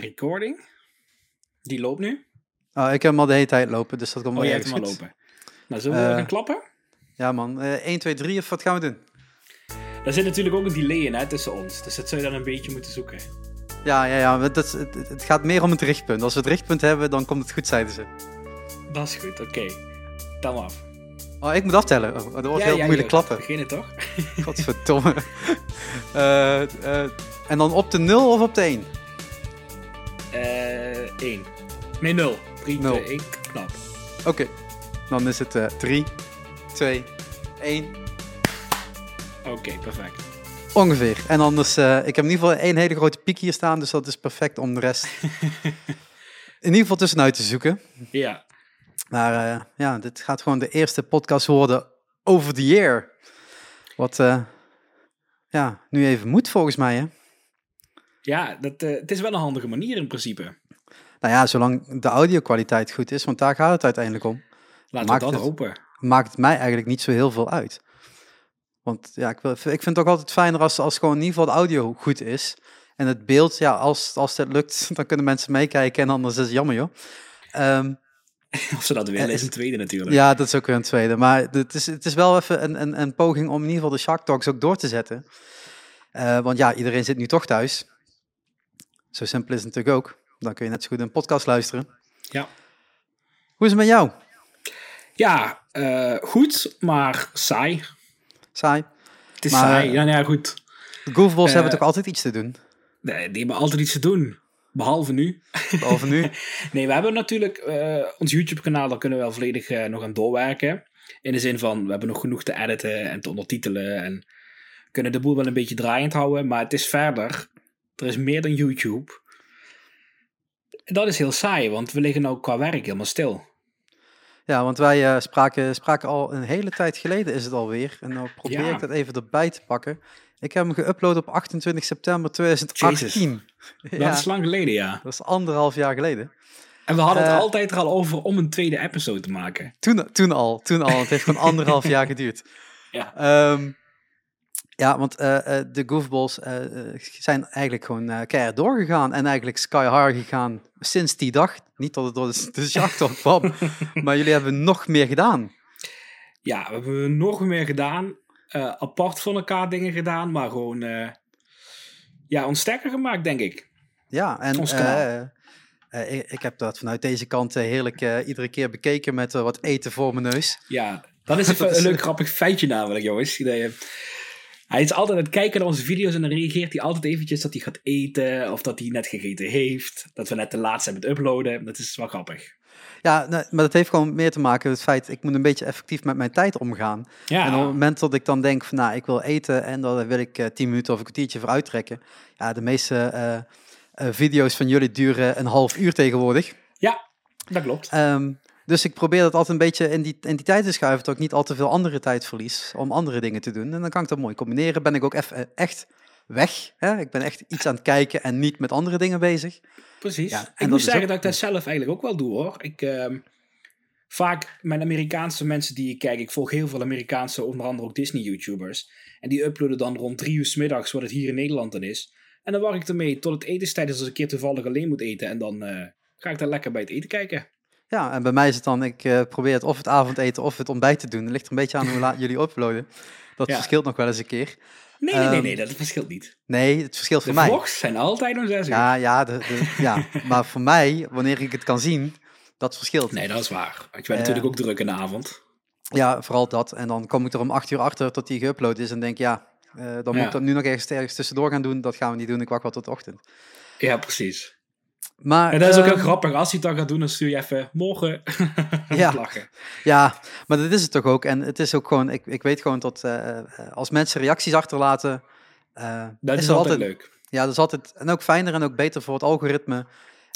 recording. Die loopt nu. Oh, ik heb hem al de hele tijd lopen, dus dat komt Oh, wel jij hebt ergens hem al lopen. Nou, zullen we Eh. gaan klappen? Ja man, Eh 1, 2, 3 of wat gaan we doen? Daar zit natuurlijk ook een delay in hè, tussen ons. Dus dat zou je dan een beetje moeten zoeken. Ja, ja, ja, dat, het, het gaat meer om het richtpunt. Als we het richtpunt hebben, dan komt het goed, zeiden ze. Dat is goed, oké. Tel maar af. Oh, ik moet aftellen. Oh, dat wordt heel moeilijk joh. klappen. Beginnen toch? Godverdomme. Eh, eh, en dan op de 0 of op de 1? Eh 1. Nee, 0. 3, Nul. 2, 1. Knap. Oké. Dan is het 3, 2, 1. Oké, perfect. Ongeveer. En anders, eh, ik heb in ieder geval één hele grote piek hier staan, dus dat is perfect om de rest in ieder geval tussenuit te zoeken. Ja. Maar eh, ja, dit gaat gewoon de eerste podcast worden over the year. Wat eh, ja, nu even moet volgens mij. Hè? Ja, dat, eh, het is wel een handige manier in principe. Nou ja, zolang de audio-kwaliteit goed is, want daar gaat het uiteindelijk om, Laten Maakt we dat het- hopen. maakt het mij eigenlijk niet zo heel veel uit. Want ja, ik, wil, ik vind het ook altijd fijner als, als gewoon in ieder geval de audio goed is. En het beeld, ja, als, als het lukt, dan kunnen mensen meekijken en anders is het jammer joh. Ehm, Of ze dat willen, Eh, is een tweede natuurlijk. Ja, dat is ook weer een tweede. Maar het is, het is wel even een, een, een poging om in ieder geval de Shark Talks ook door te zetten. Eh, want ja, iedereen zit nu toch thuis. Zo simpel is het natuurlijk ook. Dan kun je net zo goed een podcast luisteren. Ja. Hoe is het met jou? Ja, eh, goed, maar saai. Saai? Het is Maar, saai. eh, Ja, nou ja, goed. De Goofballs Eh, hebben toch altijd iets te doen? Nee, die hebben altijd iets te doen. Behalve nu. Behalve nu. Nee, we hebben natuurlijk ons YouTube-kanaal, daar kunnen we wel volledig nog aan doorwerken. In de zin van, we hebben nog genoeg te editen en te ondertitelen. En kunnen de boel wel een beetje draaiend houden. Maar het is verder. Er is meer dan YouTube. En dat is heel saai, want we liggen nou qua werk helemaal stil. Ja, want wij eh, spraken, spraken al een hele tijd geleden is het alweer. En nou probeer Ja. ik dat even erbij te pakken. Ik heb hem geüpload op 28 september 2018. Dat is lang geleden, ja. dat is anderhalf jaar geleden. En we hadden het Eh, altijd er al over om een tweede episode te maken. Toen, toen al, toen al. Het heeft gewoon anderhalf jaar geduurd. Ja. Ehm, ja, want eh, eh, de goofballs eh, zijn eigenlijk gewoon eh keihard doorgegaan. En eigenlijk sky high gegaan sinds die dag. Niet dat het door de, de Talk kwam, maar jullie hebben nog meer gedaan. Ja, we hebben nog meer gedaan. Apart van elkaar dingen gedaan, maar gewoon ja, ons sterker gemaakt, denk ik. Ja, en Ons ik, ik heb dat vanuit deze kant heerlijk iedere keer bekeken met wat eten voor mijn neus. Ja, dat is Dat is- een leuk grappig feitje namelijk, jongens. Hij is altijd aan het kijken naar onze video's en dan reageert hij altijd eventjes dat hij gaat eten of dat hij net gegeten heeft. Dat we net de laatste hebben het uploaden. Dat is wel grappig. Ja, nee, maar dat heeft gewoon meer te maken met het feit, ik moet een beetje effectief met mijn tijd omgaan. Ja, En op het moment dat ik dan denk van, nou, ik wil eten en daar wil ik eh 10 minuten of een kwartiertje voor uittrekken. Ja, de meeste eh, eh, video's van jullie duren een half uur tegenwoordig. dat klopt. Ehm, dus ik probeer dat altijd een beetje in die, in die tijd te schuiven, dat ik niet al te veel andere tijd verlies om andere dingen te doen. En dan kan ik dat mooi combineren. Ben ik ook even, eh, echt weg. Hè? Ik ben echt iets aan het kijken en niet met andere dingen bezig. Precies. ja, en ik moet zeggen ook- dat ik dat zelf eigenlijk ook wel doe hoor. Ik, ehm, vaak mijn Amerikaanse mensen die ik kijk, ik volg heel veel Amerikaanse, onder andere ook Disney-YouTubers. En die uploaden dan rond drie uur 's middags, wat het hier in Nederland dan is. En dan wacht ik ermee tot het etenstijd is als ik een keer toevallig alleen moet eten. En dan eh, ga ik daar lekker bij het eten kijken. Ja, en bij mij is het dan, ik eh, probeer het of het avondeten of het ontbijt te doen. Dat ligt er een beetje aan hoe laat jullie uploaden. Dat Ja. verschilt nog wel eens een keer. Nee, nee, nee, Ehm, nee, dat verschilt niet. Nee, het verschilt De voor mij. vlogs zijn altijd om zes uur. Ja, ja, de, de- ja, maar voor mij, wanneer ik het kan zien, dat verschilt. Nee, dat is waar. Want je bent Eh, natuurlijk ook druk in de avond. Ja, vooral dat. En dan kom ik er om acht uur achter tot die geüpload is en denk ja, eh, dan moet ik dat nu nog ergens, ergens tussendoor gaan doen. Dat gaan we niet doen, ik wacht wel tot de ochtend. Ja, precies. Maar, En dat is ook heel ehm, grappig. Als hij het dan gaat doen, dan stuur je even morgen Ja. lachen. Ja, maar dat is het toch ook. En het is ook gewoon, ik, ik weet gewoon dat eh, eh, als mensen reacties achterlaten, eh, Dat is, altijd leuk. Ja, dat is altijd, en ook fijner en ook beter voor het algoritme.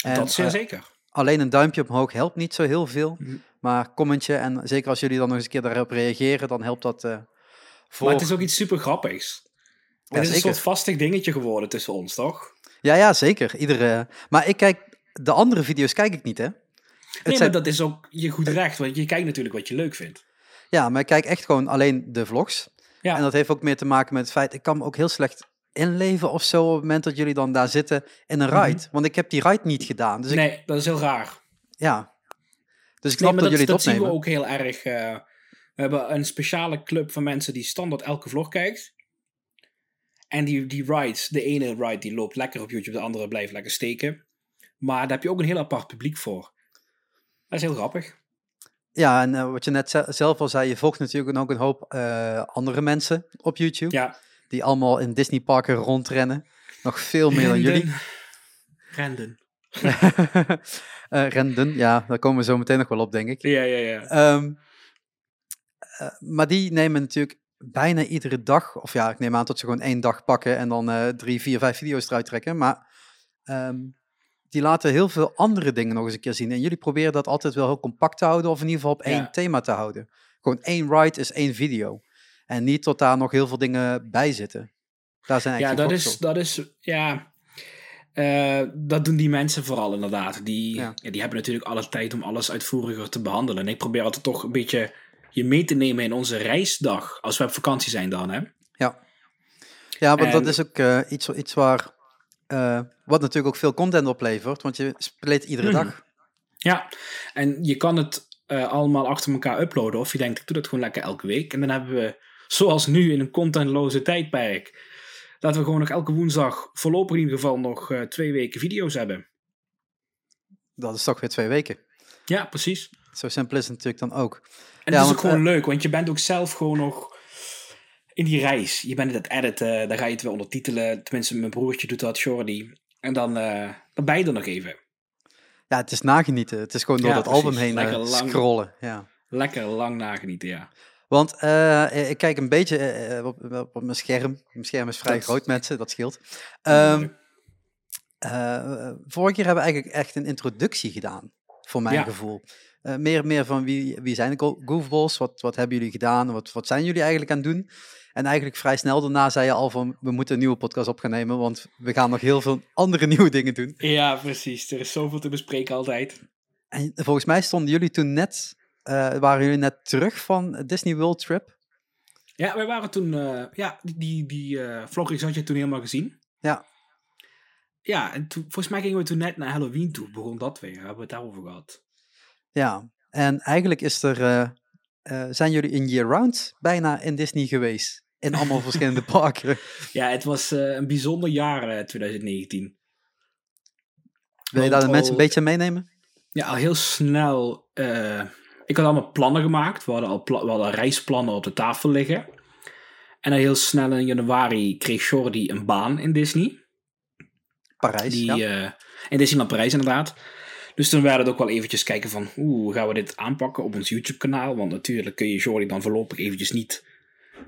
En, dat zeer eh, zeker. alleen een duimpje omhoog helpt niet zo heel veel. Mhm. Maar commentje, en zeker als jullie dan nog eens een keer daarop reageren, dan helpt dat eh voor... Maar het is ook iets super grappigs. Ja, het is een soort vastig dingetje geworden tussen ons, toch? Ja, ja, zeker. Iedere... Maar ik kijk, de andere video's kijk ik niet, hè? Het Nee, zijn... maar dat is ook je goed recht, want je kijkt natuurlijk wat je leuk vindt. Ja, maar ik kijk echt gewoon alleen de vlogs. Ja. En dat heeft ook meer te maken met het feit, ik kan me ook heel slecht inleven of zo op het moment dat jullie dan daar zitten in een Mhm. ride? Want ik heb die ride niet gedaan. Dus ik, nee, dat is heel raar. ja. Dus ik snap dat, jullie dat het zien we opnemen. ook heel erg. eh, we hebben een speciale club van mensen die standaard elke vlog kijkt. En die, die rides, de ene ride die loopt lekker op YouTube, de andere blijft lekker steken. Maar daar heb je ook een heel apart publiek voor. Dat is heel grappig. Ja, en eh, wat je net ze- zelf al zei, je volgt natuurlijk ook een hoop eh, andere mensen op YouTube. Ja. Die allemaal in Disneyparken rondrennen. Nog veel meer dan jullie. Renden. Eh, renden, ja, daar komen we zo meteen nog wel op, denk ik. Ja, ja, ja. Ehm, eh, maar die nemen natuurlijk bijna iedere dag, of ja, ik neem aan dat ze gewoon één dag pakken en dan eh, drie, vier, vijf video's eruit trekken. Maar ehm, die laten heel veel andere dingen nog eens een keer zien. En jullie proberen dat altijd wel heel compact te houden, of in ieder geval op één Ja. thema te houden. Gewoon één ride is één video. En niet tot daar nog heel veel dingen bij zitten. Daar zijn Ja, eigenlijk dat die is, dat is, ja. eh, dat doen die mensen vooral inderdaad. Die, Ja. ja, die hebben natuurlijk alle tijd om alles uitvoeriger te behandelen. En ik probeer altijd toch een beetje je mee te nemen in onze reisdag. Als we op vakantie zijn dan, hè. Ja, ja want dat is ook eh, iets, iets waar. eh, wat natuurlijk ook veel content oplevert, want je split iedere Mhm. dag. Ja, en je kan het eh, allemaal achter elkaar uploaden. Of je denkt, ik doe dat gewoon lekker elke week. En dan hebben we, zoals nu in een contentloze tijdperk, dat we gewoon nog elke woensdag voorlopig in ieder geval nog twee weken video's hebben. Dat is toch weer twee weken. Ja, precies. Zo simpel is het natuurlijk dan ook. En Ja, het is ook gewoon leuk, want je bent ook zelf gewoon nog in die reis. Je bent het editen, dan ga je het weer ondertitelen. Tenminste, mijn broertje doet dat, Jordi. En dan, eh, dan ben je er nog even. Ja, het is nagenieten. Het is gewoon door Ja, dat precies. album heen Lekker eh, lang. scrollen. Ja. Lekker lang nagenieten, ja. Want eh, ik kijk een beetje eh, op, op, op mijn scherm. Mijn scherm is vrij Dat- groot, mensen. Dat scheelt. Eh, vorige keer hebben we eigenlijk echt een introductie gedaan, voor mijn Ja. gevoel. Eh, meer, meer van wie, wie zijn de Go- Goofballs, wat, wat hebben jullie gedaan, wat, wat zijn jullie eigenlijk aan het doen? En eigenlijk vrij snel daarna zei je al van, we moeten een nieuwe podcast op gaan nemen, want we gaan nog heel veel andere nieuwe dingen doen. Ja, precies. Er is zoveel te bespreken altijd. En volgens mij stonden jullie toen net, eh, waren jullie net terug van Disney World Trip? Ja, wij waren toen... eh, ja, die, die, die vlogreeks had je toen helemaal gezien. Ja. Ja, en toen, volgens mij gingen we toen net naar Halloween toe. Begon dat weer. Hebben we het daarover gehad. Ja, en eigenlijk is er, eh, eh, zijn jullie een year-round bijna in Disney geweest. In allemaal verschillende parken. Ja, het was eh, een bijzonder jaar, eh, 2019. Wil je daar de mensen een beetje meenemen? Ja, al heel snel. ik had allemaal plannen gemaakt. We hadden al pla- we hadden reisplannen op de tafel liggen. En al heel snel in januari kreeg Jordi een baan in Disney. Parijs, Die, ja. in Disneyland Parijs inderdaad. Dus toen werden het ook wel eventjes kijken van... Hoe gaan we dit aanpakken op ons YouTube kanaal? Want natuurlijk kun je Jordi dan voorlopig eventjes niet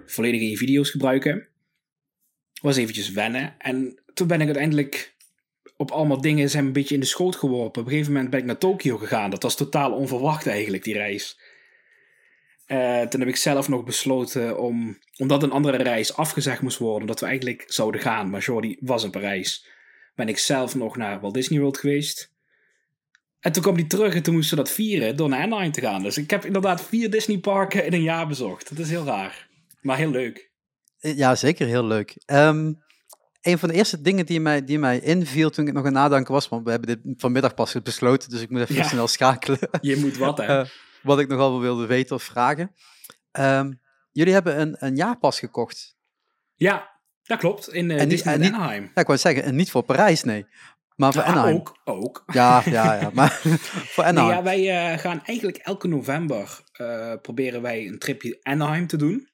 volledig in je video's gebruiken. Was eventjes wennen. En toen ben ik uiteindelijk op allemaal dingen zijn een beetje in de schoot geworpen. Op een gegeven moment ben ik naar Tokio gegaan. Dat was totaal onverwacht eigenlijk, die reis. Eh, toen heb ik zelf nog besloten om... Omdat een andere reis afgezegd moest worden... dat we eigenlijk zouden gaan. Maar Jordi was in Parijs. Ben ik zelf nog naar Walt Disney World geweest. En toen kwam hij terug en toen moesten we dat vieren door naar Anaheim te gaan. Dus ik heb inderdaad vier Disney parken in een jaar bezocht. Dat is heel raar. Maar heel leuk. Ja, zeker heel leuk. Ehm, een van de eerste dingen die mij, die mij inviel toen ik nog aan nadenken was, want we hebben dit vanmiddag pas besloten, dus ik moet even Ja. snel schakelen. Je moet wat, hè? Eh, wat ik nogal wilde weten of vragen. Ehm, jullie hebben een, een jaarpas gekocht. ja, dat klopt. In eh en niet- Disney en niet- Anaheim. Ja, ik wou zeggen, en niet voor Parijs, nee. Maar voor Ja, Anaheim. ook, ook. Ja, ja, ja. Maar voor Nee, Anaheim. ja, wij eh, gaan eigenlijk elke november eh, proberen wij een tripje Anaheim te doen.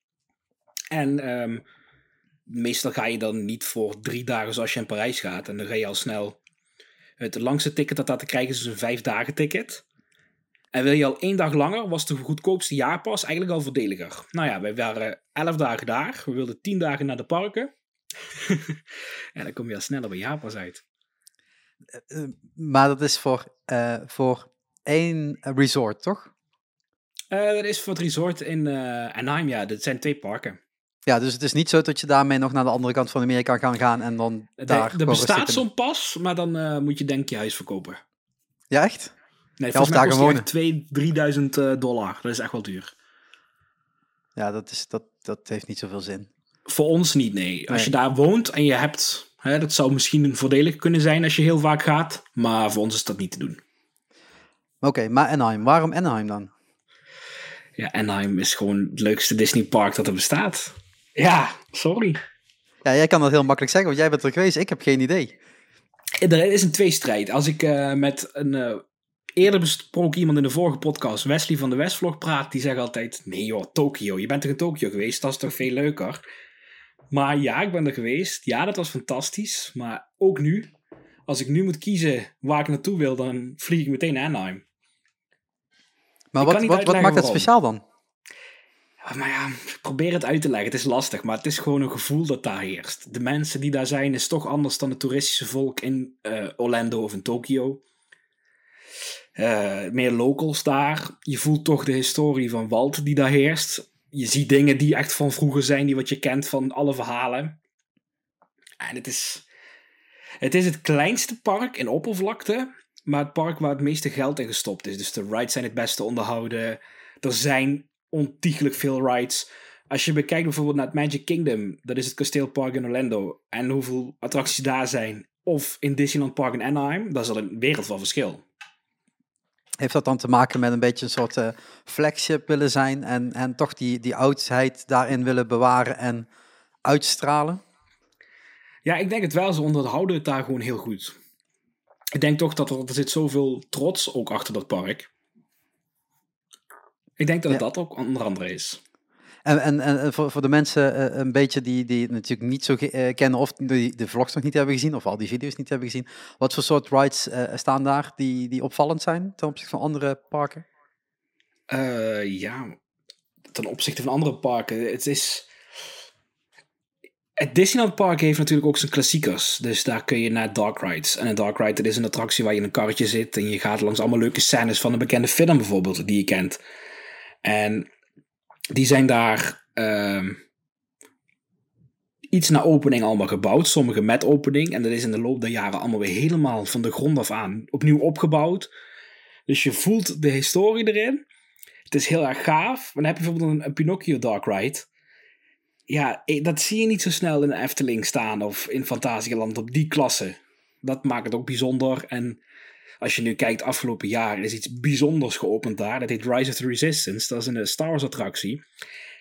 En ehm, meestal ga je dan niet voor drie dagen zoals je in Parijs gaat. En dan ga je al snel... Het langste ticket dat daar te krijgen is dus een vijf dagen ticket. En wil je al één dag langer, was de goedkoopste jaarpas eigenlijk al voordeliger. Nou ja, wij waren elf dagen daar. We wilden tien dagen naar de parken. en dan kom je al sneller bij jaarpas uit. Eh, maar dat is voor, eh, voor één resort, toch? Eh, dat is voor het resort in eh Anaheim, ja. Dat zijn twee parken. Ja, dus het is niet zo dat je daarmee nog naar de andere kant van Amerika kan gaan en dan Er- daar... er bestaat zo'n pas, maar dan eh, moet je denk ik je huis verkopen. Ja, echt? Nee, of volgens mij kost echt 2.000, 3.000 eh, dollar. Dat is echt wel duur. Ja, dat, is, dat, dat heeft niet zoveel zin. Voor ons niet, nee. Als Nee. je daar woont en je hebt... Hè, dat zou misschien voordelig kunnen zijn als je heel vaak gaat. Maar voor ons is dat niet te doen. Oké, maar Anaheim. Waarom Anaheim dan? Ja, Anaheim is gewoon het leukste Disney park dat er bestaat. Ja, sorry. Ja, jij kan dat heel makkelijk zeggen, want jij bent er geweest. Ik heb geen idee. Er is een tweestrijd. Als ik eh, met een eh, eerder besproken iemand in de vorige podcast, Wesley van de Westvlog, praat, die zegt altijd: Nee joh, Tokio. Je bent toch in Tokio geweest? Dat is toch veel leuker? Maar ja, ik ben er geweest. Ja, dat was fantastisch. Maar ook nu, als ik nu moet kiezen waar ik naartoe wil, dan vlieg ik meteen naar Anaheim. Maar wat, wat, wat maakt dat speciaal dan? Ja, Maar ja, ik probeer het uit te leggen. Het is lastig, maar het is gewoon een gevoel dat daar heerst. De mensen die daar zijn, is toch anders dan het toeristische volk in eh, Orlando of in Tokio. Eh, meer locals daar. Je voelt toch de historie van Walt die daar heerst. Je ziet dingen die echt van vroeger zijn, die wat je kent van alle verhalen. En het is, het is het kleinste park in oppervlakte, maar het park waar het meeste geld in gestopt is. Dus de rides zijn het beste onderhouden. Er zijn ontiegelijk veel rides. Als je bekijkt bijvoorbeeld naar het Magic Kingdom, dat is het kasteelpark in Orlando, en hoeveel attracties daar zijn, of in Disneyland Park in Anaheim, dat is al een wereld van verschil. Heeft dat dan te maken met een beetje een soort eh, flagship willen zijn en, en toch die, die oudheid daarin willen bewaren en uitstralen? Ja, ik denk het wel. Ze onderhouden het daar gewoon heel goed. Ik denk toch dat er, er zit zoveel trots ook achter dat park. Ik denk dat het Ja. dat ook onder andere is. En, en, en voor, voor de mensen eh, een beetje die, die natuurlijk niet zo eh, kennen of die de vlogs nog niet hebben gezien of al die video's niet hebben gezien. Wat voor soort rides eh, staan daar die, die opvallend zijn ten opzichte van andere parken? Eh, ja, ten opzichte van andere parken. Het is. Het Disneyland Park heeft natuurlijk ook zijn klassiekers. Dus daar kun je naar dark rides. En een dark ride dat is een attractie waar je in een karretje zit. En je gaat langs allemaal leuke scènes van een bekende film bijvoorbeeld. Die je kent. En die zijn daar ehm, iets na opening allemaal gebouwd. Sommige met opening. En dat is in de loop der jaren allemaal weer helemaal van de grond af aan opnieuw opgebouwd. Dus je voelt de historie erin. Het is heel erg gaaf. Dan heb je bijvoorbeeld een, een Pinocchio Dark Ride. Ja, eh, dat zie je niet zo snel in de Efteling staan of in Fantasieland op die klasse. Dat maakt het ook bijzonder. En als je nu kijkt, afgelopen jaar is iets bijzonders geopend daar. Dat heet Rise of the Resistance. Dat is een eh, Star Wars attractie.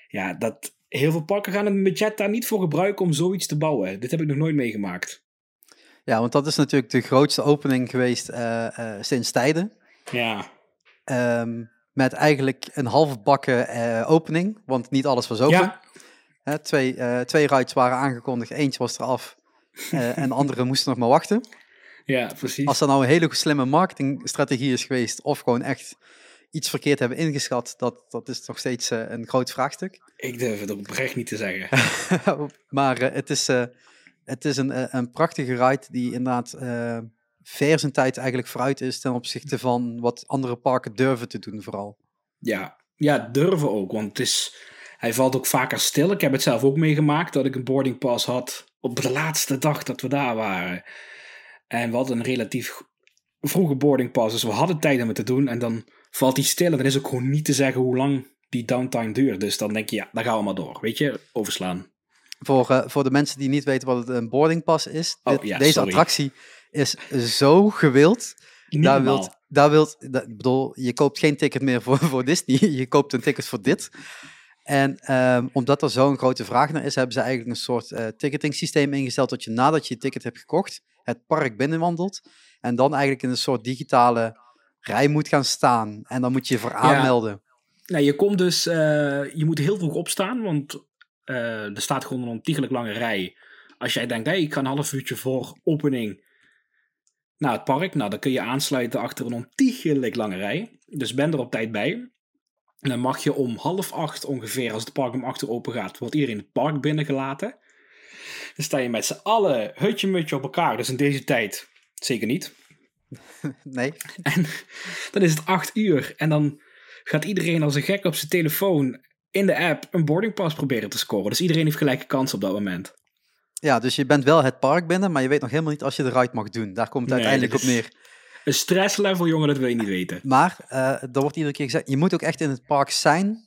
Ja, dat, heel veel parken gaan het budget daar niet voor gebruiken om zoiets te bouwen. Dit heb ik nog nooit meegemaakt. Ja, want dat is natuurlijk de grootste opening geweest eh, eh, sinds tijden. Ja, Ehm, met eigenlijk een halfbakken eh opening, want niet alles was open. ja, Hè, twee, twee rides waren aangekondigd, eentje was eraf en de andere moesten nog maar wachten. Ja precies. Als dat nou een hele slimme marketingstrategie is geweest of gewoon echt iets verkeerd hebben ingeschat, dat, dat is nog steeds eh, een groot vraagstuk. Ik durf het oprecht niet te zeggen. maar eh, het is, eh, het is een, een prachtige ride die inderdaad ver zijn tijd eigenlijk vooruit is ten opzichte van wat andere parken durven te doen vooral. Ja, ja, durven ook. Want het is, hij valt ook vaker stil. Ik heb het zelf ook meegemaakt dat ik een boarding pass had op de laatste dag dat we daar waren. En we hadden een relatief vroege boarding pass, dus we hadden tijd om het te doen. En dan valt hij stil en dan is ook gewoon niet te zeggen hoe lang die downtime duurt. Dus dan denk je, ja, dan gaan we maar door. Weet je, overslaan. Voor, eh, voor de mensen die niet weten wat het een boarding pass is, Oh, dit- ja, deze sorry. attractie is zo gewild. Niet Daar normaal. wilt, daar wilt, dat, bedoel, je koopt geen ticket meer voor, voor Disney, je koopt een ticket voor dit. En ehm, omdat er zo'n grote vraag naar is, hebben ze eigenlijk een soort eh ticketing systeem ingesteld dat je nadat je je ticket hebt gekocht, het park binnenwandelt en dan eigenlijk in een soort digitale rij moet gaan staan. En dan moet je je voor aanmelden. Nou, je komt dus, eh, je moet heel vroeg opstaan, want eh, er staat gewoon een ontiegelijk lange rij. Als jij denkt, hé, ik ga een half uurtje voor opening naar het park, nou, dan kun je aansluiten achter een ontiegelijk lange rij. Dus ben er op tijd bij. En dan mag je om half acht ongeveer, als het park om acht uur open gaat, wordt iedereen het park binnengelaten. Dan sta je met z'n allen hutje-mutje op elkaar, dus in deze tijd zeker niet. Nee? En dan is het acht uur. En dan gaat iedereen als een gek op zijn telefoon in de app een boarding pass proberen te scoren. Dus iedereen heeft gelijke kans op dat moment. Ja, dus je bent wel het park binnen, maar je weet nog helemaal niet als je de ride mag doen. Daar komt het Nee, uiteindelijk op neer. Een stresslevel, jongen, dat wil je niet weten. Maar, eh er wordt iedere keer gezegd, je moet ook echt in het park zijn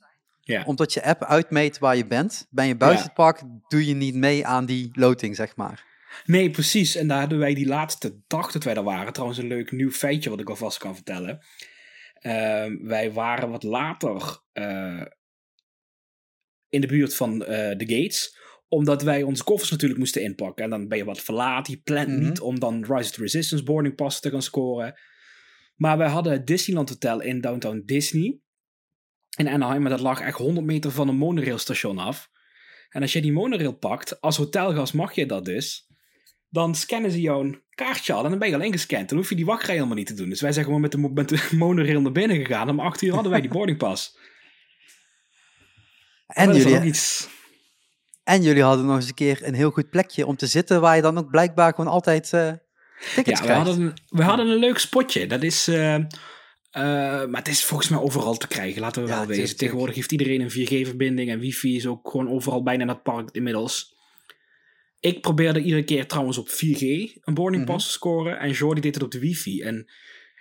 Ja. omdat je app uitmeet waar je bent. Ben je buiten Ja. het park, doe je niet mee aan die loting, zeg maar. Nee, precies. En daar hadden wij die laatste dag dat wij daar waren. Trouwens, een leuk nieuw feitje wat ik alvast kan vertellen. Ehm, wij waren wat later eh, in de buurt van eh, de gates. Omdat wij onze koffers natuurlijk moesten inpakken. En dan ben je wat verlaten. Je plant Mhm. niet om dan Rise of the Resistance boarding pass te gaan scoren. Maar wij hadden het Disneyland Hotel in Downtown Disney. In Anaheim. Maar dat lag echt 100 meter van een monorailstation af. En als je die monorail pakt, als hotelgast mag je dat dus. Dan scannen ze jouw kaartje al en dan ben je al ingescand. Dan hoef je die wachtrij helemaal niet te doen. Dus wij zijn gewoon met de, mo- met de monorail naar binnen gegaan. Om 8 uur hadden wij die boardingpas. En jullie, iets. en jullie hadden nog eens een keer een heel goed plekje om te zitten, waar je dan ook blijkbaar gewoon altijd eh tickets Ja, we krijgt. hadden, een, we hadden een leuk spotje. Dat is. eh, eh, maar het is volgens mij overal te krijgen, laten we Ja, wel wezen. Tegenwoordig heeft iedereen een 4G-verbinding en wifi is ook gewoon overal bijna in het park inmiddels. Ik probeerde iedere keer trouwens op 4G een boarding pass Mhm. te scoren en Jordi deed het op de wifi. En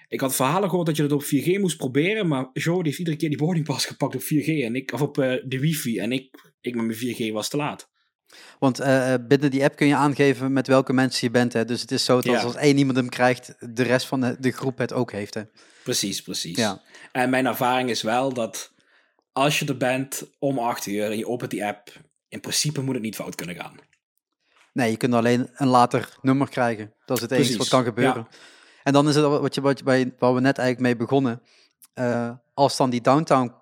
ik had verhalen gehoord dat je dat op 4G moest proberen, maar Jordi heeft iedere keer die boarding pass gepakt op 4G en ik, of op eh, de wifi en ik, ik met mijn 4G was te laat. Want eh, binnen die app kun je aangeven met welke mensen je bent. Hè? Dus het is zo dat Ja. als één iemand hem krijgt, de rest van de, de groep het ook heeft. Hè? Precies, precies. Ja. En mijn ervaring is wel dat als je er bent om 8 uur en je opent die app, in principe moet het niet fout kunnen gaan. Nee, je kunt alleen een later nummer krijgen. Dat is het enige wat kan gebeuren. En dan is het wat, je, wat je bij, waar we net eigenlijk mee begonnen. Eh, als dan die downtown,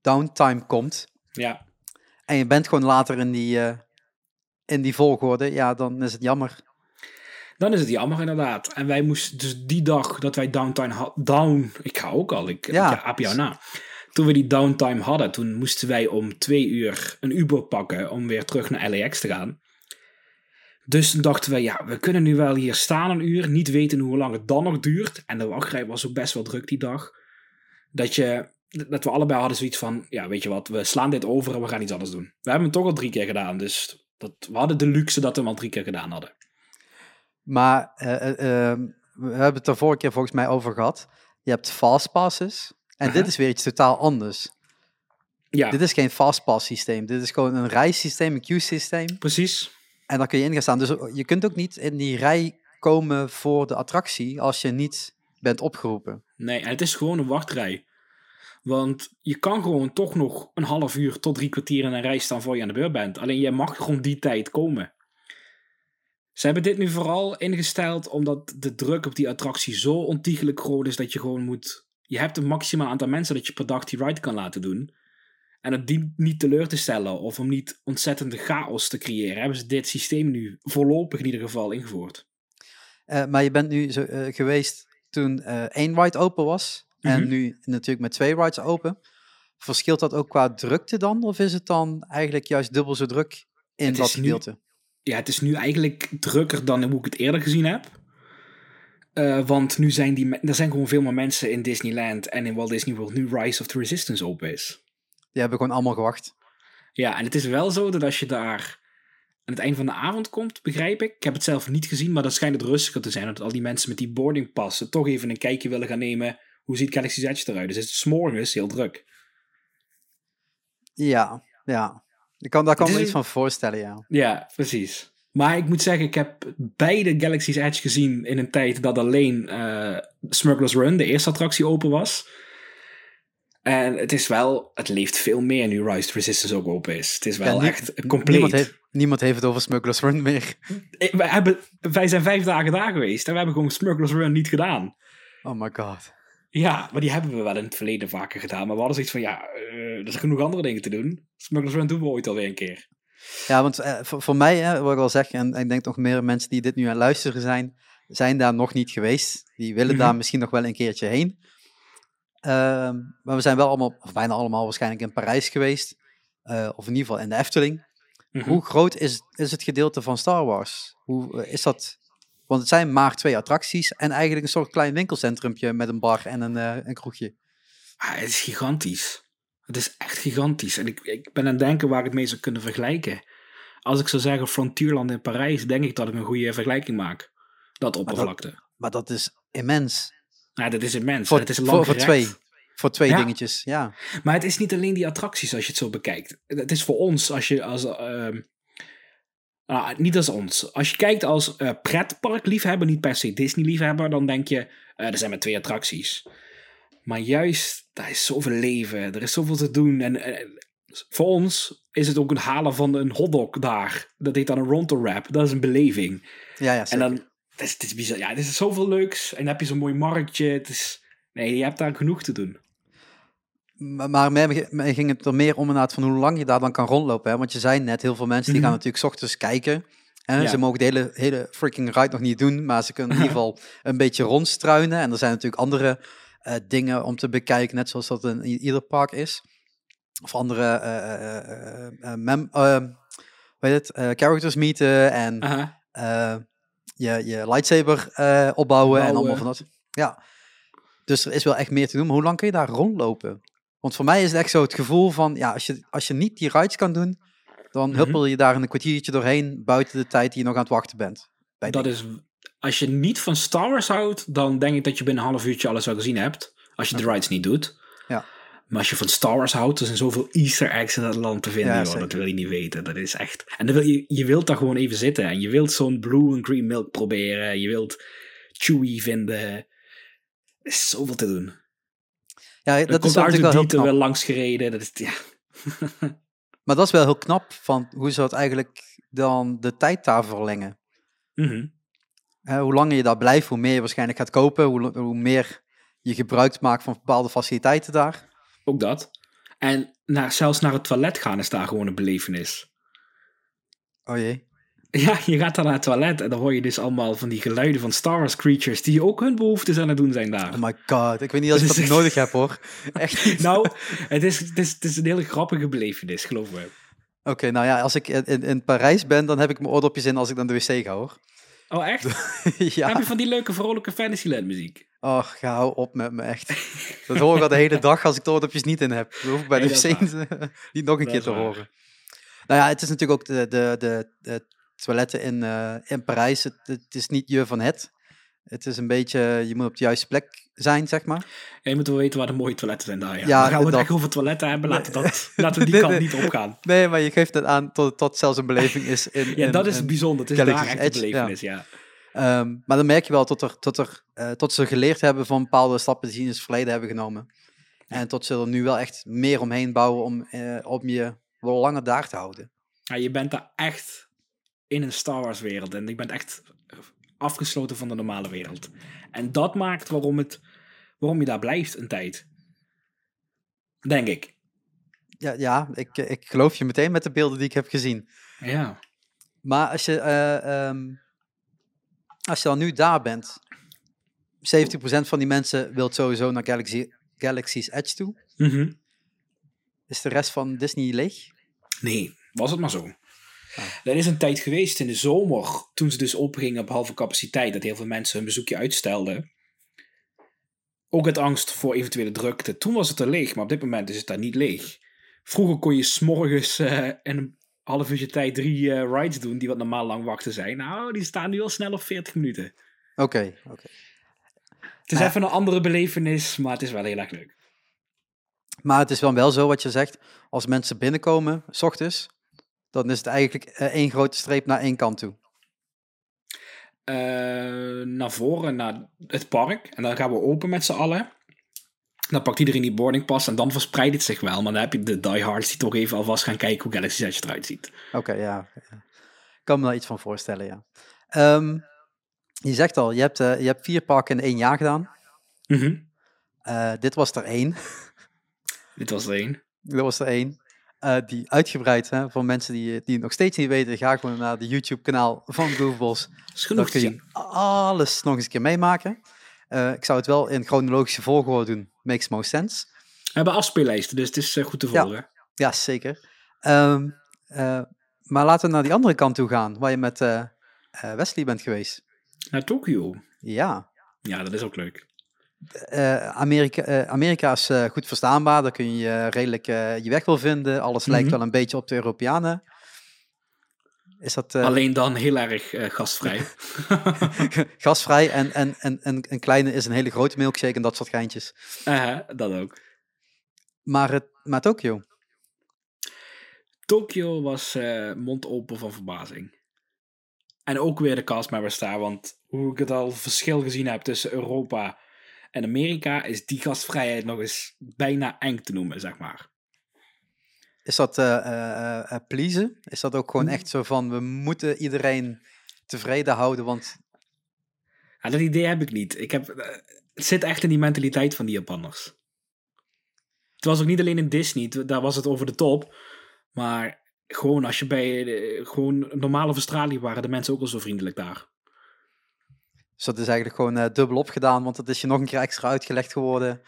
downtime komt Ja, en je bent gewoon later in die, eh, in die volgorde, ja, dan is het jammer. Dan is het jammer inderdaad. En wij moesten dus die dag dat wij downtime hadden, down, ik ga ook al, ik Ja. aap jou na. Toen we die downtime hadden, toen moesten wij om twee uur een U-boot pakken om weer terug naar LAX te gaan. Dus toen dachten we, ja, we kunnen nu wel hier staan een uur, niet weten hoe lang het dan nog duurt. En de wachtrij was ook best wel druk die dag. Dat, je, dat we allebei hadden zoiets van, ja, weet je wat, we slaan dit over en we gaan iets anders doen. We hebben het toch al drie keer gedaan, dus dat, we hadden de luxe dat we hem al drie keer gedaan hadden. Maar eh, eh, ehm, we hebben het er vorige keer volgens mij over gehad. Je hebt fastpasses. En dit Aha. is weer iets totaal anders. Ja, Dit is geen fastpass systeem. Dit is gewoon een rijsysteem, een queue systeem. precies. En daar kun je in gaan staan. Dus je kunt ook niet in die rij komen voor de attractie als je niet bent opgeroepen. Nee, het is gewoon een wachtrij. Want je kan gewoon toch nog een half uur tot drie kwartier in een rij staan voor je aan de beurt bent. Alleen je mag gewoon die tijd komen. Ze hebben dit nu vooral ingesteld omdat de druk op die attractie zo ontiegelijk groot is dat je gewoon moet... Je hebt een maximaal aantal mensen dat je per dag die ride kan laten doen. En het dient niet teleur te stellen of om niet ontzettende chaos te creëren, hebben ze dit systeem nu voorlopig in ieder geval ingevoerd. Eh, maar je bent nu zo, eh, geweest toen eh, één ride open was. En Mhm. nu natuurlijk met twee rides open. Verschilt dat ook qua drukte dan? Of is het dan eigenlijk juist dubbel zo druk in dat gedeelte? Ja, het is nu eigenlijk drukker dan hoe ik het eerder gezien heb. Eh, want nu zijn die, er zijn gewoon veel meer mensen in Disneyland en in Walt Disney World nu Rise of the Resistance open is. Die hebben gewoon allemaal gewacht. Ja, en het is wel zo dat als je daar aan het eind van de avond komt, begrijp ik. Ik heb het zelf niet gezien, maar dat schijnt het rustiger te zijn. Dat al die mensen met die boardingpassen toch even een kijkje willen gaan nemen. Hoe ziet Galaxy's Edge eruit? Dus het is 's morgens heel druk. Ja, ja. Ik kan, daar kan me iets van voorstellen, ja. Ja, precies. Maar ik moet zeggen, ik heb beide Galaxy's Edge gezien in een tijd dat alleen eh Smuggler's Run, de eerste attractie, open was. En het is wel, het leeft veel meer nu Rise Resistance ook open is. Het is wel Ja, echt compleet. Niemand heeft, niemand heeft het over Smugglers Run meer. Eh, Wij, hebben, wij zijn vijf dagen daar geweest en we hebben gewoon Smuggler's Run niet gedaan. Oh my god. Ja, maar die hebben we wel in het verleden vaker gedaan. Maar we hadden zoiets van, ja, eh, er zijn genoeg andere dingen te doen. Smuggler's Run doen we ooit alweer een keer. Ja, want eh, voor, voor mij, hè, wat ik al zeg, en ik denk nog meer mensen die dit nu aan luisteren zijn, zijn daar nog niet geweest. Die willen Mhm. daar misschien nog wel een keertje heen. Ehm, maar we zijn wel allemaal, of bijna allemaal waarschijnlijk in Parijs geweest. Eh, of in ieder geval in de Efteling. Mhm. Hoe groot is, is het gedeelte van Star Wars? Hoe is dat? Want het zijn maar twee attracties en eigenlijk een soort klein winkelcentrumpje met een bar en een, eh, een kroegje. Ah, het is gigantisch. Het is echt gigantisch. En ik, ik ben aan het denken waar ik het mee zou kunnen vergelijken. Als ik zou zeggen Frontierland in Parijs, denk ik dat ik een goede vergelijking maak. Dat oppervlakte. Maar dat is immens. Ja, dat is immens. Voor, het is voor, lang voor gerekt. twee. Voor twee Ja. dingetjes, ja. Maar het is niet alleen die attracties als je het zo bekijkt. Het is voor ons, als je als. ehm, nou, niet als ons. Als je kijkt als eh pretparkliefhebber, niet per se Disney-liefhebber, dan denk je, eh, er zijn maar twee attracties. Maar juist, daar is zoveel leven, er is zoveel te doen. En eh, voor ons is het ook een halen van een hotdog daar. Dat heet dan een Ronto Wrap. Dat is een beleving. Ja, ja, En dan, het is, het is bizar. Ja, het is zoveel leuks. En dan heb je zo'n mooi marktje. Het is, nee, je hebt daar genoeg te doen. Maar, mij, mij ging het er meer om inderdaad van hoe lang je daar dan kan rondlopen. Hè? Want je zei net, heel veel mensen die Mhm. gaan natuurlijk 's ochtends kijken. Ja. Ze mogen de hele, hele freaking ride nog niet doen, maar ze kunnen in ieder geval een beetje rondstruinen. En er zijn natuurlijk andere eh, dingen om te bekijken, net zoals dat in ieder park is. Of andere mem, hoe heet het, characters meeten en je, je lightsaber opbouwen en allemaal van dat. Ja. Dus er is wel echt meer te doen. Maar hoe lang kun je daar rondlopen? Want voor mij is het echt zo het gevoel van, ja, als je, als je niet die rides kan doen, dan Mhm. huppel je daar in een kwartiertje doorheen buiten de tijd die je nog aan het wachten bent. Bij Dat is, als je niet van Star Wars houdt, dan denk ik dat je binnen een half uurtje alles wel gezien hebt. Als je de rides niet doet. Ja. Maar als je van Star Wars houdt, er zijn zoveel Easter eggs in dat land te vinden. Ja, joh, dat wil je niet weten. Dat is echt. En dan wil je, je wilt daar gewoon even zitten. En je wilt zo'n blue en green milk proberen. Je wilt Chewie vinden. Er is zoveel te doen. Ja, Dat dat is natuurlijk wel heel R2-D2 knap. wel langs gereden. Dat is, ja. Maar dat is wel heel knap van hoe ze dat eigenlijk dan de tijd daar verlengen. Mhm. Hoe langer je daar blijft, hoe meer je waarschijnlijk gaat kopen, hoe, hoe meer je gebruik maakt van bepaalde faciliteiten daar. Ook dat. En naar, zelfs naar het toilet gaan is daar gewoon een belevenis. Oh jee. Ja, je gaat dan naar het toilet en dan hoor je dus allemaal van die geluiden van Star Wars creatures die ook hun behoeftes aan het doen zijn daar. Oh my god, ik weet niet als ik Dat dat is nodig heb hoor. Echt niet. Nou, het is, het, is, het is een hele grappige belevenis, geloof me. Oké, nou ja, als ik in, in, Parijs ben, dan heb ik mijn oordopjes in als ik naar de wc ga hoor. Oh, echt? ja. Heb je van die leuke, vrolijke Fantasyland muziek? Och, ga hou op met me echt. Dat hoor ik al de hele dag als ik de oordopjes niet in heb. Dat hoef ik bij de Nee, wc niet nog een Dat keer te waar. horen. Nou ja, het is natuurlijk ook de, de, de, de toiletten in, eh, in Parijs. Het, het is niet je van het. Het is een beetje, je moet op de juiste plek zijn, zeg maar. Ja, je moet wel weten waar de mooie toiletten zijn daar. Ja, Ja, Dan gaan we het dat- echt over toiletten hebben. Laten we, dat, laten we die kant niet opgaan. Nee, maar je geeft het aan tot, tot zelfs een beleving is. In, Ja, in- dat is in- bijzonder. Het is daar echt een Edge, ja. belevenis, ja. Ehm, maar dan merk je wel tot, er, tot, er, eh, tot ze geleerd hebben van bepaalde stappen die ze in het verleden hebben genomen. En tot ze er nu wel echt meer omheen bouwen om, eh, om je wel langer daar te houden. Ja, je bent daar echt in een Star Wars wereld. En je bent echt afgesloten van de normale wereld. En dat maakt waarom, het, waarom je daar blijft een tijd. Denk ik. Ja, ja ik, ik geloof je meteen met de beelden die ik heb gezien. Ja. Maar als je, eh, ehm, als je dan nu daar bent, 70% van die mensen wil sowieso naar Galaxy, Galaxy's Edge toe. Mhm. Is de rest van Disney leeg? Nee, was het maar zo. Er is een tijd geweest in de zomer, toen ze dus opengingen op halve capaciteit, dat heel veel mensen hun bezoekje uitstelden. Ook uit angst voor eventuele drukte. Toen was het er leeg, maar op dit moment is het daar niet leeg. Vroeger kon je s'morgens eh in een half uurtje tijd drie eh, rides doen, die wat normaal lang wachten zijn. Nou, die staan nu al snel op 40 minuten. Oké, oké. Het is even een andere belevenis, maar het is wel heel erg leuk. Maar het is wel wel zo wat je zegt. Als mensen binnenkomen, s ochtends, dan is het eigenlijk eh, één grote streep naar één kant toe. eh, naar voren, naar het park. En dan gaan we open met z'n allen. Dan pakt iedereen die boardingpas en dan verspreidt het zich wel. Maar dan heb je de diehards die toch even alvast gaan kijken hoe Galaxy Edge eruit ziet. Oké, ja. ja. Ik kan me daar iets van voorstellen, ja. Ehm, je zegt al, je hebt, eh, je hebt vier parken in één jaar gedaan. Mhm. Dit was er één. Dit was er één. Dit was er één. Eh, die uitgebreid, hè, voor mensen die, die het nog steeds niet weten, ga gewoon naar de YouTube-kanaal van Goofballs. is genoeg Dan kun je alles nog eens een keer meemaken. Eh, ik zou het wel in chronologische volgorde doen. Makes most sense. We hebben afspeellijsten, dus het is eh, goed te volgen. Ja, zeker. Ehm, eh, maar laten we naar die andere kant toe gaan, waar je met eh, eh, Wesley bent geweest. Naar Tokio. Ja, Ja, dat is ook leuk. Eh, Amerika, eh, Amerika is eh, goed verstaanbaar. Daar kun je redelijk je weg wel vinden. Alles lijkt Mhm. wel een beetje op de Europeanen. Is dat Alleen dan heel erg gastvrij. gasvrij en, en, en, en een kleine is een hele grote milkshake en dat soort geintjes. Dat ook. Maar, het, maar Tokio. Tokio was mond open van verbazing. En ook weer de castmembers daar, want hoe ik het al verschil gezien heb tussen Europa en Amerika, is die gastvrijheid nog eens bijna eng te noemen, zeg maar. Is dat uh, uh, pleasen? Is dat ook gewoon echt zo van, we moeten iedereen tevreden houden, want... Ja, dat idee heb ik niet. Ik heb, het zit echt in die mentaliteit van die Japanners. Het was ook niet alleen in Disney, daar was het over de top. Maar gewoon als je bij gewoon normale Australië waren, de mensen ook al zo vriendelijk daar. Dus dat is eigenlijk gewoon uh, dubbel opgedaan, want het is je nog een keer extra uitgelegd geworden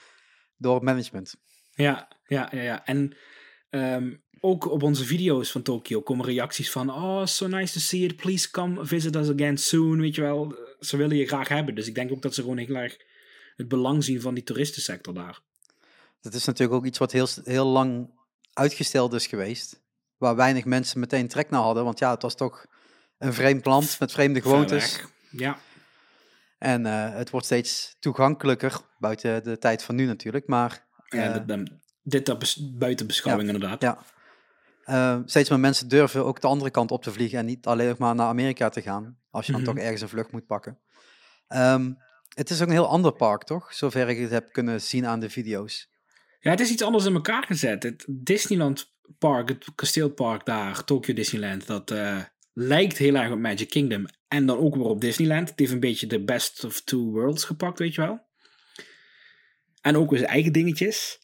door management. Ja, ja, ja. ja. En um, ook op onze video's van Tokio komen reacties van: Oh, so nice to see it. Please come visit us again soon. Weet je wel, ze willen je graag hebben. Dus ik denk ook dat ze gewoon heel erg het belang zien van die toeristensector daar. Dat is natuurlijk ook iets wat heel, heel lang uitgesteld is geweest. Waar weinig mensen meteen trek naar hadden. Want ja, het was toch een vreemd land met vreemde gewoontes. Ja. En uh, het wordt steeds toegankelijker, buiten de tijd van nu natuurlijk. Maar, uh, ja, eh, dit bes buiten beschouwing ja, inderdaad. Ja. Uh, steeds meer mensen durven ook de andere kant op te vliegen en niet alleen maar naar Amerika te gaan. Als je dan mm -hmm. toch ergens een vlucht moet pakken. Um, het is ook een heel ander park, toch? Zover ik het heb kunnen zien aan de video's. Ja, het is iets anders in elkaar gezet. Het Disneyland Park, het kasteelpark daar, Tokyo Disneyland, dat uh, lijkt heel erg op Magic Kingdom. En dan ook weer op Disneyland. Het heeft een beetje de best of two worlds gepakt, weet je wel. En ook weer zijn eigen dingetjes.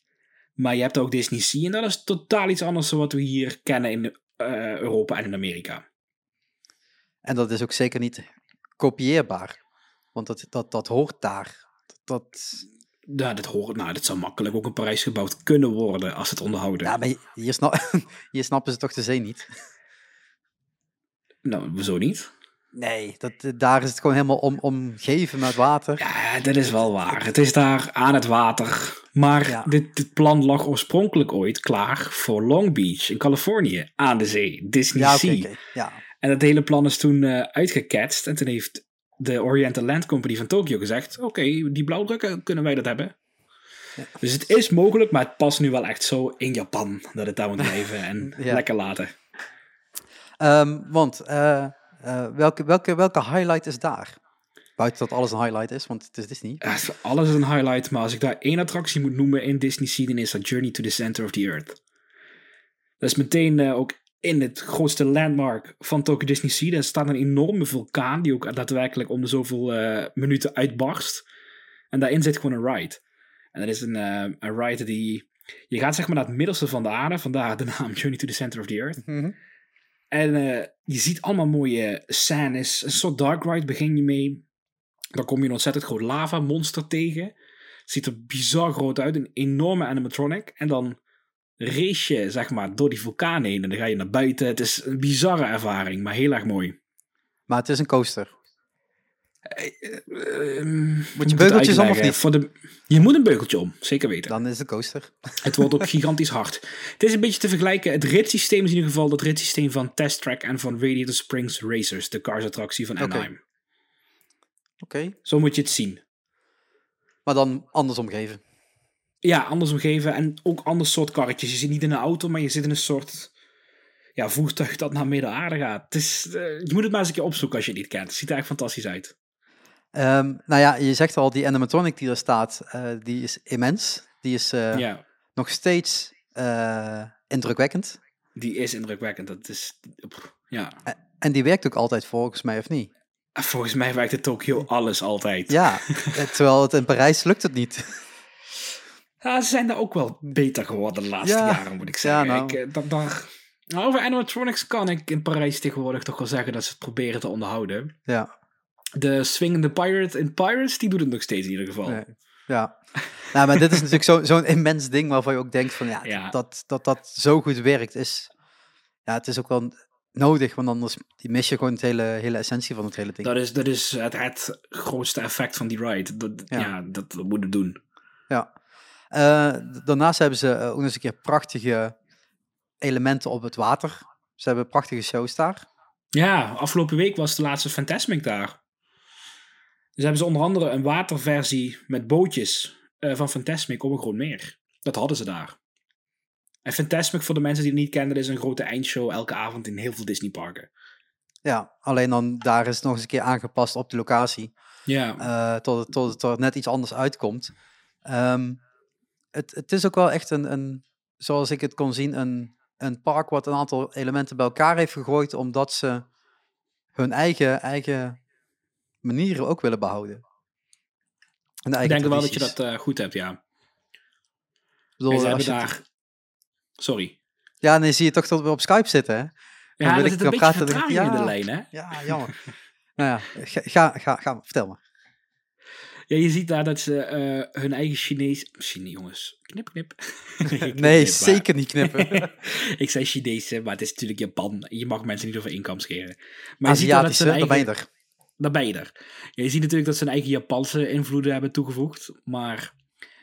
Maar je hebt ook Disney Sea en dat is totaal iets anders dan wat we hier kennen in uh, Europa en in Amerika. En dat is ook zeker niet kopieerbaar. Want dat, dat, dat hoort daar. Dat... Ja, dat hoort. Nou, dat zou makkelijk ook in Parijs gebouwd kunnen worden als het onderhouden. Ja, maar hier, snap, hier snappen ze toch de zee niet? Nou, zo niet? Nee, dat, daar is het gewoon helemaal om, omgeven met water. Ja, dat is wel waar. Het is daar aan het water. Maar ja. dit, dit, plan lag oorspronkelijk ooit klaar voor Long Beach in Californië, aan de zee, Disney ja, Sea. Okay, ja. En dat hele plan is toen uh, uitgeketst en toen heeft de Oriental Land Company van Tokyo gezegd: Oké, okay, die blauwdrukken, kunnen wij dat hebben? Ja. Dus het is mogelijk, maar het past nu wel echt zo in Japan dat het daar moet blijven en lekker laten. Um, want uh, uh, welke, welke, welke highlight is daar? Buiten dat alles een highlight is, want het is Disney. Ja, alles is een highlight, maar als ik daar één attractie moet noemen in Disney Sea, dan is dat Journey to the Center of the Earth. Dat is meteen uh, ook in het grootste landmark van Tokyo Disney Sea. Daar staat een enorme vulkaan die ook daadwerkelijk om de zoveel uh, minuten uitbarst. En daarin zit gewoon een ride. En dat is een, uh, een ride die... Je gaat zeg maar naar het middelste van de aarde, vandaar de naam Journey to the Center of the Earth. Mm -hmm. En uh, je ziet allemaal mooie scènes. Een soort dark ride begin je mee. Dan kom je een ontzettend groot lava monster tegen. Ziet er bizar groot uit, een enorme animatronic. En dan race je, zeg maar, door die vulkaan heen. En dan ga je naar buiten. Het is een bizarre ervaring, maar heel erg mooi. Maar het is een coaster. Uh, uh, moet je beugeltjes om of niet? Voor de, je moet een beugeltje om, zeker weten. Dan is het een coaster. Het wordt ook gigantisch hard. Het is een beetje te vergelijken. Het ritssysteem is in ieder geval het ritssysteem van Test Track en van Radiator Springs Racers, de cars attractie van Anaheim. Oké. Okay. Okay. Zo moet je het zien. Maar dan anders omgeven. Ja, anders omgeven en ook ander soort karretjes. Je zit niet in een auto, maar je zit in een soort ja, voertuig dat naar midden-aarde gaat. Het is, uh, je moet het maar eens een keer opzoeken als je het niet kent. Het ziet er echt fantastisch uit. Um, nou ja, je zegt al, die animatronic die er staat, uh, die is immens. Die is uh, ja. nog steeds indrukwekkend. Die is indrukwekkend, dat is, ja. En die werkt ook altijd volgens mij, of niet? Volgens mij werkt in Tokio alles altijd. Ja, terwijl het in Parijs lukt het niet. Ja, ze zijn daar ook wel beter geworden de laatste ja. jaren, moet ik zeggen. Ja, nou. ik, dat, dat, nou, over animatronics kan ik in Parijs tegenwoordig toch wel zeggen dat ze het proberen te onderhouden. Ja. De swingende pirate in Pirates, die doet het nog steeds in ieder geval. Nee. Ja. nou, maar dit is natuurlijk zo'n zo immens ding waarvan je ook denkt van ja, ja. Dat, dat dat zo goed werkt is. Ja, het is ook wel nodig, want anders mis je gewoon het hele, hele essentie van het hele ding. Dat is, dat is het, het grootste effect van die ride. Dat, ja. ja dat, dat moet het doen. Ja. Uh, daarnaast hebben ze ook nog eens een keer prachtige elementen op het water. Ze hebben prachtige shows daar. Ja, afgelopen week was de laatste Fantasmic daar. Dus hebben ze onder andere een waterversie met bootjes uh, van Fantasmic op een groot meer. Dat hadden ze daar. En Fantasmic, voor de mensen die het niet kennen, is een grote eindshow elke avond in heel veel Disneyparken. Ja, alleen dan daar is het nog eens een keer aangepast op de locatie. Ja. eh, tot, het, tot het er net iets anders uitkomt. Ehm, het, het is ook wel echt een, een, zoals ik het kon zien, een, een park wat een aantal elementen bij elkaar heeft gegooid, omdat ze hun eigen, eigen manieren ook willen behouden. En de ik denk wel dat je dat eh, goed hebt, ja. Bedoel, ze hebben het- daar... Sorry. Ja, nee, zie je toch dat we op Skype zitten, hè? Ja, wil er ik dan praten, dan- in de ja. lijn, hè? Ja, jammer. nou ja, ga, ga, ga, vertel me. Ja, je ziet daar dat ze eh, hun eigen Chinees... Chine, jongens. Knip, knip. Nee, knip, zeker niet knippen. ik zei Chinese, maar het is natuurlijk Japan. Je mag mensen niet over inkomen scheren. Maar je ziet wel dat Aziatische, dan ben je er. Dan ben je er. Je ziet natuurlijk dat ze hun eigen Japanse invloeden hebben toegevoegd. Maar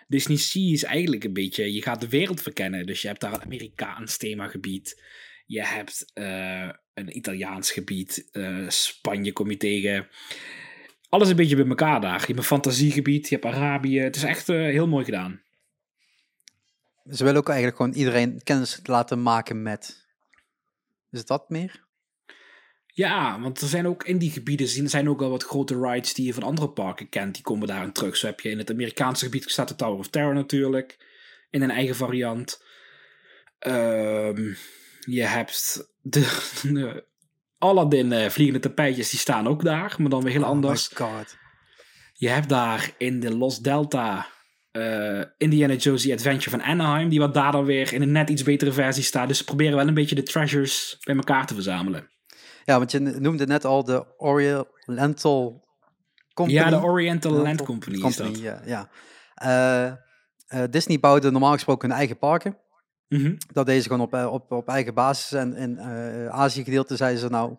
Disney Sea is eigenlijk een beetje... Je gaat de wereld verkennen. Dus je hebt daar een Amerikaans themagebied. Je hebt eh, een Italiaans gebied. eh, Spanje kom je tegen. Alles een beetje bij elkaar daar. Je hebt een fantasiegebied. Je hebt Arabië. Het is echt eh, heel mooi gedaan. Ze willen ook eigenlijk gewoon iedereen kennis laten maken met. Is dat meer? Ja, want er zijn ook in die gebieden zijn ook al wat grote rides die je van andere parken kent. Die komen daarin terug. Zo heb je in het Amerikaanse gebied staat de Tower of Terror natuurlijk. In een eigen variant. Ehm, je hebt de, de Aladdin eh, vliegende tapijtjes, die staan ook daar. Maar dan weer heel anders. Oh my god. Je hebt daar in de Los Delta eh, Indiana Jones The Adventure van Anaheim. Die wat daar dan weer in een net iets betere versie staat. Dus ze proberen wel een beetje de treasures bij elkaar te verzamelen. Ja, want je noemde net al de Oriental Company. Ja, de Oriental Land Company, is dat. Ja, ja. Eh, eh, Disney bouwde normaal gesproken hun eigen parken. Mhm. Dat deden ze gewoon op, eh, op, op eigen basis. En in Azië gedeelte zeiden ze nou,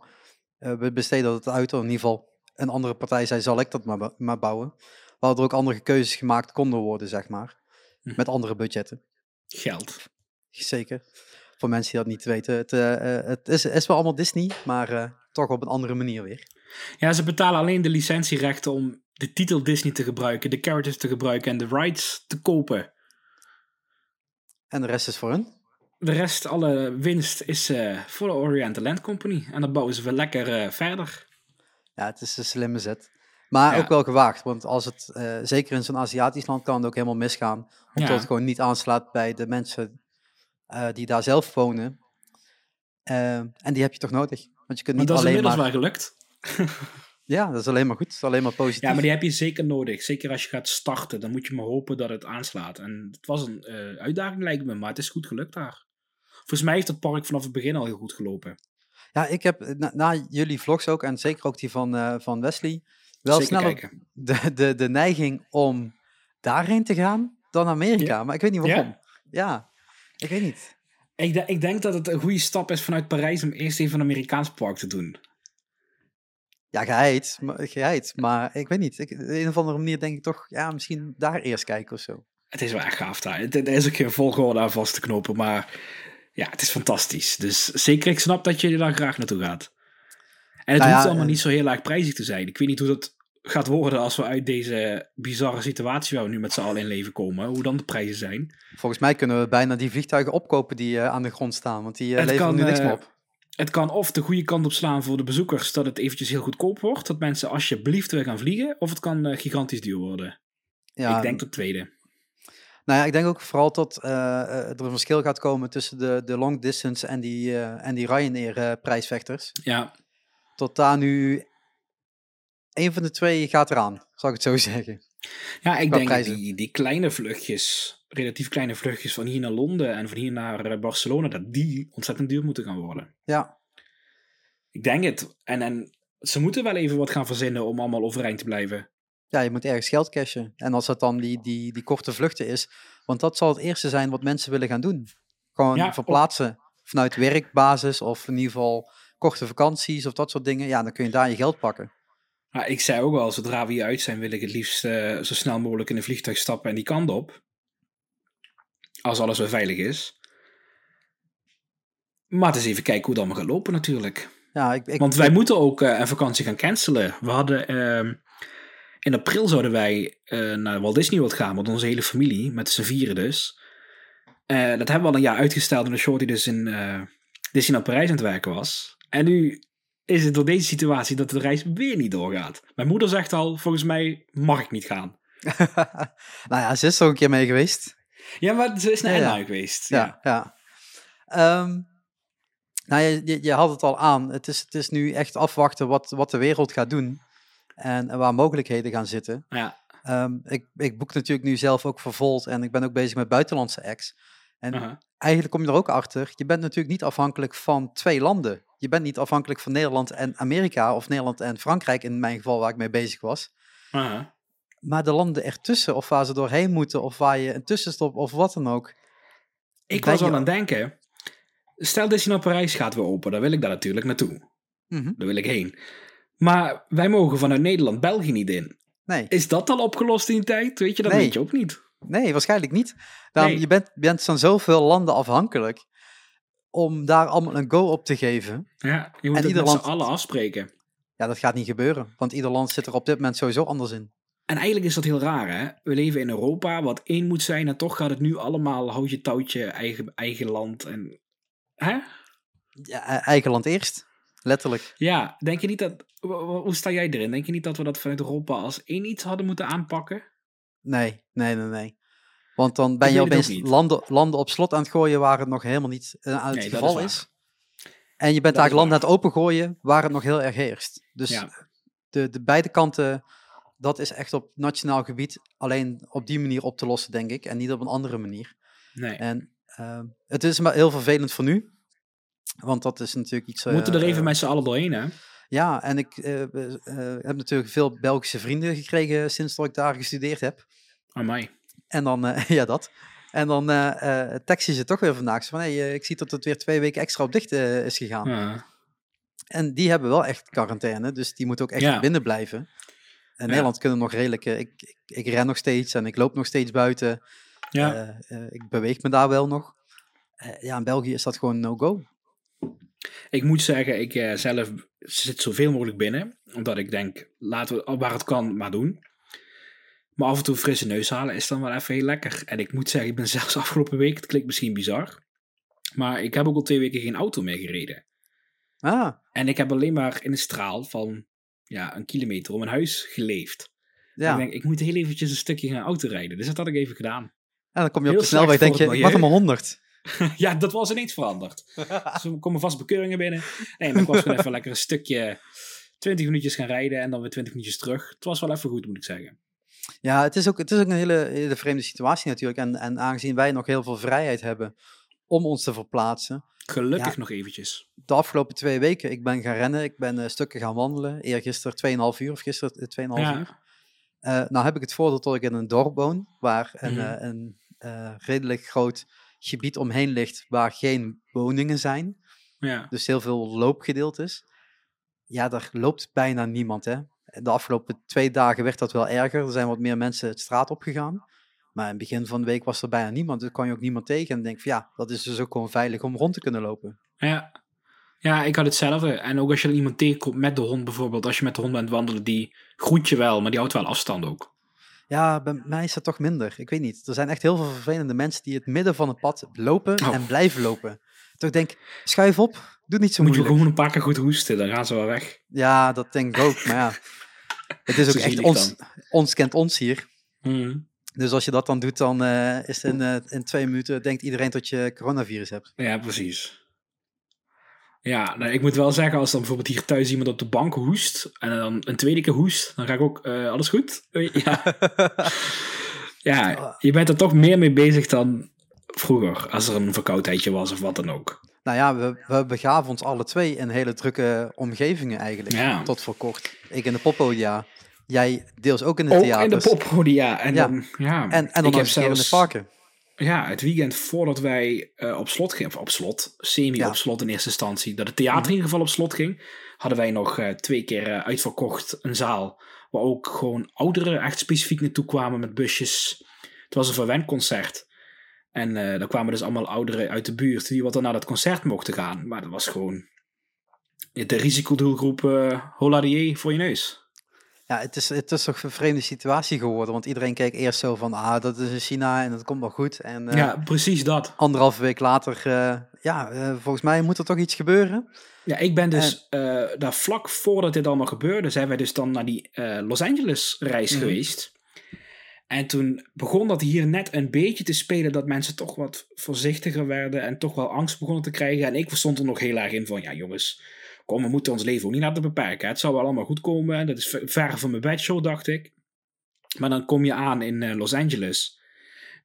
we besteden het uit. Of in ieder geval, een andere partij zei, zal ik dat maar, maar bouwen. Waar er ook andere keuzes gemaakt konden worden, zeg maar. Hm. Met andere budgetten. Geld. Zeker. Voor mensen die dat niet weten. Het, eh, eh, het is, is wel allemaal Disney, maar eh, toch op een andere manier weer. Ja, ze betalen alleen de licentierechten om de titel Disney te gebruiken, de characters te gebruiken en de rights te kopen. En de rest is voor hun. De rest, alle winst, is voor de Oriental Land Company. En dan bouwen ze wel lekker verder. Ja, het is een slimme zet. Maar Ja. ook wel gewaagd, want als het, zeker in zo'n Aziatisch land, kan het ook helemaal misgaan. Omdat Ja. het gewoon niet aanslaat bij de mensen eh, die daar zelf wonen. Eh, en die heb je toch nodig? Want je kunt Maar niet dat is inmiddels maar... wel gelukt. Ja, dat is alleen maar goed. Alleen maar positief. Ja, maar die heb je zeker nodig. Zeker als je gaat starten, dan moet je maar hopen dat het aanslaat. En het was een eh, uitdaging lijkt me, maar het is goed gelukt daar. Volgens mij heeft het park vanaf het begin al heel goed gelopen. Ja, ik heb na, na jullie vlogs ook, en zeker ook die van, van Wesley, wel Zeker sneller de, de, de neiging om daarheen te gaan dan Amerika. Maar ik weet niet Ja? waarom. Ja, ik weet niet. Ik, de- ik denk dat het een goede stap is vanuit Parijs om eerst even een Amerikaans park te doen. Ja, geheid, maar, geheid, maar ik weet niet. Ik, op een of andere manier denk ik toch, ja, misschien daar eerst kijken of zo. Het is wel echt gaaf daar. Het- Er is ook geen volgorde aan vast te knopen, maar ja, het is fantastisch. Dus zeker, ik snap dat je er dan graag naartoe gaat. En het Nou ja, hoeft allemaal niet zo heel erg prijzig te zijn. Ik weet niet hoe dat gaat worden als we uit deze bizarre situatie waar we nu met z'n allen in leven komen. Hoe dan de prijzen zijn. Volgens mij kunnen we bijna die vliegtuigen opkopen die eh, aan de grond staan, want die Het leveren kan, nu niks eh, meer op. Het kan of de goede kant op slaan voor de bezoekers, dat het eventjes heel goedkoop wordt. Dat mensen alsjeblieft weer gaan vliegen. Of het kan gigantisch duur worden. Ja, ik denk het tweede. Nou ja, ik denk ook vooral dat er een verschil gaat komen tussen de, de long distance en die, en die Ryanair eh, prijsvechters. Ja, Tot daar nu een van de twee gaat eraan, zal ik het zo zeggen. Ja, ik Qua denk prijzen. die, die kleine vluchtjes, relatief kleine vluchtjes van hier naar Londen en van hier naar eh, Barcelona, dat die ontzettend duur moeten gaan worden. Ja, Ik denk het. En, en ze moeten wel even wat gaan verzinnen om allemaal overeind te blijven. ja, je moet ergens geld cashen. En als dat dan die, die, die korte vluchten is, want dat zal het eerste zijn wat mensen willen gaan doen. Gewoon Ja, verplaatsen vanuit werkbasis of in ieder geval korte vakanties of dat soort dingen. Ja, dan kun je daar je geld pakken. Maar ik zei ook al, zodra we hier uit zijn, wil ik het liefst eh, zo snel mogelijk in een vliegtuig stappen en die kant op. Als alles weer veilig is. Maar het is even kijken hoe het allemaal gaat lopen natuurlijk. Ja, ik, ik, Want wij moeten ook eh, een vakantie gaan cancelen. We hadden ehm, in april zouden wij eh, naar Walt Disney World gaan met onze hele familie, met z'n vieren dus. Dat hebben we al een jaar uitgesteld de Shorty dus in Disneyland Parijs aan het werken was. En nu is het door deze situatie dat de reis weer niet doorgaat. Mijn moeder zegt al, volgens mij mag ik niet gaan. nou ja, ze is er een keer mee geweest. Ja, maar ze is naar ja, ja. geweest. Ja, ja. ja. Um, nou, je, je, had het al aan. Het is, het is nu echt afwachten wat, wat de wereld gaat doen. En, en waar mogelijkheden gaan zitten. Ja. Um, ik, ik boek natuurlijk nu zelf ook voor Volt. En ik ben ook bezig met buitenlandse acts. En uh -huh. eigenlijk kom je er ook achter. Je bent natuurlijk niet afhankelijk van twee landen. Je bent niet afhankelijk van Nederland en Amerika. Of Nederland en Frankrijk in mijn geval waar ik mee bezig was. Uh -huh. Maar de landen ertussen, of waar ze doorheen moeten, of waar je een tussenstop of wat dan ook. Ik was al aan het denken. Stel dat je naar Parijs gaat weer open, dan wil ik daar natuurlijk naartoe. Mm -hmm. Daar wil ik heen. Maar wij mogen vanuit Nederland België niet in. Nee. Is dat al opgelost in die tijd? Weet je, dat nee. weet je ook niet. Nee, waarschijnlijk niet. Nee. Je bent, bent van zoveel landen afhankelijk om daar allemaal een go op te geven. Ja, je moet en het met land... allen afspreken. Ja, dat gaat niet gebeuren, want ieder land zit er op dit moment sowieso anders in. En eigenlijk is dat heel raar, hè? We leven in Europa, wat één moet zijn, en toch gaat het nu allemaal houtje touwtje, eigen, eigen land en... Hè? Ja, e-, eigen land eerst, letterlijk. Ja, denk je niet dat... Hoe sta jij erin? Denk je niet dat we dat vanuit Europa als één iets hadden moeten aanpakken? Nee, nee, nee, nee. Want dan ben je opeens landen, landen op slot aan het gooien waar het nog helemaal niet uh, het nee, geval is, is. En je bent eigenlijk landen aan het opengooien waar het nog heel erg heerst. Dus ja. de, de beide kanten, dat is echt op nationaal gebied alleen op die manier op te lossen, denk ik. En niet op een andere manier. Nee. En uh, het is maar heel vervelend voor nu. Want dat is natuurlijk iets... We moeten er even uh, met z'n allen doorheen, hè? Ja, en ik heb natuurlijk veel Belgische vrienden gekregen sinds dat ik daar gestudeerd heb. Amai. En dan, uh, ja, dat. En dan uh, uh, tekst je ze toch weer vandaag. Van, hey, ik zie dat het weer twee weken extra op dicht is gegaan. Ja. En die hebben wel echt quarantaine, dus die moeten ook echt Ja. binnen blijven. En Ja. Nederland kunnen nog redelijk... ik, ik, ik ren nog steeds en ik loop nog steeds buiten. Ja. Ik beweeg me daar wel nog. Ja, in België is dat gewoon no-go. Ik moet zeggen, ik zelf zit zoveel mogelijk binnen. Omdat ik denk, laten we waar het kan maar doen. Maar af en toe frisse neus halen is dan wel even heel lekker. En ik moet zeggen, ik ben zelfs afgelopen week, het klinkt misschien bizar. Maar ik heb ook al twee weken geen auto meer gereden. Ah, En ik heb alleen maar in een straal van ja, een kilometer om mijn huis geleefd. ja. Ik denk, ik moet heel eventjes een stukje gaan auto rijden. Dus dat had ik even gedaan. En dan kom je op de snelweg denk je, mag maar 100. ja, dat was ineens veranderd. Dus er komen vast bekeuringen binnen. Nee, maar ik was gewoon even lekker een stukje 20 minuutjes gaan rijden en dan weer 20 minuutjes terug. Het was wel even goed, moet ik zeggen. Ja, het is ook, het is ook een hele, hele vreemde situatie natuurlijk. En, en aangezien wij nog heel veel vrijheid hebben om ons te verplaatsen. Gelukkig Ja. nog eventjes. De afgelopen twee weken, ik ben gaan rennen, ik ben eh, stukken gaan wandelen. Eergisteren 2,5 uur of gisteren eh, 2,5 Ja. uur. Eh, nou heb ik het voordeel dat ik in een dorp woon, waar een, Mhm. eh, een eh, redelijk groot gebied omheen ligt waar geen woningen zijn. Ja. Dus heel veel loopgedeeltes. Ja, daar loopt bijna niemand. Hè? De afgelopen twee dagen werd dat wel erger. Er zijn wat meer mensen het straat op gegaan. Maar in het begin van de week was er bijna niemand. Dus kan je ook niemand tegen. En denk van ja, dat is dus ook gewoon veilig om rond te kunnen lopen. Ja. Ja, ik had hetzelfde. En ook als je iemand tegenkomt met de hond bijvoorbeeld. Als je met de hond bent wandelen, die groet je wel, maar die houdt wel afstand ook. Ja, bij mij is dat toch minder. Ik weet niet. Er zijn echt heel veel vervelende mensen die het midden van het pad lopen Oh. en blijven lopen. Toch denk, schuif op. Doe niet zo Moet je moeilijk. gewoon een paar keer goed hoesten, dan gaan ze wel weg. Ja, dat denk ik ook. Maar ja, het is ook echt ons, ons kent ons hier. Mhm. Dus als je dat dan doet, dan eh, is in, eh, in twee minuten denkt iedereen dat je coronavirus hebt. Ja, precies. Ja, nou, ik moet wel zeggen, als dan bijvoorbeeld hier thuis iemand op de bank hoest en dan een tweede keer hoest, dan ga ik ook, eh, alles goed? Ja. ja, je bent er toch meer mee bezig dan vroeger, als er een verkoudheidje was of wat dan ook. Nou ja, we, we begaven ons alle twee in hele drukke omgevingen eigenlijk. Ja. Tot voor kort. Ik in de poppodia. Jij deels ook in de Ook theaters. in de poppodia. En Ja. dan, ja. En, en ik dan nog keer in de zelfs- parken. Ja, het weekend voordat wij eh, op slot gingen, of op slot, semi Ja. op slot in eerste instantie, dat het theater Mhm. in ieder geval op slot ging, hadden wij nog eh, twee keer eh, uitverkocht een zaal, waar ook gewoon ouderen echt specifiek naartoe kwamen met busjes. Het was een verwendconcert. En eh daar kwamen dus allemaal ouderen uit de buurt die wat dan naar dat concert mochten gaan. Maar dat was gewoon de risicodoelgroep uh, Holladier voor je neus. Ja, het is, het is toch een vreemde situatie geworden. Want iedereen keek eerst zo van, ah, dat is in China en dat komt wel goed. En eh, ja, precies dat. anderhalve week later, eh, ja, eh, volgens mij moet er toch iets gebeuren. Ja, ik ben dus eh, daar vlak voordat dit allemaal gebeurde, zijn wij dus dan naar die eh, Los Angeles reis Mhm. geweest. En toen begon dat hier net een beetje te spelen dat mensen toch wat voorzichtiger werden en toch wel angst begonnen te krijgen. En ik stond er nog heel erg in van, ja jongens, kom, we moeten ons leven ook niet laten beperken. Het zal wel allemaal goed komen. En dat is ver- ver van mijn bedshow, dacht ik. Maar dan kom je aan in eh, Los Angeles.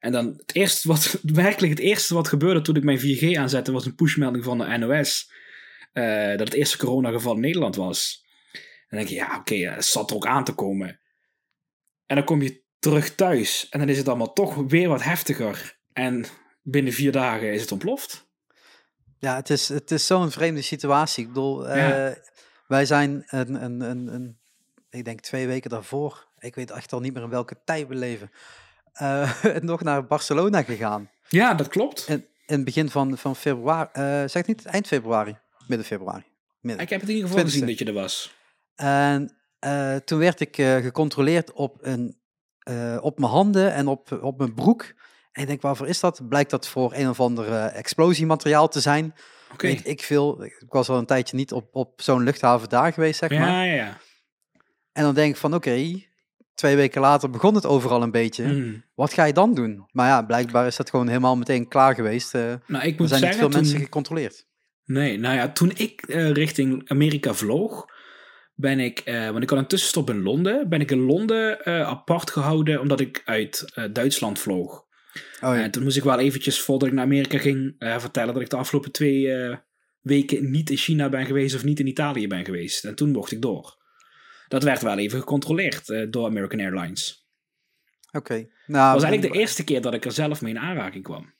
En dan het eerste wat, werkelijk het eerste wat gebeurde toen ik mijn 4G aanzette, was een pushmelding van de NOS. eh, dat het eerste coronageval in Nederland was. En dan denk je, ja, oké, eh, het zat er ook aan te komen. En dan kom je terug thuis en dan is het allemaal toch weer wat heftiger. En binnen vier dagen is het ontploft. Ja, het is, het is zo'n vreemde situatie. Ik bedoel, eh, wij zijn een, een, een, een, ik denk twee weken daarvoor, ik weet echt al niet meer in welke tijd we leven, eh, nog naar Barcelona gegaan. Ja, dat klopt. In, in het begin van, van februari, eh, zeg ik niet, eind februari, midden februari. Midden. Ik heb het in ieder geval gezien dat je er was. En toen werd ik gecontroleerd op, een, eh, op mijn handen en op, op mijn broek. En ik denk, waarvoor is dat? Blijkt dat voor een of ander eh, explosiemateriaal te zijn. Oké. Ik veel. Ik was al een tijdje niet op, op zo'n luchthaven daar geweest, zeg maar. Ja, ja. En dan denk ik van, oké, twee weken later begon het overal een beetje. Mm. Wat ga je dan doen? Maar ja, blijkbaar is dat gewoon helemaal meteen klaar geweest. Eh, Nou, ik er moet zijn niet veel toen... mensen gecontroleerd. Nee, nou ja, toen ik richting Amerika vloog, ben ik, eh, want ik had een tussenstop in Londen, ben ik in Londen eh, apart gehouden omdat ik uit eh, Duitsland vloog. Oh ja. En toen moest ik wel eventjes, voordat ik naar Amerika ging, vertellen dat ik de afgelopen twee weken niet in China ben geweest of niet in Italië ben geweest. En toen mocht ik door. Dat werd wel even gecontroleerd door American Airlines. Oké. Nou, Dat was eigenlijk de eerste keer dat ik er zelf mee in aanraking kwam.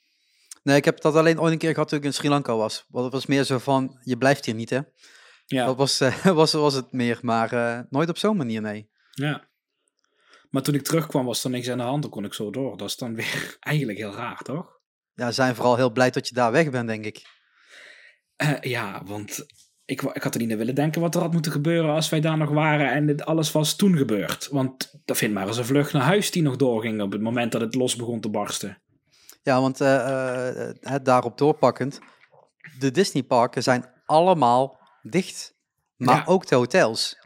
Nee, ik heb dat alleen ooit een keer gehad toen ik in Sri Lanka was. Want het was meer zo van, je blijft hier niet, hè? Ja, Dat was, eh, was, was het meer, maar eh, nooit op zo'n manier, nee. ja. Maar toen ik terugkwam was er niks aan de hand, dan kon ik zo door. Dat is dan weer eigenlijk heel raar, toch? Ja, we zijn vooral heel blij dat je daar weg bent, denk ik. Eh, ja, want ik, ik had er niet naar willen denken wat er had moeten gebeuren als wij daar nog waren en dit alles was toen gebeurd. Want dat vindt maar eens een vlucht naar huis die nog doorging op het moment dat het los begon te barsten. Ja, want het daarop doorpakkend, de Disneyparken zijn allemaal dicht. Maar Ja. ook de hotels.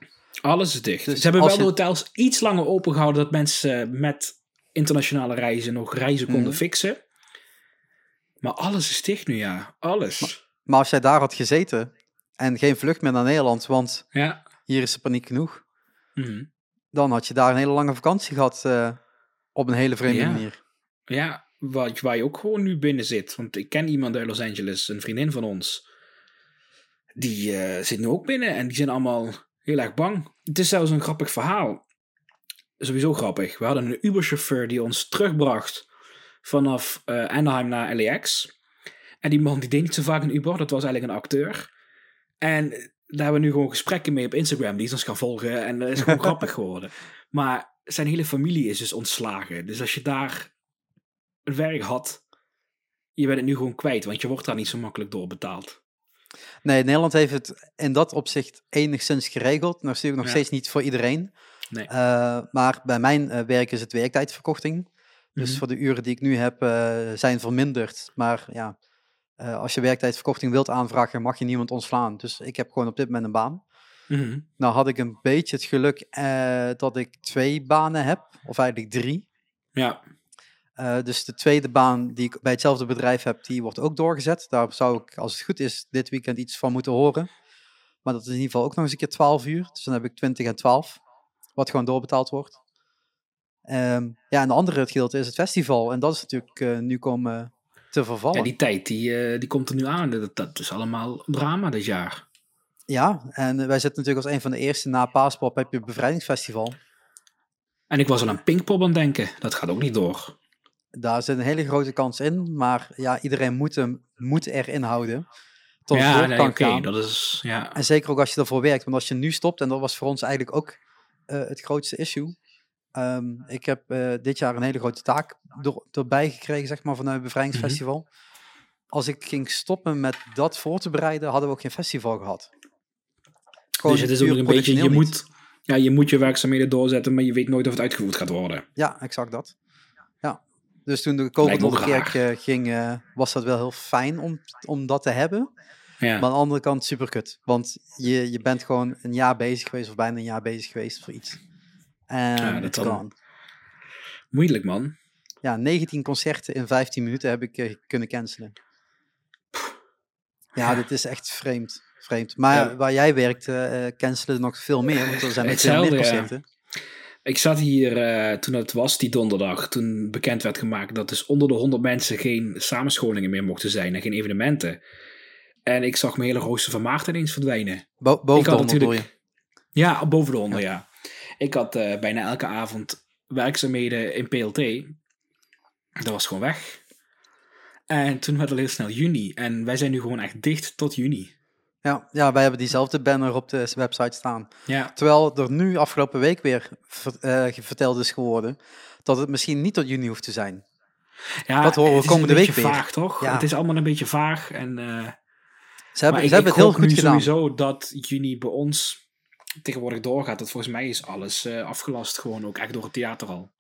Alles is dicht. Dus Ze hebben wel de hotels iets langer open gehouden dat mensen met internationale reizen nog reizen konden Mhm. fixen. Maar alles is dicht nu, ja. Alles. Maar als jij daar had gezeten en geen vlucht meer naar Nederland, want Ja. hier is de paniek genoeg, Mhm. dan had je daar een hele lange vakantie gehad eh, op een hele vreemde Ja. manier. Ja, waar, waar je ook gewoon nu binnen zit. Want ik ken iemand uit Los Angeles, een vriendin van ons. Die eh, zit nu ook binnen en die zijn allemaal heel erg bang. Het is zelfs een grappig verhaal. Sowieso grappig. We hadden een Uber-chauffeur die ons terugbracht vanaf eh, Anaheim naar LAX. En die man die deed niet zo vaak een Uber, dat was eigenlijk een acteur. En daar hebben we nu gewoon gesprekken mee op Instagram, die is ons gaan volgen. En dat is gewoon grappig geworden. Maar zijn hele familie is dus ontslagen. Dus als je daar het werk had, je bent het nu gewoon kwijt, want je wordt daar niet zo makkelijk door betaald. Nee, Nederland heeft het in dat opzicht enigszins geregeld. Natuurlijk nog Ja. steeds niet voor iedereen. Nee. Eh, maar bij mijn eh, werk is het werktijdverkorting. Dus Mhm. voor de uren die ik nu heb, eh, zijn verminderd. Maar ja, als je werktijdverkorting wilt aanvragen, mag je niemand ontslaan. Dus ik heb gewoon op dit moment een baan. Mhm. Nou had ik een beetje het geluk dat ik twee banen heb, of eigenlijk drie. Ja, Eh, dus de tweede baan die ik bij hetzelfde bedrijf heb, die wordt ook doorgezet. Daar zou ik, als het goed is, dit weekend iets van moeten horen. Maar dat is in ieder geval ook nog eens een keer 12 uur. Dus dan heb ik 20 en 12, wat gewoon doorbetaald wordt. Ehm, ja, en de andere gedeelte is het festival. En dat is natuurlijk eh, nu komen te vervallen. ja die tijd die, eh, die komt er nu aan. Dat, dat is allemaal drama dit jaar. Ja, en wij zitten natuurlijk als een van de eerste na Paaspop heb je het bevrijdingsfestival. En ik was al aan Pinkpop aan het denken. Dat gaat ook niet door. Daar zit een hele grote kans in, maar ja, iedereen moet hem moet erin houden. Tot het ja, door nee, kan gaan. dat is... Ja. En zeker ook als je ervoor werkt, want als je nu stopt, en dat was voor ons eigenlijk ook eh, het grootste issue. Ehm, ik heb eh, dit jaar een hele grote taak door, erbij gekregen, zeg maar, vanuit het Bevrijdingsfestival. Als ik ging stoppen met dat voor te bereiden, hadden we ook geen festival gehad. Gewoon Dus het is ook een beetje... Je moet Ja, je moet je werkzaamheden doorzetten, maar je weet nooit of het uitgevoerd gaat worden. Ja, exact dat. Dus toen de door de ook kerk ging, eh, was dat wel heel fijn om, om dat te hebben. Ja. Maar aan de andere kant super kut. Want je, je bent gewoon een jaar bezig geweest, of bijna een jaar bezig geweest voor iets. En Ja, dat gone. Moeilijk, man. Ja, 19 concerten in 15 minuten heb ik eh, kunnen cancelen. Ja, dit is echt vreemd. vreemd. Maar waar jij werkt, eh, eh, cancelen nog veel meer. Want er zijn nog veel meer ja. concerten. Ik zat hier eh, toen het was, die donderdag, toen bekend werd gemaakt dat dus onder de 100 mensen geen samenscholingen meer mochten zijn en geen evenementen. En ik zag mijn hele rooster van maart ineens verdwijnen. Bo boven de had 100 bedoel je? natuurlijk- Ja, boven de 100, ja. Ik had eh, bijna elke avond werkzaamheden in PLT. Dat was gewoon weg. En toen werd het heel snel juni. En wij zijn nu gewoon echt dicht tot juni. Ja, ja, wij hebben diezelfde banner op de website staan. Ja, Terwijl er nu afgelopen week weer ver- eh, verteld is geworden dat het misschien niet tot juni hoeft te zijn. ja Dat horen we het is komende week weer. vaag, toch? Ja. Het is allemaal een beetje vaag. En, eh, Ze hebben, ze hebben het heel goed nu gedaan. sowieso dat juni bij ons tegenwoordig doorgaat. Dat volgens mij is alles eh, afgelast gewoon ook echt door het theater al.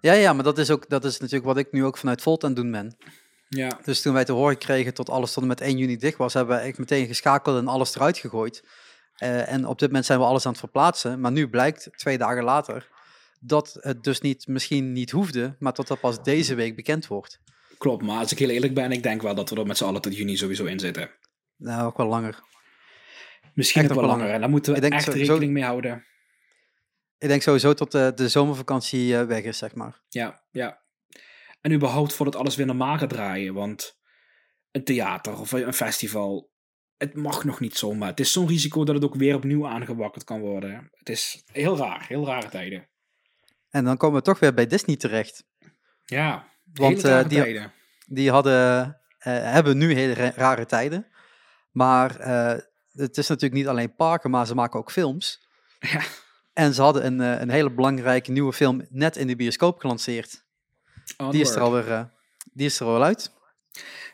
Ja, ja, maar dat is, ook, dat is natuurlijk wat ik nu ook vanuit Volt aan het doen ben. Ja, Dus toen wij te horen kregen tot alles tot en met 1 juni dicht was, hebben we echt meteen geschakeld en alles eruit gegooid. Eh, en op dit moment zijn we alles aan het verplaatsen. Maar nu blijkt, twee dagen later, dat het dus niet, misschien niet hoefde, maar dat dat pas deze week bekend wordt. klopt. Maar als ik heel eerlijk ben, ik denk wel dat we er met z'n allen tot juni sowieso in zitten. Nou, ook wel langer. Misschien Echt wel langer. En daar moeten we echt rekening mee houden. Ik denk sowieso tot de, de zomervakantie eh, weg is, zeg maar. Ja, ja. En überhaupt voordat alles weer normaal gaat draaien. Want een theater of een festival, het mag nog niet zomaar. Het is zo'n risico dat het ook weer opnieuw aangewakkerd kan worden. Het is heel raar, heel rare tijden. En dan komen we toch weer bij Disney terecht. Ja, Want, hele rare eh, die- tijden. Die hadden, eh, hebben nu hele ra- rare tijden. Maar eh, het is natuurlijk niet alleen parken, maar ze maken ook films. Ja. En ze hadden een, een hele belangrijke nieuwe film net in de bioscoop gelanceerd. Die is er alweer, eh, die is er al uit.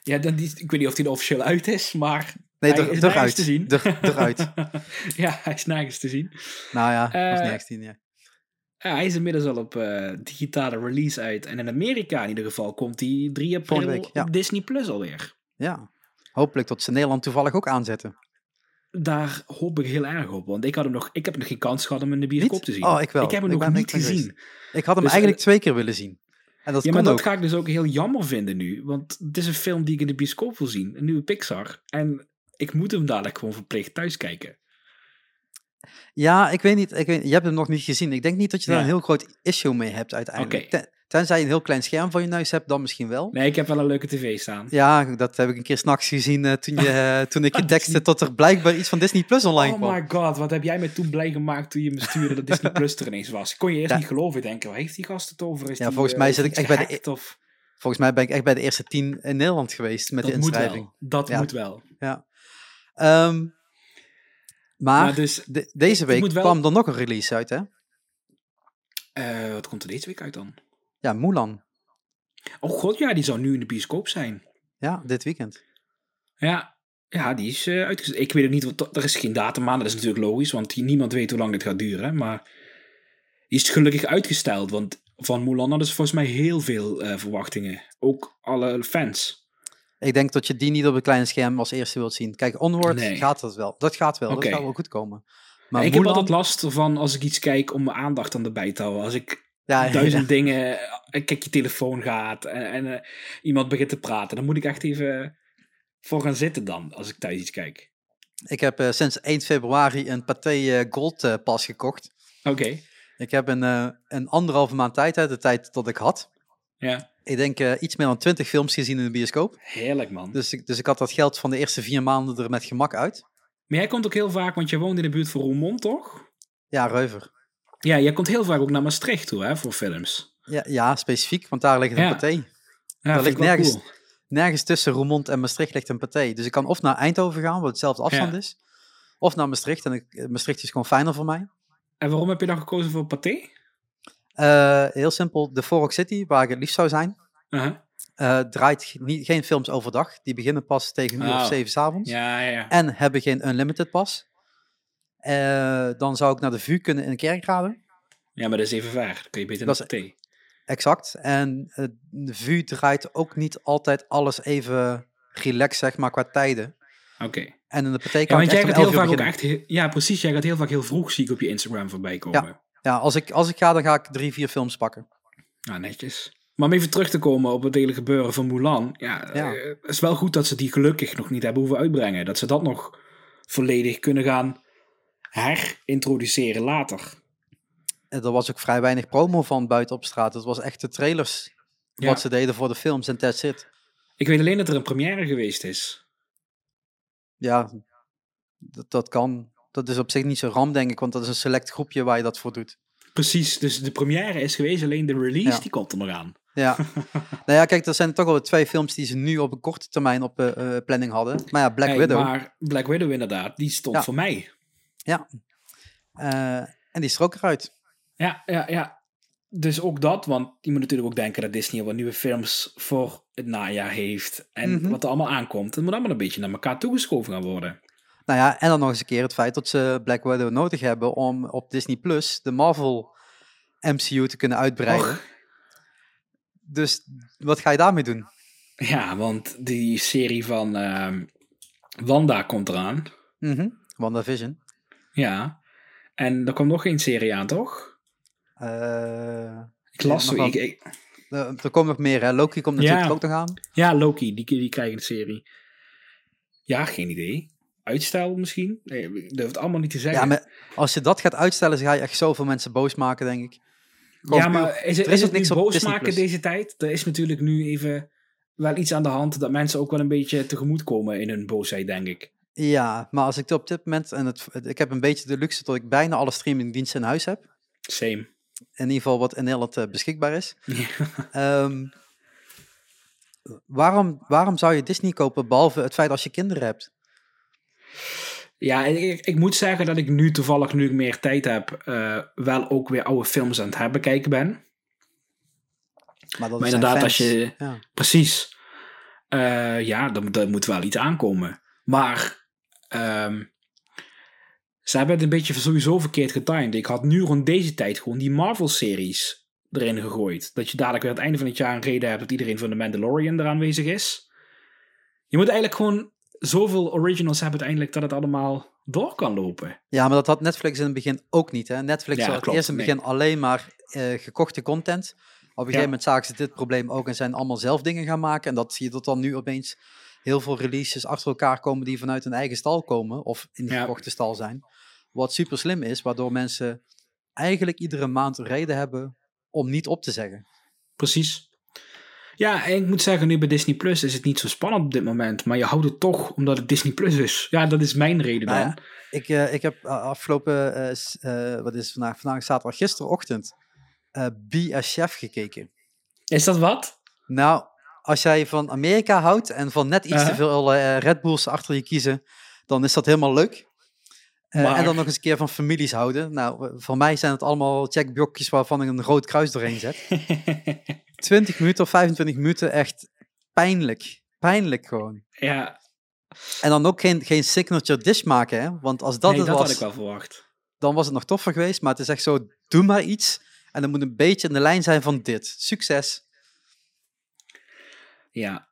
Ja, dan die, ik weet niet of die er officieel uit is, maar Nee, hij er, is nergens te zien. Er, eruit. ja, hij is nergens te zien. Nou ja, Eh, nog nergens tien, ja. Ja, hij is inmiddels al op eh, digitale release uit. En in Amerika in ieder geval komt hij 3 april week, ja. op Disney Plus alweer. ja. Hopelijk tot ze Nederland toevallig ook aanzetten. Daar hoop ik heel erg op. Want ik, had hem nog, ik heb nog geen kans gehad om hem in de bioscoop Niet? te zien. Oh, ik wel. Ik heb hem Ik nog niet gezien. Ik had hem Dus, eigenlijk twee keer willen zien. En dat ja, maar dat ook. ga ik dus ook heel jammer vinden nu. Want het is een film die ik in de bioscoop wil zien. Een nieuwe Pixar. En ik moet hem dadelijk gewoon verplicht thuis kijken. Ja, ik weet niet. Ik weet, je hebt hem nog niet gezien. Ik denk niet dat je daar Ja. een heel groot issue mee hebt uiteindelijk. Ten- tenzij je een heel klein scherm voor je neus hebt, dan misschien wel. Nee, ik heb wel een leuke tv staan. Ja, dat heb ik een keer s'nachts gezien eh, toen, je, eh, toen ik je tekste tot er blijkbaar iets van Disney Plus online Oh kwam. my god, wat heb jij me toen blij gemaakt toen je me stuurde dat Disney Plus er ineens was. Kon je eerst Ja. niet geloven, denken, waar heeft die gast het over? Is Ja, die, volgens eh, mij zit ik echt bij de- Of... Volgens mij ben ik echt bij de eerste tien in Nederland geweest met Dat de moet inschrijving. wel. Dat Ja. moet wel. Ehm, maar Maar dus, de- deze ik week moet wel- kwam er nog een release uit, hè? wat komt er deze week uit dan? Ja, Mulan. Oh god, ja, die zou nu in de bioscoop zijn. Ja, dit weekend. Ja, ja die is eh uitgezet. Ik weet het niet, want er is geen datum aan. Dat is natuurlijk logisch, want niemand weet hoe lang dit gaat duren. Maar die is gelukkig uitgesteld, want van Mulan hadden ze volgens mij heel veel eh, verwachtingen. Ook alle fans. Ik denk dat je die niet op een klein scherm als eerste wilt zien. Kijk, Onward Nee. gaat dat wel. Dat gaat wel. Dat gaat wel goed komen. Maar ik Mulan, heb altijd last ervan als ik iets kijk om mijn aandacht aan erbij te houden. Als ik ja, duizend dingen, eh, kijk je telefoon gaat en, en eh, iemand begint te praten, dan moet ik echt even voor gaan zitten dan, als ik thuis iets kijk. Ik heb eh, sinds 1 februari een Pathé Gold pas gekocht. Oké, Ik heb een, een anderhalve maand tijd, hè, de tijd dat ik had. ja, Ik denk iets meer dan 20 films gezien in de bioscoop. heerlijk man. Dus ik, dus ik had dat geld van de eerste vier maanden er met gemak uit. Maar jij komt ook heel vaak, want je woont in de buurt van Roermond, toch? Ja, Reuver. Ja, jij komt heel vaak ook naar Maastricht toe, hè, voor films. Ja, ja specifiek, want daar ligt een Ja. Ja, ligt nergens- cool. Nergens tussen Roermond en Maastricht ligt een Pathé. Dus ik kan of naar Eindhoven gaan, wat hetzelfde afstand Ja. is. Of naar Maastricht. En ik, Maastricht is gewoon fijner voor mij. En waarom heb je dan gekozen voor Pathé? Eh, heel simpel, de Fork City, waar ik het liefst zou zijn, eh, draait niet, geen films overdag. Die beginnen pas tegen een uur of Oh. zeven s'avonds. Ja, ja, ja. En hebben geen unlimited pas. Eh, dan zou ik naar de VU kunnen in Kerkrade. Ja, maar dat is even ver. Dan kun je beter Dat naar de thee. Exact. En eh, de VU draait ook niet altijd alles even relaxed, zeg maar, qua tijden. Oké. En in de partij Ja, want jij gaat heel 11 uur vaak ook echt... Ja, precies. Jij gaat heel vaak heel vroeg, zie ik op je Instagram voorbij komen. Ja, als ik, als ik ga, dan ga ik drie, vier films pakken. Nou, netjes. Maar om even terug te komen op het hele gebeuren van Mulan. Ja, Ja. eh, het is wel goed dat ze die gelukkig nog niet hebben hoeven uitbrengen. Dat ze dat nog volledig kunnen gaan herintroduceren later. En er was ook vrij weinig promo van buiten op straat. Het was echt de trailers Ja. wat ze deden voor de films en that's it. Ik weet alleen dat er een première geweest is. Ja, dat, dat kan. Dat is op zich niet zo ram, denk ik, want dat is een select groepje waar je dat voor doet. Precies, dus de première is geweest, alleen de release Ja. die komt er nog aan. Ja. nou ja, kijk, er zijn toch al twee films die ze nu op een korte termijn op eh, eh, planning hadden. Maar ja, Black Hey, Widow. Maar Black Widow inderdaad, die stond Ja. voor mij. Eh, en die is er ook eruit. Ja, ja, ja. Dus ook dat, want je moet natuurlijk ook denken dat Disney wat nieuwe films voor het najaar heeft. En Mhm. wat er allemaal aankomt. Het moet allemaal een beetje naar elkaar toegeschoven gaan worden. Nou ja, en dan nog eens een keer het feit dat ze Black Widow nodig hebben om op Disney Plus de Marvel MCU te kunnen uitbreiden. Och, Dus wat ga je daarmee doen? ja, want die serie van ehm, Wanda komt eraan. Mhm. WandaVision. Ja. En er komt nog geen serie aan, toch? Eh, Ik las zo. Ik, ik- er komt nog meer, hè? Loki komt natuurlijk Ja. ook nog aan. ja, Loki, die, die krijgen een serie. Ja, geen idee. Uitstel misschien? Nee, ik durf het allemaal niet te zeggen. Ja, maar als je dat gaat uitstellen, dan ga je echt zoveel mensen boos maken, denk ik. Gewoon Ja, maar is het, er is is het niks boos maken deze tijd? Er is natuurlijk nu even wel iets aan de hand dat mensen ook wel een beetje tegemoet komen in hun boosheid, denk ik. Ja, maar als ik op dit moment, en het, ik heb een beetje de luxe dat ik bijna alle streamingdiensten in huis heb. Same. In ieder geval wat in Nederland eh, beschikbaar is. Ja. Ehm, waarom, waarom zou je Disney kopen, behalve het feit als je kinderen hebt? Ja, ik, ik, moet zeggen dat ik nu toevallig, nu ik meer tijd heb, eh, wel ook weer oude films aan het herbekijken ben. Maar, dat Maar inderdaad, fans. als je- Ja. Precies. Eh, ja, er, er moet wel iets aankomen. Maar ze hebben het een beetje sowieso verkeerd getimed. Ik had nu rond deze tijd gewoon die Marvel-series erin gegooid. Dat je dadelijk weer aan het einde van het jaar een reden hebt dat iedereen van de Mandalorian er aanwezig is. Je moet eigenlijk gewoon zoveel originals hebben uiteindelijk dat het allemaal door kan lopen. ja, maar dat had Netflix in het begin ook niet. Hè? Netflix Ja, had klopt, eerst in het nee. begin alleen maar eh, gekochte content. Op een gegeven moment zagen ze dit probleem ook en zijn allemaal zelf dingen gaan maken. En dat zie je dat dan nu opeens heel veel releases achter elkaar komen die vanuit hun eigen stal komen. Of in de Ja. gekochte stal zijn. Wat super slim is, waardoor mensen eigenlijk iedere maand reden hebben om niet op te zeggen. Precies. Ja, en ik moet zeggen, nu bij Disney Plus is het niet zo spannend op dit moment. Maar je houdt het toch omdat het Disney Plus is. Ja, dat is mijn reden Nou dan. ja, Ik, eh, ik heb eh, afgelopen, eh, wat is vandaag? Vandaag zaterdag, gisterochtend, eh Be a Chef gekeken. Is dat wat? Nou, als jij van Amerika houdt en van net iets te Uh-huh. veel eh, Red Bulls achter je kiezen, dan is dat helemaal leuk. Eh, Maar- En dan nog eens een keer van families houden. Nou, eh, voor mij zijn het allemaal checkblokjes waarvan ik een rood kruis doorheen zet. 20 minuten of 25 minuten, echt pijnlijk. Pijnlijk gewoon. ja, En dan ook geen, geen signature dish maken, hè? Want als dat nee, het dat was, had ik wel verwacht. dan was het nog toffer geweest. Maar het is echt zo, doe maar iets. En dan moet een beetje in de lijn zijn van dit. Succes. Ja.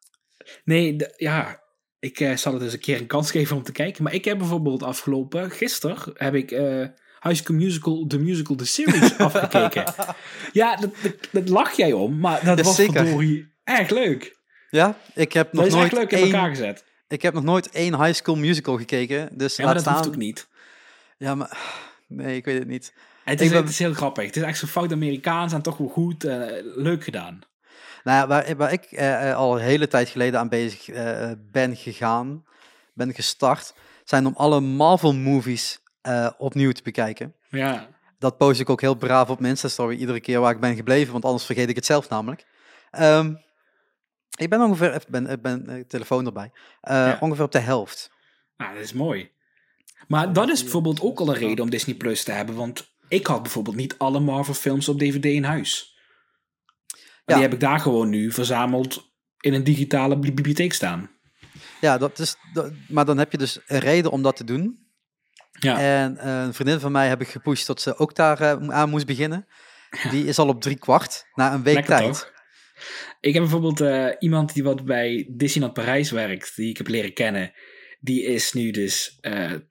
Nee, ja. Ik eh, zal het eens een keer een kans geven om te kijken. Maar ik heb bijvoorbeeld afgelopen, gisteren, heb ik eh High School Musical, The Musical, The Series afgekeken. Ja, dat, dat, dat lach jij om, maar dat was verdorie echt leuk. Ja, ik heb nog Dat is echt nooit leuk in elkaar één, gezet. ik heb nog nooit één High School Musical gekeken. Dus Ja, maar dat hoeft staan. ook niet. Ja, maar nee, ik weet het niet. Het is, Ik ben- het is heel grappig. Het is echt zo fout Amerikaans en toch wel goed. eh, leuk gedaan. Nou ja, waar, waar ik eh, eh, al een hele tijd geleden aan bezig eh, ben gegaan, ben gestart, zijn om alle Marvel-movies eh, opnieuw te bekijken. Ja, Dat post ik ook heel braaf op mijn Insta-story iedere keer waar ik ben gebleven, want anders vergeet ik het zelf namelijk. Ehm, ik ben ongeveer, ik ben, ik ben telefoon erbij, Eh, Ja. ongeveer op de helft. nou, dat is mooi. Maar dat is bijvoorbeeld ook al een reden om Disney Plus te hebben. Want ik had bijvoorbeeld niet alle Marvel films op DVD in huis. Die heb ik daar gewoon nu verzameld in een digitale bibli- bibliotheek staan. Ja, dat is, dat- maar dan heb je dus een reden om dat te doen. Ja. En eh, een vriendin van mij heb ik gepusht dat ze ook daar eh, aan moest beginnen. Die is al op drie kwart, na een week Lekker tijd. toch? Ik heb bijvoorbeeld eh, iemand die wat bij Disneyland Parijs werkt, die ik heb leren kennen. Die is nu dus,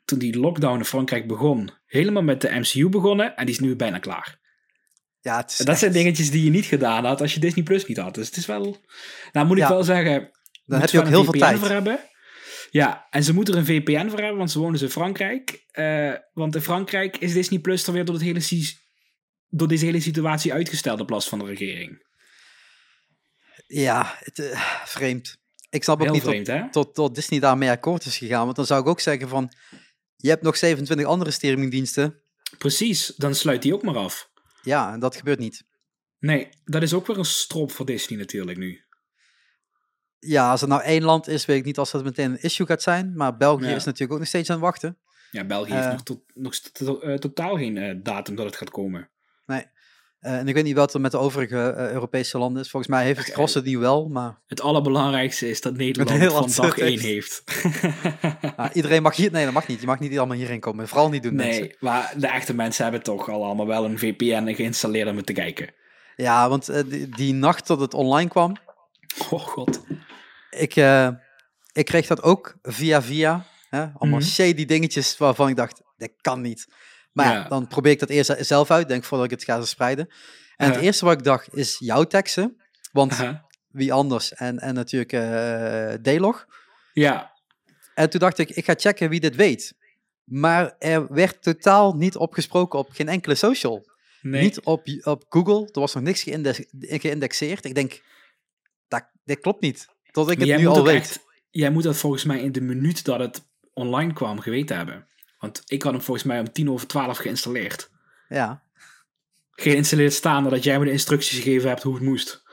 toen die lockdown in Frankrijk begon, helemaal met de MCU begonnen. En die is nu bijna klaar. Ja, het is En dat zijn dingetjes die je niet gedaan had als je Disney Plus niet had. Dus het is wel... Nou moet ik Ja. wel zeggen... Dan heb je ook heel veel tijd. voor hebben. Ja, en ze moeten er een VPN voor hebben, want ze wonen dus in Frankrijk. Eh, want in Frankrijk is Disney Plus er weer door, het hele, door deze hele situatie uitgesteld op last van de regering. Ja, het, eh, vreemd. Ik snap ook Heel niet vreemd, tot, tot, tot Disney daarmee akkoord is gegaan. Want dan zou ik ook zeggen van, je hebt nog 27 andere streamingdiensten. Precies, dan sluit die ook maar af. Ja, en dat gebeurt niet. Nee, dat is ook weer een strop voor Disney natuurlijk nu. Ja, als er nou één land is, weet ik niet als dat meteen een issue gaat zijn. Maar België Ja. is natuurlijk ook nog steeds aan het wachten. Ja, België Eh. heeft nog, tot, nog eh, totaal geen eh, datum dat het gaat komen. Eh, en ik weet niet wat er met de overige eh, Europese landen is. Volgens mij heeft het het nu wel, maar Het allerbelangrijkste is dat Nederland Nederland van dag 1 heeft. ah, iedereen mag hier... Nee, dat mag niet. Je mag niet allemaal hierheen komen. Vooral niet doen, mensen. nee, maar de echte mensen hebben toch al allemaal wel een VPN geïnstalleerd om het te kijken. Ja, want eh, die, die nacht dat het online kwam, Oh god. ik, ik kreeg dat ook via via. Hè? Allemaal Mhm. shady dingetjes waarvan ik dacht, dat kan niet. Maar ja, dan probeer ik dat eerst zelf uit, denk voordat ik het ga verspreiden. En het Ja. eerste wat ik dacht is jouw teksten. Want Aha. wie anders? En, en natuurlijk eh D-log. Ja, En toen dacht ik, ik ga checken wie dit weet. Maar er werd totaal niet opgesproken op geen enkele social. nee. Niet op, op Google. Er was nog niks geïndex- geïndexeerd. Ik denk, dat, dit klopt niet. Tot ik Maar het nu al weet. echt- jij moet dat volgens mij in de minuut dat het online kwam geweten hebben. Want ik had hem volgens mij om tien over twaalf geïnstalleerd. Ja. Geïnstalleerd staande dat jij me de instructies gegeven hebt hoe het moest.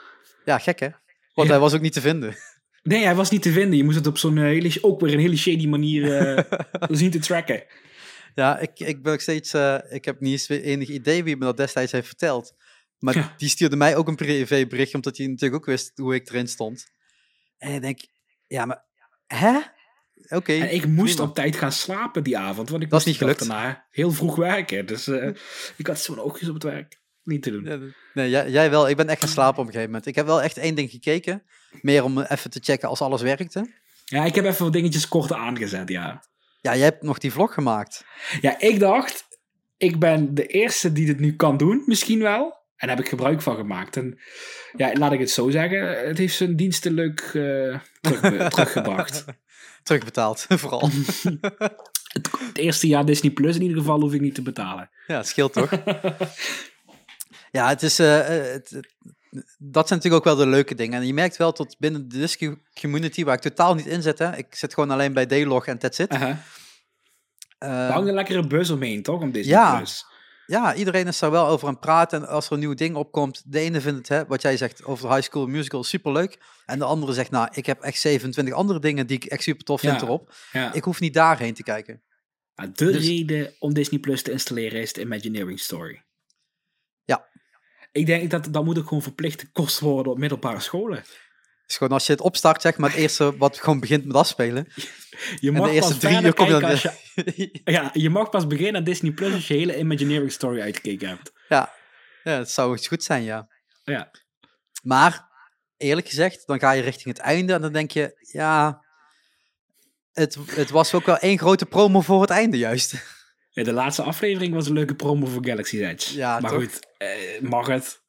ja, gek hè? Want Ja. hij was ook niet te vinden. Nee, hij was niet te vinden. Je moest het op zo'n eh, hele, ook weer een hele shady manier eh zien te tracken. Ja, ik, ik ben ook steeds... eh, ik heb niet eens enig idee wie me dat destijds heeft verteld. Maar Ja. die stuurde mij ook een privéberichtje, omdat hij natuurlijk ook wist hoe ik erin stond. En ik denk, ja, maar... Hè? Oké. En ik moest prima. op tijd gaan slapen die avond, want ik Dat is moest niet gelukt. daarna heel vroeg werken. Dus eh, ik had zo'n oogjes op het werk. Niet te doen. Ja, Nee, jij, jij wel. Ik ben echt gaan slapen op een gegeven moment. Ik heb wel echt één ding gekeken. Meer om even te checken als alles werkte. Ja, ik heb even wat dingetjes kort aangezet, ja. Ja, jij hebt nog die vlog gemaakt. Ja, ik dacht, ik ben de eerste die dit nu kan doen, misschien wel. En daar heb ik gebruik van gemaakt. En ja, laat ik het zo zeggen, het heeft zijn diensten leuk terug, teruggebracht. Terugbetaald, vooral. Het, het eerste jaar Disney Plus in ieder geval hoef ik niet te betalen. ja, het scheelt toch? ja, het is... eh, eh, het, het- dat zijn natuurlijk ook wel de leuke dingen. En je merkt wel tot binnen de Disc community, waar ik totaal niet in zit. Hè. Ik zit gewoon alleen bij D-log en that's it. Hangt een lekkere buzz omheen, toch? Om Disney Ja. Plus. Ja, iedereen is daar wel over aan het praten. En als er een nieuw ding opkomt, de ene vindt het, hè, wat jij zegt over de High School Musical, superleuk. En de andere zegt, nou, ik heb echt 27 andere dingen die ik echt super tof vind Ja. erop. Ja. Ik hoef niet daarheen te kijken. Ja, de Dus- reden om Disney Plus te installeren is de Imagineering Story. Ja. Ik denk dat dat moet ook gewoon verplichte kost worden op middelbare scholen. Dus gewoon als je het opstart, zeg maar, het eerste wat gewoon begint met afspelen. Je mag de eerste pas drie uur kom je dan... Ja, je mag pas beginnen aan Disney Plus als je hele Imagineering Story uitgekeken hebt. ja. ja, het zou iets goed zijn, ja. Ja. Maar, eerlijk gezegd, dan ga je richting het einde en dan denk je, ja... Het, het was ook wel één grote promo voor het einde, juist. Ja, de laatste aflevering was een leuke promo voor Galaxy's Edge. Ja, maar toch? goed, eh, mag het.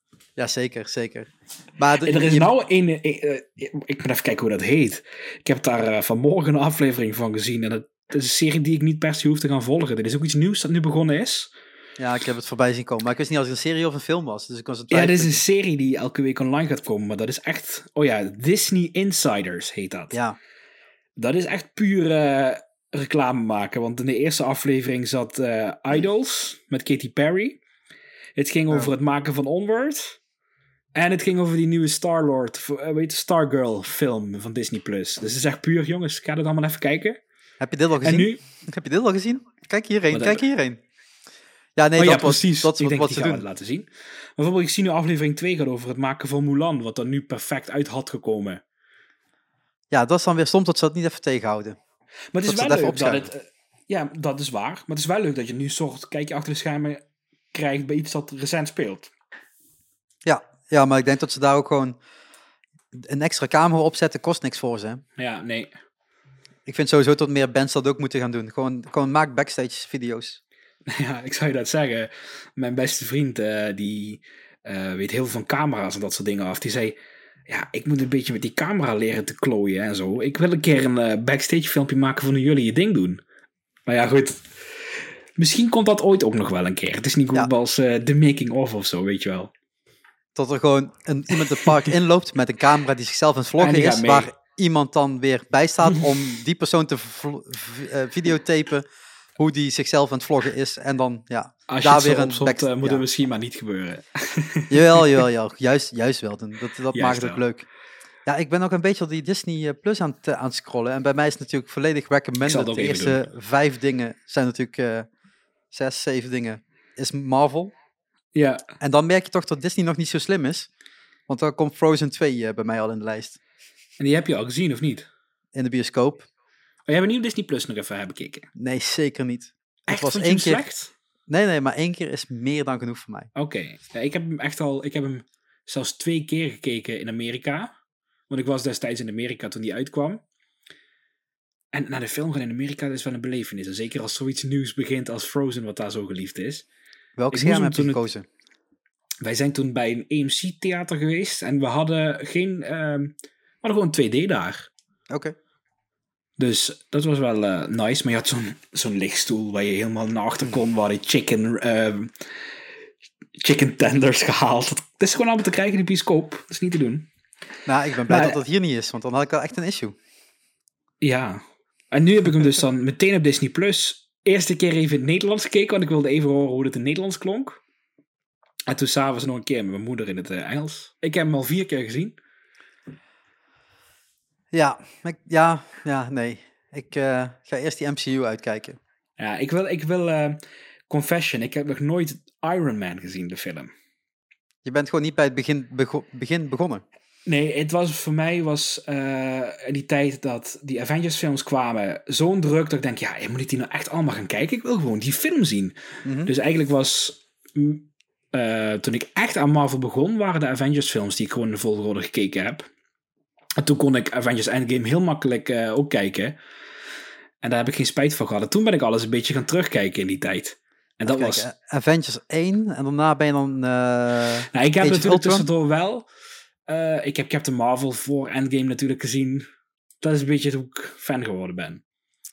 Ja, zeker, zeker. Maar de- En er is je- nou een... eh, eh, ik moet even kijken hoe dat heet. Ik heb daar eh, vanmorgen een aflevering van gezien. En het is een serie die ik niet per se hoef te gaan volgen. Dit is ook iets nieuws dat nu begonnen is. Ja, ik heb het voorbij zien komen. Maar ik wist niet als het een serie of een film was. Dus ik was het Ja, dit is een serie die elke week online gaat komen. Maar dat is echt... Oh ja, Disney Insiders heet dat. Ja, Dat is echt puur eh, reclame maken. Want in de eerste aflevering zat Idols met Katy Perry. Het ging over het maken van Onward. En het ging over die nieuwe Star-Lord, weet je, Stargirl film van Disney+. Plus. Dus het is echt puur, jongens. Ga het allemaal even kijken. heb je dit al En gezien? nu... Heb je dit al gezien? Kijk hierheen, kijk hierheen. Ja, nee, oh ja, dat, was- precies. dat is ik wat, denk wat die ze doen. laten zien. Maar bijvoorbeeld, ik zie nu aflevering 2 gaat over het maken van Mulan. Wat er nu perfect uit had gekomen. Ja, dat is dan weer soms dat ze dat niet even tegenhouden. Maar het is Dat wel leuk dat het... eh, Ja, dat is waar. Maar het is wel leuk dat je nu een soort kijkje achter de schermen krijgt bij iets dat recent speelt. Ja, ja, maar ik denk dat ze daar ook gewoon een extra camera opzetten, kost niks voor ze. Ja, nee. Ik vind sowieso dat meer bands dat ook moeten gaan doen. Gewoon, gewoon maak backstage video's. Ja, ik zou je dat zeggen. Mijn beste vriend, eh, die eh, weet heel veel van camera's en dat soort dingen af. Die zei, ja, ik moet een beetje met die camera leren te klooien en zo. Ik wil een keer een eh, backstage filmpje maken van hoe jullie je ding doen. Maar ja, goed. Misschien komt dat ooit ook nog wel een keer. Het is niet goed Ja. als de making of of zo, weet je wel. Dat er gewoon een, iemand het park inloopt met een camera die zichzelf aan het En vloggen is. Waar iemand dan weer bij staat om die persoon te eh, videotapen. Hoe die zichzelf aan het vloggen is. En dan, ja, Als je daar weer een back- eh, moet ja. het misschien maar niet gebeuren. Jawel, jawel, jawel. Juist, juist wel. Dat, dat Juist maakt het ook leuk. Ja, ik ben ook een beetje op die Disney eh, Plus aan het, aan het scrollen. En bij mij is het natuurlijk volledig recommended. De eerste vijf dingen zijn natuurlijk zes, zeven dingen. Is Marvel. Ja, En dan merk je toch dat Disney nog niet zo slim is. Want dan komt Frozen 2 eh, bij mij al in de lijst. en die heb je al gezien, of niet? In de bioscoop. Oh, jij hebt nieuw Disney Plus nog even bekeken. Nee, zeker niet. Echt, was vond je één keer- slecht? Nee, nee, maar één keer is meer dan genoeg voor mij. Oké. Ja, ik heb hem echt al, ik heb hem zelfs twee keer gekeken in Amerika. Want ik was destijds in Amerika toen die uitkwam. En naar de film gaan in Amerika is wel een belevenis. En zeker als zoiets nieuws begint als Frozen, wat daar zo geliefd is. Welk scherm heb je het- gekozen? Wij zijn toen bij een AMC-theater geweest en we hadden geen. ehm, we hadden gewoon 2D daar. Oké. Dus dat was wel eh, nice. Maar je had zo'n zo'n lichtstoel waar je helemaal naar achter kon, waar je chicken, ehm, chicken tenders gehaald. Dat is gewoon allemaal te krijgen in de bioscoop. Dat is niet te doen. Nou, ik ben blij Maar- dat dat hier niet is, want dan had ik wel echt een issue. Ja. En nu heb ik hem dus dan meteen op Disney Plus. Eerste keer even in het Nederlands gekeken, want ik wilde even horen hoe het in het Nederlands klonk. En toen s'avonds nog een keer met mijn moeder in het eh, Engels. Ik heb hem al vier keer gezien. Ja, ik, ja, ja, nee. Ik eh, ga eerst die MCU uitkijken. Ja, ik wil, ik wil eh, Confession. Ik heb nog nooit Iron Man gezien, de film. Je bent gewoon niet bij het begin, bego- begin begonnen. Nee, het was voor mij was eh, die tijd dat die Avengers films kwamen zo'n druk dat ik denk, ja, moet ik die nou echt allemaal gaan kijken? Ik wil gewoon die film zien. Mhm. Dus eigenlijk was, eh, toen ik echt aan Marvel begon, waren de Avengers films die ik gewoon in de volgorde gekeken heb. En toen kon ik Avengers Endgame heel makkelijk eh, ook kijken. En daar heb ik geen spijt van gehad. En toen ben ik alles een beetje gaan terugkijken in die tijd. En dat was... Avengers 1 en daarna ben je dan... Nou, ik heb Age natuurlijk tussendoor wel. Eh, ik heb Captain Marvel voor Endgame natuurlijk gezien. Dat is een beetje hoe ik fan geworden ben.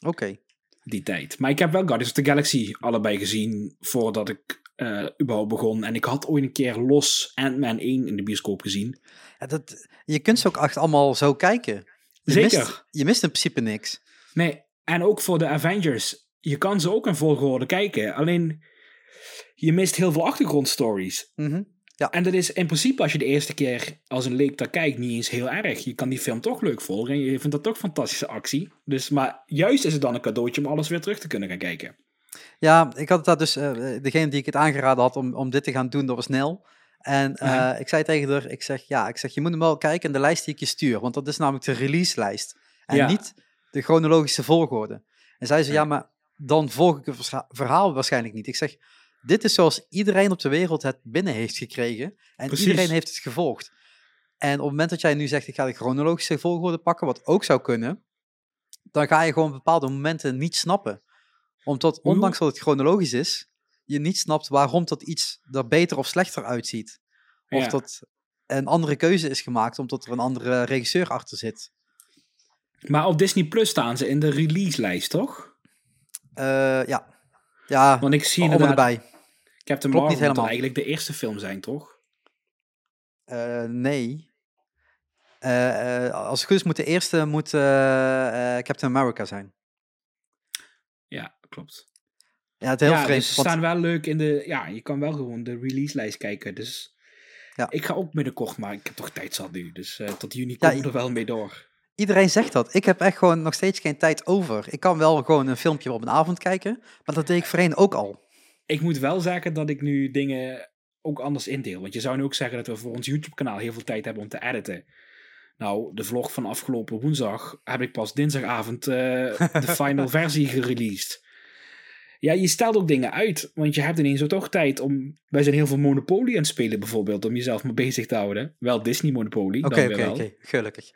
Oké. Die tijd. Maar ik heb wel Guardians of the Galaxy allebei gezien voordat ik eh, überhaupt begon. En ik had ooit een keer los Ant-Man 1 in de bioscoop gezien. Ja, dat, je kunt ze ook echt allemaal zo kijken. Je Zeker. Mist, je mist in principe niks. Nee, en ook voor de Avengers. Je kan ze ook in volgorde kijken. Alleen, je mist heel veel achtergrondstories. Mhm. En dat is in principe, als je de eerste keer als een leek daar kijkt, niet eens heel erg. Je kan die film toch leuk volgen en je vindt dat toch fantastische actie. Dus, maar juist is het dan een cadeautje om alles weer terug te kunnen gaan kijken. Ja, ik had dat dus, eh, degene die ik het aangeraden had om, om dit te gaan doen, dat was Nel. En eh, Ja. ik zei tegen haar, ik zeg, ja, ik zeg, je moet hem wel kijken in de lijst die ik je stuur. Want dat is namelijk de release-lijst. En Ja. niet de chronologische volgorde. En zij zei, ja, maar dan volg ik het verha- verhaal waarschijnlijk niet. Ik zeg, dit is zoals iedereen op de wereld het binnen heeft gekregen. En Precies. iedereen heeft het gevolgd. En op het moment dat jij nu zegt, ik ga de chronologische volgorde pakken, wat ook zou kunnen, dan ga je gewoon bepaalde momenten niet snappen. Omdat, ondanks dat het chronologisch is, je niet snapt waarom dat iets er beter of slechter uitziet. Of Ja. dat een andere keuze is gemaakt omdat er een andere regisseur achter zit. Maar op Disney Plus staan ze in de release-lijst, toch? Eh, ja. Ja, Want ik zie inderdaad, erbij. Captain Klopt niet Marvel helemaal. eigenlijk de eerste film zijn, toch? Eh, nee. Eh, eh, als het goed is, moet de eerste moet, Captain America zijn. Ja, klopt. Ja, het is heel ja, vreemd. dus ze want- staan wel leuk in de... Ja, je kan wel gewoon de release-lijst kijken. Dus Ja. ik ga ook binnenkort, maar ik heb toch tijd zat nu. Dus tot juni Ja, komen we er wel mee door. Iedereen zegt dat. Ik heb echt gewoon nog steeds geen tijd over. Ik kan wel gewoon een filmpje op een avond kijken, maar dat deed ik voorheen ook al. Ik moet wel zeggen dat ik nu dingen ook anders indeel. Want je zou nu ook zeggen dat we voor ons YouTube-kanaal heel veel tijd hebben om te editen. Nou, de vlog van afgelopen woensdag heb ik pas dinsdagavond eh, de final versie gereleased. Ja, je stelt ook dingen uit, want je hebt ineens zo toch tijd om... Wij zijn heel veel Monopoly aan het spelen bijvoorbeeld, om jezelf maar bezig te houden. Wel Disney Monopoly, Oké, dan oké, wel. oké. Gelukkig.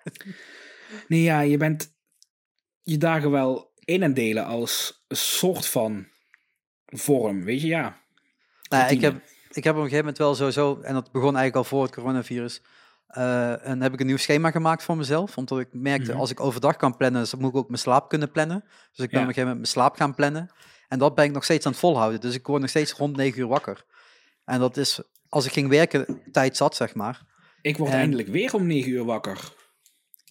Nee, ja, je bent je dagen wel in en delen als een soort van vorm, weet je, ja. Nou, ik, heb, ik heb op een gegeven moment wel sowieso, en dat begon eigenlijk al voor het coronavirus, eh, en heb ik een nieuw schema gemaakt voor mezelf. Omdat ik merkte, Mhm. als ik overdag kan plannen, dan moet ik ook mijn slaap kunnen plannen. Dus ik ben Ja. op een gegeven moment mijn slaap gaan plannen. En dat ben ik nog steeds aan het volhouden. Dus ik word nog steeds rond 9 uur wakker. En dat is, als ik ging werken, tijd zat, zeg maar. Ik word En- eindelijk weer om negen uur wakker.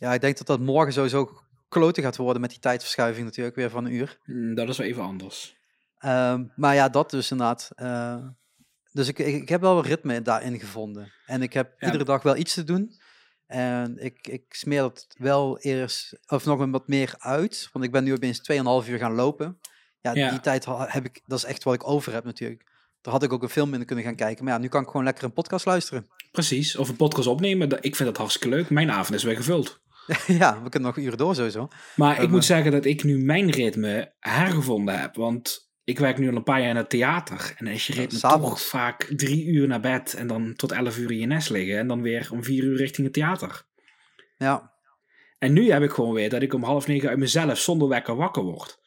Ja, ik denk dat dat morgen sowieso kloten gaat worden met die tijdverschuiving natuurlijk, weer van een uur. Hm, Dat is wel even anders. Ehm, maar ja, dat dus inderdaad. eh, dus ik, ik, ik heb wel een ritme daarin gevonden. En ik heb Ja. iedere dag wel iets te doen. En ik, ik smeer dat wel eerst, of nog een wat meer uit. Want ik ben nu opeens 2,5 uur gaan lopen. Ja, Ja. die tijd heb ik, dat is echt wat ik over heb natuurlijk. Daar had ik ook een film in kunnen gaan kijken. Maar ja, nu kan ik gewoon lekker een podcast luisteren. Precies, of een podcast opnemen, ik vind dat hartstikke leuk. Mijn avond is weer gevuld. ja, we kunnen nog uren door sowieso. Maar ik Eh, moet zeggen dat ik nu mijn ritme hergevonden heb. Want ik werk nu al een paar jaar in het theater. En dan is je ritme toch vaak drie uur naar bed. En dan tot elf uur in je nest liggen. En dan weer om vier uur richting het theater. Ja, En nu heb ik gewoon weer dat ik om half negen uit mezelf zonder wekker wakker word.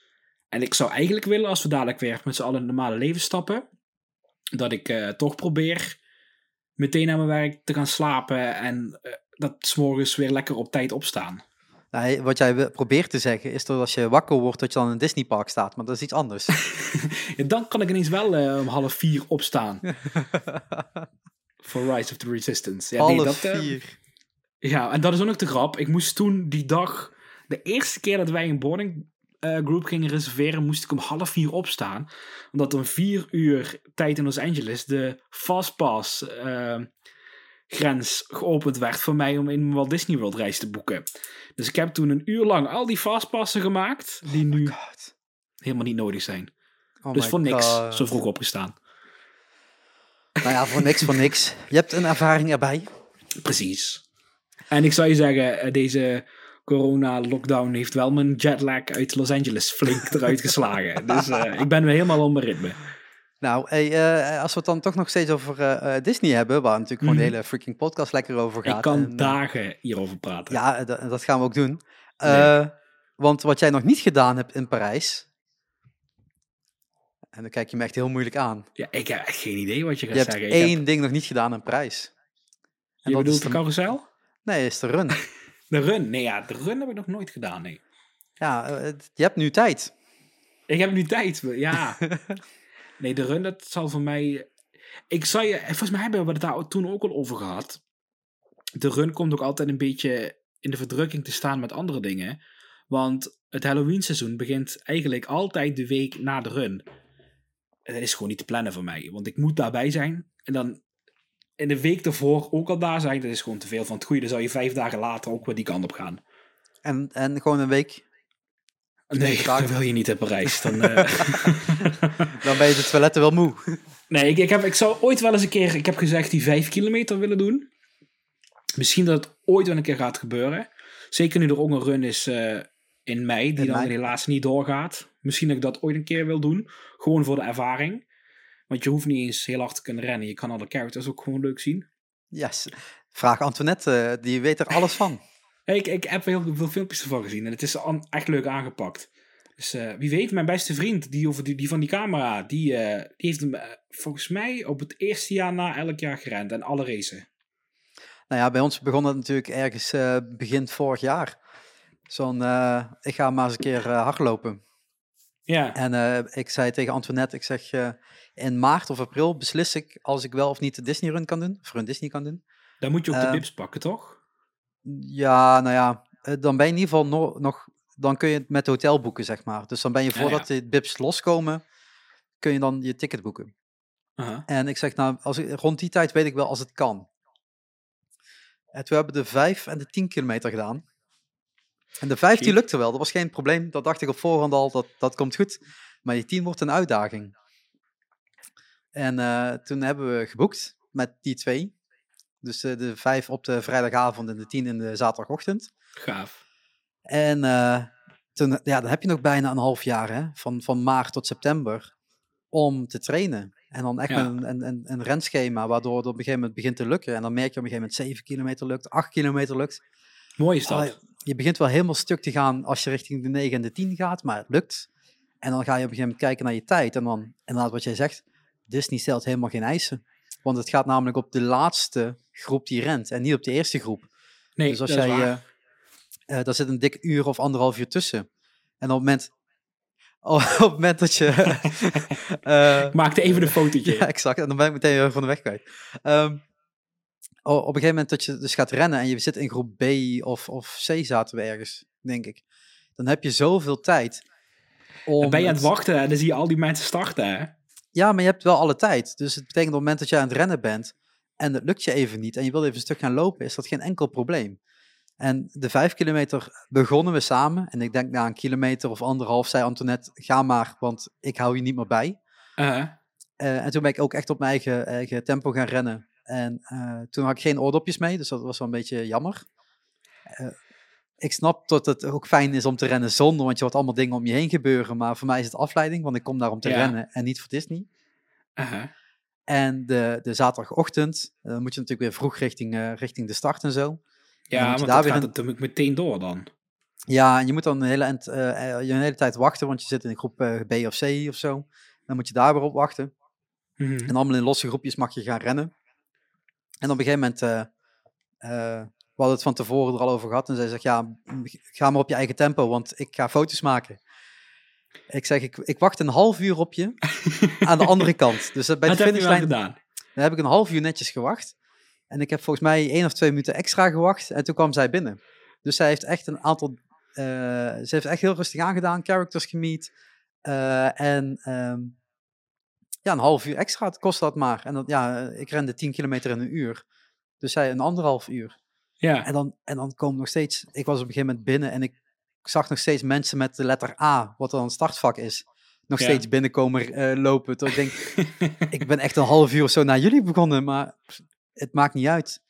En ik zou eigenlijk willen, als we dadelijk weer met z'n allen in het normale leven stappen, dat ik eh, toch probeer meteen naar mijn werk te gaan slapen en eh, dat 's morgens weer lekker op tijd opstaan. nou, wat jij probeert te zeggen is dat als je wakker wordt, dat je dan in een Disneypark staat. Maar dat is iets anders. Ja, dan kan ik ineens wel eh, om half vier opstaan voor Rise of the Resistance. Ja, nee, dat, eh, vier. Ja, en dat is ook nog de grap. Ik moest toen die dag, de eerste keer dat wij een boarding eh, group gingen reserveren, moest ik om half vier opstaan. Omdat om vier uur tijd in Los Angeles de Fastpass grens geopend werd voor mij om in een Walt Disney World reis te boeken. Dus ik heb toen een uur lang al die Fastpassen gemaakt, die nu God. helemaal niet nodig zijn. Oh dus voor niks God. zo vroeg opgestaan. Nou ja, voor niks, voor niks. Je hebt een ervaring erbij. Precies. En ik zou je zeggen, eh, deze corona-lockdown heeft wel mijn jetlag uit Los Angeles flink eruit geslagen. Dus eh, ik ben weer helemaal op mijn ritme. Nou, hey, eh, als we het dan toch nog steeds over eh, eh, Disney hebben, waar natuurlijk gewoon Mhm. de hele freaking podcast lekker over gaat. Ik kan en, dagen hierover praten. Ja, dat, gaan we ook doen. Nee. Want wat jij nog niet gedaan hebt in Parijs, en dan kijk je me echt heel moeilijk aan. Ja, ik heb echt geen idee wat je gaat Je hebt zeggen. Ik één heb- ding nog niet gedaan in Parijs. En je bedoelt de de, carousel? nee, is de run. De run? Nee, ja, de run heb ik nog nooit gedaan, nee. ja, je hebt nu tijd. Ik heb nu tijd, ja. nee, de run, dat zal voor mij... Ik zou je... Volgens mij hebben we het daar toen ook al over gehad. De run komt ook altijd een beetje in de verdrukking te staan met andere dingen. Want het Halloween seizoen begint eigenlijk altijd de week na de run. En dat is gewoon niet te plannen voor mij. Want ik moet daarbij zijn. En dan in de week ervoor ook al daar zijn. Dat is gewoon te veel van het goede. Dan zou je vijf dagen later ook weer die kant op gaan. En, en gewoon een week, Nee, dat wil je niet in Parijs. Dan, eh, dan ben je de toiletten wel moe. Nee, ik, ik, heb, ik zou ooit wel eens een keer, ik heb gezegd, die vijf kilometer willen doen. Misschien dat het ooit wel een keer gaat gebeuren. Zeker nu er ook een run is eh, in mei, die In dan mei. helaas niet doorgaat. Misschien dat ik dat ooit een keer wil doen. Gewoon voor de ervaring. Want je hoeft niet eens heel hard te kunnen rennen. Je kan alle characters ook gewoon leuk zien. Yes. Vraag Antoinette, eh, die weet er alles van. Hey, ik, ik heb heel veel filmpjes ervan gezien en het is echt leuk aangepakt. Dus eh, wie weet, mijn beste vriend, die, over die, die van die camera, die, eh, die heeft hem eh, volgens mij op het eerste jaar na elk jaar gerend en alle racen. Nou ja, bij ons begon het natuurlijk ergens begin vorig jaar. Zo'n, eh, ik ga maar eens een keer hardlopen. Ja, En ik zei tegen Antoinette, ik zeg, in maart of april beslis ik als ik wel of niet de Disney Run kan doen, of Run Disney kan doen. dan moet je ook de bips pakken, toch? Ja, nou ja, eh, dan ben je in ieder geval no- nog, dan kun je het met hotel boeken, zeg maar. Dus dan ben je Ja, voordat de bips loskomen, kun je dan je ticket boeken. Aha. En ik zeg, nou, als ik, rond die tijd weet ik wel als het kan. En toen hebben we de 5 en de 10 kilometer gedaan. En de 5 die lukte wel, dat was geen probleem. Dat dacht ik op voorhand al, dat, dat komt goed. Maar die 10 wordt een uitdaging. En eh, toen hebben we geboekt met die twee. Dus eh, de 5 op de vrijdagavond en de 10 in de zaterdagochtend. Gaaf. En eh, toen, ja, dan heb je nog bijna een half jaar, hè, van, van maart tot september, om te trainen. En dan echt Ja. een, een, een, renschema, waardoor het op een gegeven moment begint te lukken. En dan merk je op een gegeven moment 7 kilometer lukt, 8 kilometer lukt. Mooi is dat. Ah, je begint wel helemaal stuk te gaan als je richting de 9 en de 10 gaat, maar het lukt. En dan ga je op een gegeven moment kijken naar je tijd. En dan, inderdaad wat jij zegt, Disney stelt helemaal geen eisen. Want het gaat namelijk op de laatste groep die rent en niet op de eerste groep. nee, dus als dat is jij, waar. eh, daar zit een dik uur of anderhalf uur tussen. En op het moment, op het moment dat je... eh, Ik maakte even een fotootje. ja, exact. En dan ben ik meteen weer van de weg kwijt. Ehm, op een gegeven moment dat je dus gaat rennen en je zit in groep B of, of C zaten we ergens, denk ik. Dan heb je zoveel tijd. Om Dan ben je aan het wachten en dan zie je al die mensen starten. Ja, maar je hebt wel alle tijd. Dus het betekent op het moment dat je aan het rennen bent en het lukt je even niet en je wil even een stuk gaan lopen, is dat geen enkel probleem. En de vijf kilometer begonnen we samen. En ik denk na een kilometer of anderhalf zei Antoinette, ga maar, want ik hou je niet meer bij. Uh, Eh, en toen ben ik ook echt op mijn eigen, eigen tempo gaan rennen. En eh, toen had ik geen oordopjes mee, dus dat was wel een beetje jammer. Eh, ik snap dat het ook fijn is om te rennen zonder, want je hoort allemaal dingen om je heen gebeuren. Maar voor mij is het afleiding, want ik kom daar om te Ja. rennen en niet voor Disney. uh, En de, de zaterdagochtend, eh, dan moet je natuurlijk weer vroeg richting, eh, richting de start en zo. ja, want daar weer gaat een- natuurlijk meteen door dan. Ja, en je moet dan een hele, eind, eh, eh, je een hele tijd wachten, want je zit in een groep eh, B of C of zo. Dan moet je daar weer op wachten. Mhm. En allemaal in losse groepjes mag je gaan rennen. En op een gegeven moment, eh, eh, hadden het van tevoren er al over gehad. En zij zegt, ja, ga maar op je eigen tempo, want ik ga foto's maken. Ik zeg, ik, ik wacht een half uur op je aan de andere kant. Dus eh, bij de finishlijn gedaan? dan heb ik een half uur netjes gewacht. En ik heb volgens mij één of twee minuten extra gewacht. En toen kwam zij binnen. Dus zij heeft echt een aantal... eh, ze heeft echt heel rustig aangedaan. Characters gemeet. eh, en ehm, ja, een half uur extra kost dat maar. En dat, ja, ik rende 10 kilometer in een uur. Dus zij een anderhalf uur. Ja, En dan, en dan komen nog steeds... Ik was op een gegeven moment binnen en ik zag nog steeds mensen met de letter A, wat dan een startvak is, nog Ja. steeds binnenkomen eh, lopen. Tot ik denk, ik ben echt een half uur of zo naar jullie begonnen, maar het maakt niet uit.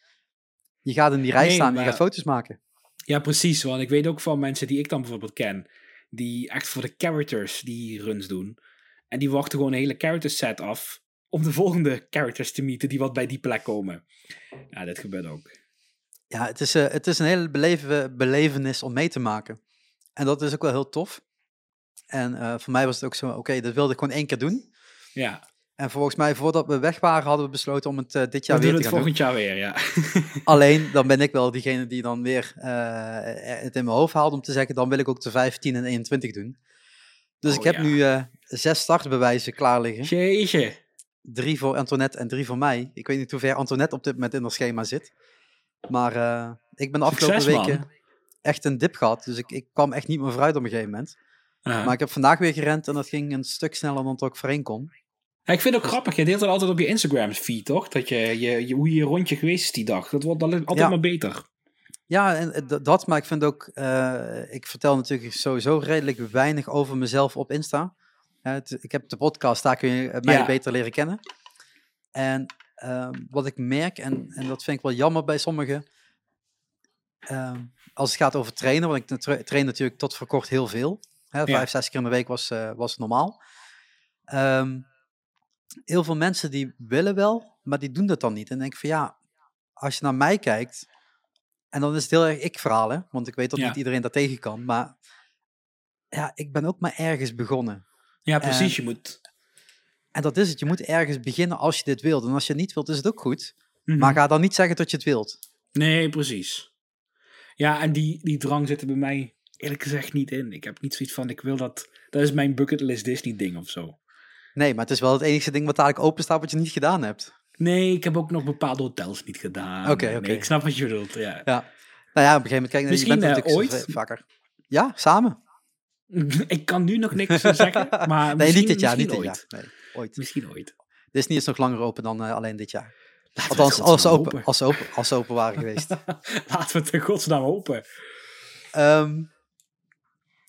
Je gaat in die rij Nee, staan en je maar- gaat foto's maken. ja, precies. Want ik weet ook van mensen die ik dan bijvoorbeeld ken, die echt voor de characters die runs doen. En die wachten gewoon een hele character set af om de volgende characters te meeten die wat bij die plek komen. Ja, dit gebeurt ook. Ja, het is, eh, het is een hele beleven, belevenis om mee te maken. En dat is ook wel heel tof. En eh, voor mij was het ook zo, oké, dat wilde ik gewoon één keer doen. Ja, En volgens mij, voordat we weg waren, hadden we besloten om het eh, dit jaar we weer het te gaan doen. volgend jaar weer, ja. Alleen, dan ben ik wel diegene die dan weer het in mijn hoofd haalt om te zeggen, dan wil ik ook de 15 en 21 doen. Dus Oh, ik heb ja. nu zes startbewijzen klaar liggen. Jeetje. Drie voor Antoinette en drie voor mij. Ik weet niet hoe ver Antoinette op dit moment in haar schema zit. Maar eh, ik ben de afgelopen Succes, man. weken echt een dip gehad. Dus ik, ik kwam echt niet meer vooruit op een gegeven moment. Maar ik heb vandaag weer gerend en dat ging een stuk sneller dan het ook voorheen kon. Ja, ik vind het ook grappig, je deelt het altijd op je Instagram feed, toch? Dat je, je, je- hoe je rondje geweest is die dag. Dat wordt al- altijd Ja. maar beter. Ja, en eh, dat, maar ik vind ook, eh, ik vertel natuurlijk sowieso redelijk weinig over mezelf op Insta. Ik heb de podcast, daar kun je mij Ja. beter leren kennen. En ehm, wat ik merk, en, en dat vind ik wel jammer bij sommigen, ehm, als het gaat over trainen, want ik tra- train natuurlijk tot voor kort heel veel. Hè, vijf, zes keer in de week was, eh, was normaal. Ehm, heel veel mensen die willen wel, maar die doen dat dan niet. En denk ik van ja, als je naar mij kijkt, en dan is het heel erg ik-verhaal, hè? want ik weet dat Ja. niet iedereen daar tegen kan, maar ja, ik ben ook maar ergens begonnen. Ja, precies. En- je moet... En dat is het, je moet ergens beginnen als je dit wilt. En als je het niet wilt, is het ook goed. Mhm. Maar ga dan niet zeggen dat je het wilt. Nee, precies. Ja, en die, die drang zit er bij mij eerlijk gezegd niet in. Ik heb niet zoiets van, ik wil dat... Dat is mijn bucketlist Disney ding of zo. Nee, maar het is wel het enige ding wat dadelijk open staat wat je niet gedaan hebt. Nee, ik heb ook nog bepaalde hotels niet gedaan. Oké, oké. ik snap wat je bedoelt, ja. Ja. Nou ja, op een gegeven moment, kijk, Misschien, je bent natuurlijk ooit. vaker. Ja, samen. ik kan nu nog niks zeggen, maar nee, misschien, niet dit jaar, niet misschien dit ooit. jaar. Nee, ooit. Misschien ooit. Disney is nog langer open dan eh, alleen dit jaar. Laten Althans, als ze, open, als, ze open, als ze open waren geweest. Laten we het in godsnaam hopen. Ehm,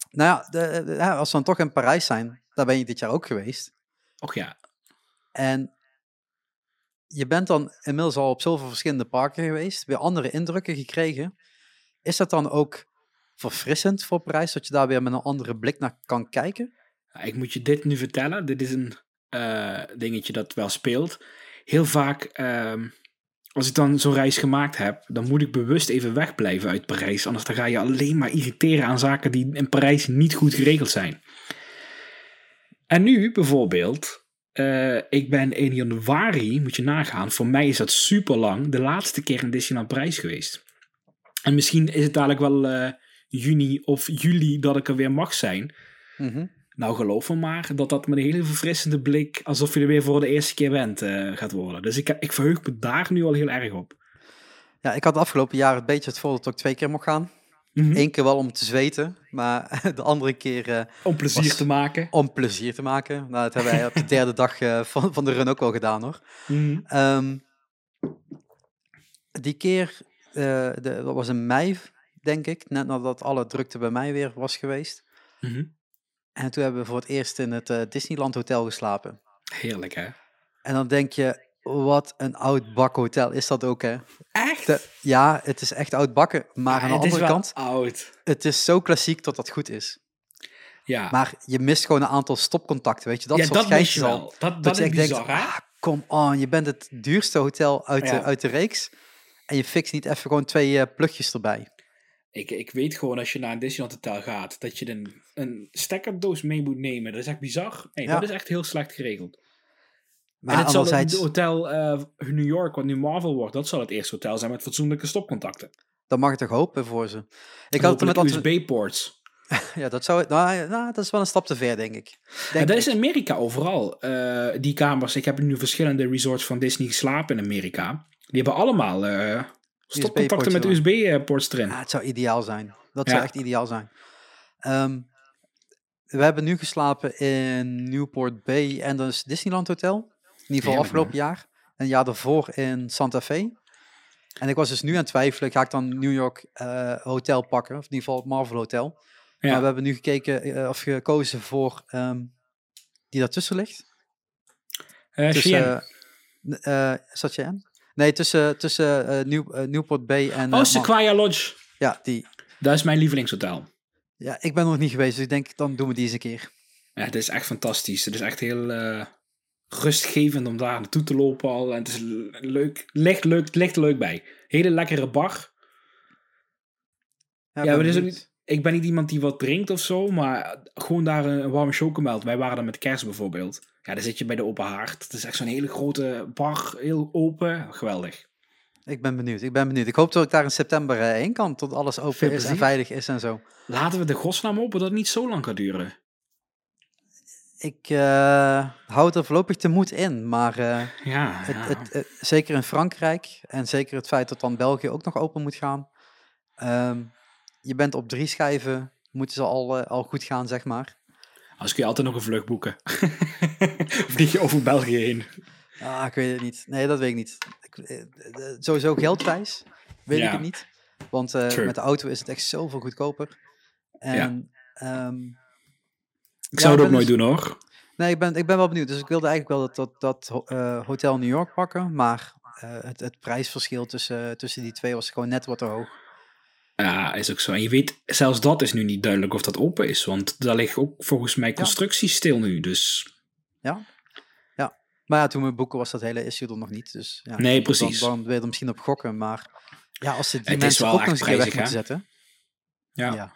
nou ja, de, de- ja, als we dan toch in Parijs zijn, daar ben je dit jaar ook geweest. Och ja. En je bent dan inmiddels al op zoveel verschillende parken geweest, weer andere indrukken gekregen. Is dat dan ook verfrissend voor Parijs, dat je daar weer met een andere blik naar kan kijken? Ik moet je dit nu vertellen. Dit is een eh, dingetje dat wel speelt. Heel vaak, ehm, als ik dan zo'n reis gemaakt heb, dan moet ik bewust even wegblijven uit Parijs. Anders dan ga je alleen maar irriteren aan zaken die in Parijs niet goed geregeld zijn. En nu bijvoorbeeld, eh, ik ben in januari, moet je nagaan, voor mij is dat super lang, de laatste keer in Disneyland Parijs geweest. En misschien is het dadelijk wel eh, juni of juli dat ik er weer mag zijn. Mhm. Nou, geloof me maar dat dat met een hele verfrissende blik, alsof je er weer voor de eerste keer bent, eh, gaat worden. Dus ik, ik verheug me daar nu al heel erg op. Ja, ik had afgelopen jaar een beetje het voordeel dat ik twee keer mocht gaan. Mhm. Eén keer wel om te zweten, maar de andere keer eh, Om plezier te maken. om plezier te maken. Nou, dat hebben wij op de derde dag eh, van, van de run ook wel gedaan hoor. Mhm. Ehm, die keer, eh, de, dat was in mei, denk ik, net nadat alle drukte bij mij weer was geweest. Mhm. En toen hebben we voor het eerst in het eh, Disneyland Hotel geslapen. Heerlijk, hè? En dan denk je, wat een oud bakhotel is dat ook, hè? Echt? De- ja, het is echt oud bakken. Maar aan de het is andere wel kant, oud. het is zo klassiek dat dat goed is. Ja, Maar je mist gewoon een aantal stopcontacten, weet je? Dat ja, soort dat mis je geintjes al. wel. Dat, dat, Dat, is bizar, denkt, hè? ah, kom on, je bent het duurste hotel uit, Ja. de, uit de reeks. En je fixt niet even gewoon twee eh, plugjes erbij. Ik, ik weet gewoon als je naar een Disneyland Hotel gaat, dat je een, een stekkerdoos mee moet nemen. Dat is echt bizar. Nee, Ja. dat is echt heel slecht geregeld. Maar en het zal het anderzijds, hotel eh, New York, wat nu Marvel wordt, dat zal het eerste hotel zijn met fatsoenlijke stopcontacten. dan mag ik toch hopen voor ze. Ik had het met USB-ports. Ja, dat zou... Nou, nou, dat is wel een stap te ver, denk ik. En dat is in Amerika overal. eh, die kamers, ik heb nu verschillende resorts van Disney geslapen in Amerika. Die hebben allemaal eh stopcontacten met USB-poortjes USB-ports erin. Ja, het zou ideaal zijn. Dat Ja. zou echt ideaal zijn. Ehm, we hebben nu geslapen in Newport Bay en dat is Disneyland Hotel. In ieder geval afgelopen jaar. Een jaar daarvoor in Santa Fe. En ik was dus nu aan het twijfelen, ga ik dan New York eh, Hotel pakken? Of in ieder geval het Marvel Hotel. Ja. Maar we hebben nu gekeken, eh, of gekozen voor ehm, die daartussen ligt. Eh, Tussen, eh, is dat Cheyenne? Nee, tussen, tussen eh, New, eh, Newport Bay en... eh, oh, Sequoia Lodge. Ja, die. Dat is mijn lievelingshotel. Ja, ik ben nog niet geweest, dus ik denk, dan doen we die eens een keer. Ja, het is echt fantastisch. Het is echt heel eh, rustgevend om daar naartoe te lopen al. En het is leuk. Ligt leuk, ligt leuk bij. Hele lekkere bar. Ja, Ja, ben maar is niet- ik ben niet iemand die wat drinkt of zo, maar gewoon daar een warme chocomelt. Wij waren daar met kerst bijvoorbeeld. Ja, dan zit je bij de open haard. Het is echt zo'n hele grote bar, heel open. Geweldig. Ik ben benieuwd, ik ben benieuwd. Ik hoop dat ik daar in september eh, heen kan, tot alles open Veel is en veilig is en zo. Laten we de godsnaam open dat het niet zo lang gaat duren. Ik eh hou er voorlopig te moed in, maar eh, Ja, het, ja. het, het- zeker in Frankrijk en zeker het feit dat dan België ook nog open moet gaan. Ehm, je bent op drie schijven, moeten ze al, al goed gaan, zeg maar. Als kun je altijd nog een vlucht boeken. Vlieg je over België heen. Ah, ik weet het niet. Nee, dat weet ik niet. Ik, eh, eh, sowieso geldprijs, weet Ja. ik het niet. Want eh, met de auto is het echt zoveel goedkoper. En ehm, Ik zou ik het ook ben nooit dus- doen hoor. Nee, ik ben, ik ben wel benieuwd. Dus ik wilde eigenlijk wel dat, dat, dat ho- eh, Hotel New York pakken. Maar eh, het, het prijsverschil tussen, tussen die twee was gewoon net wat te hoog. Ja, is ook zo. En je weet, zelfs dat is nu niet duidelijk of dat open is. Want daar liggen ook volgens mij constructies stil nu. Dus Maar ja, toen we boeken was dat hele issue er nog niet. Dus ja, Nee, dan- precies. Dan, wil je er misschien op gokken. Maar ja, als ze die Het mensen ook nog eens weg moeten zetten. ja. Ja.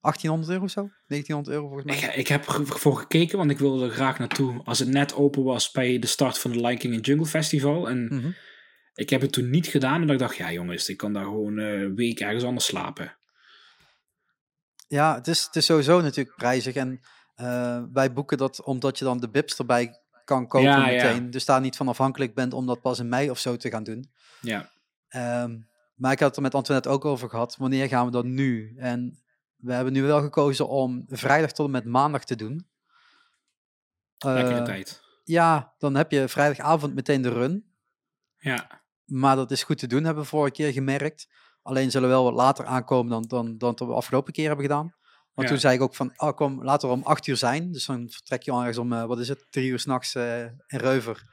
1800 euro of zo? 1900 euro volgens mij. Ik, ik heb er voor gekeken, want ik wilde er graag naartoe als het net open was bij de start van de Lion King and Jungle Festival. En Mhm. Ik heb het toen niet gedaan. En ik dacht, ja jongens, ik kan daar gewoon eh, een week ergens anders slapen. Ja, het is, het is sowieso natuurlijk prijzig. En eh, wij boeken dat omdat je dan de bips erbij kan kopen Ja, ja. meteen. Dus daar niet van afhankelijk bent om dat pas in mei of zo te gaan doen. Ja, Ehm, maar ik had het er met Antoinette ook over gehad. Wanneer gaan we dat nu? En we hebben nu wel gekozen om vrijdag tot en met maandag te doen. lekkere Eh, tijd. Ja, dan heb je vrijdagavond meteen de run. Ja, Maar dat is goed te doen, hebben we vorige keer gemerkt. Alleen zullen we wel wat later aankomen dan, dan, dan dat we afgelopen keer hebben gedaan. Want Ja. toen zei ik ook van, oh, kom, laten we om acht uur zijn. Dus dan vertrek je al ergens om, eh, wat is het, drie uur s'nachts eh in Reuver.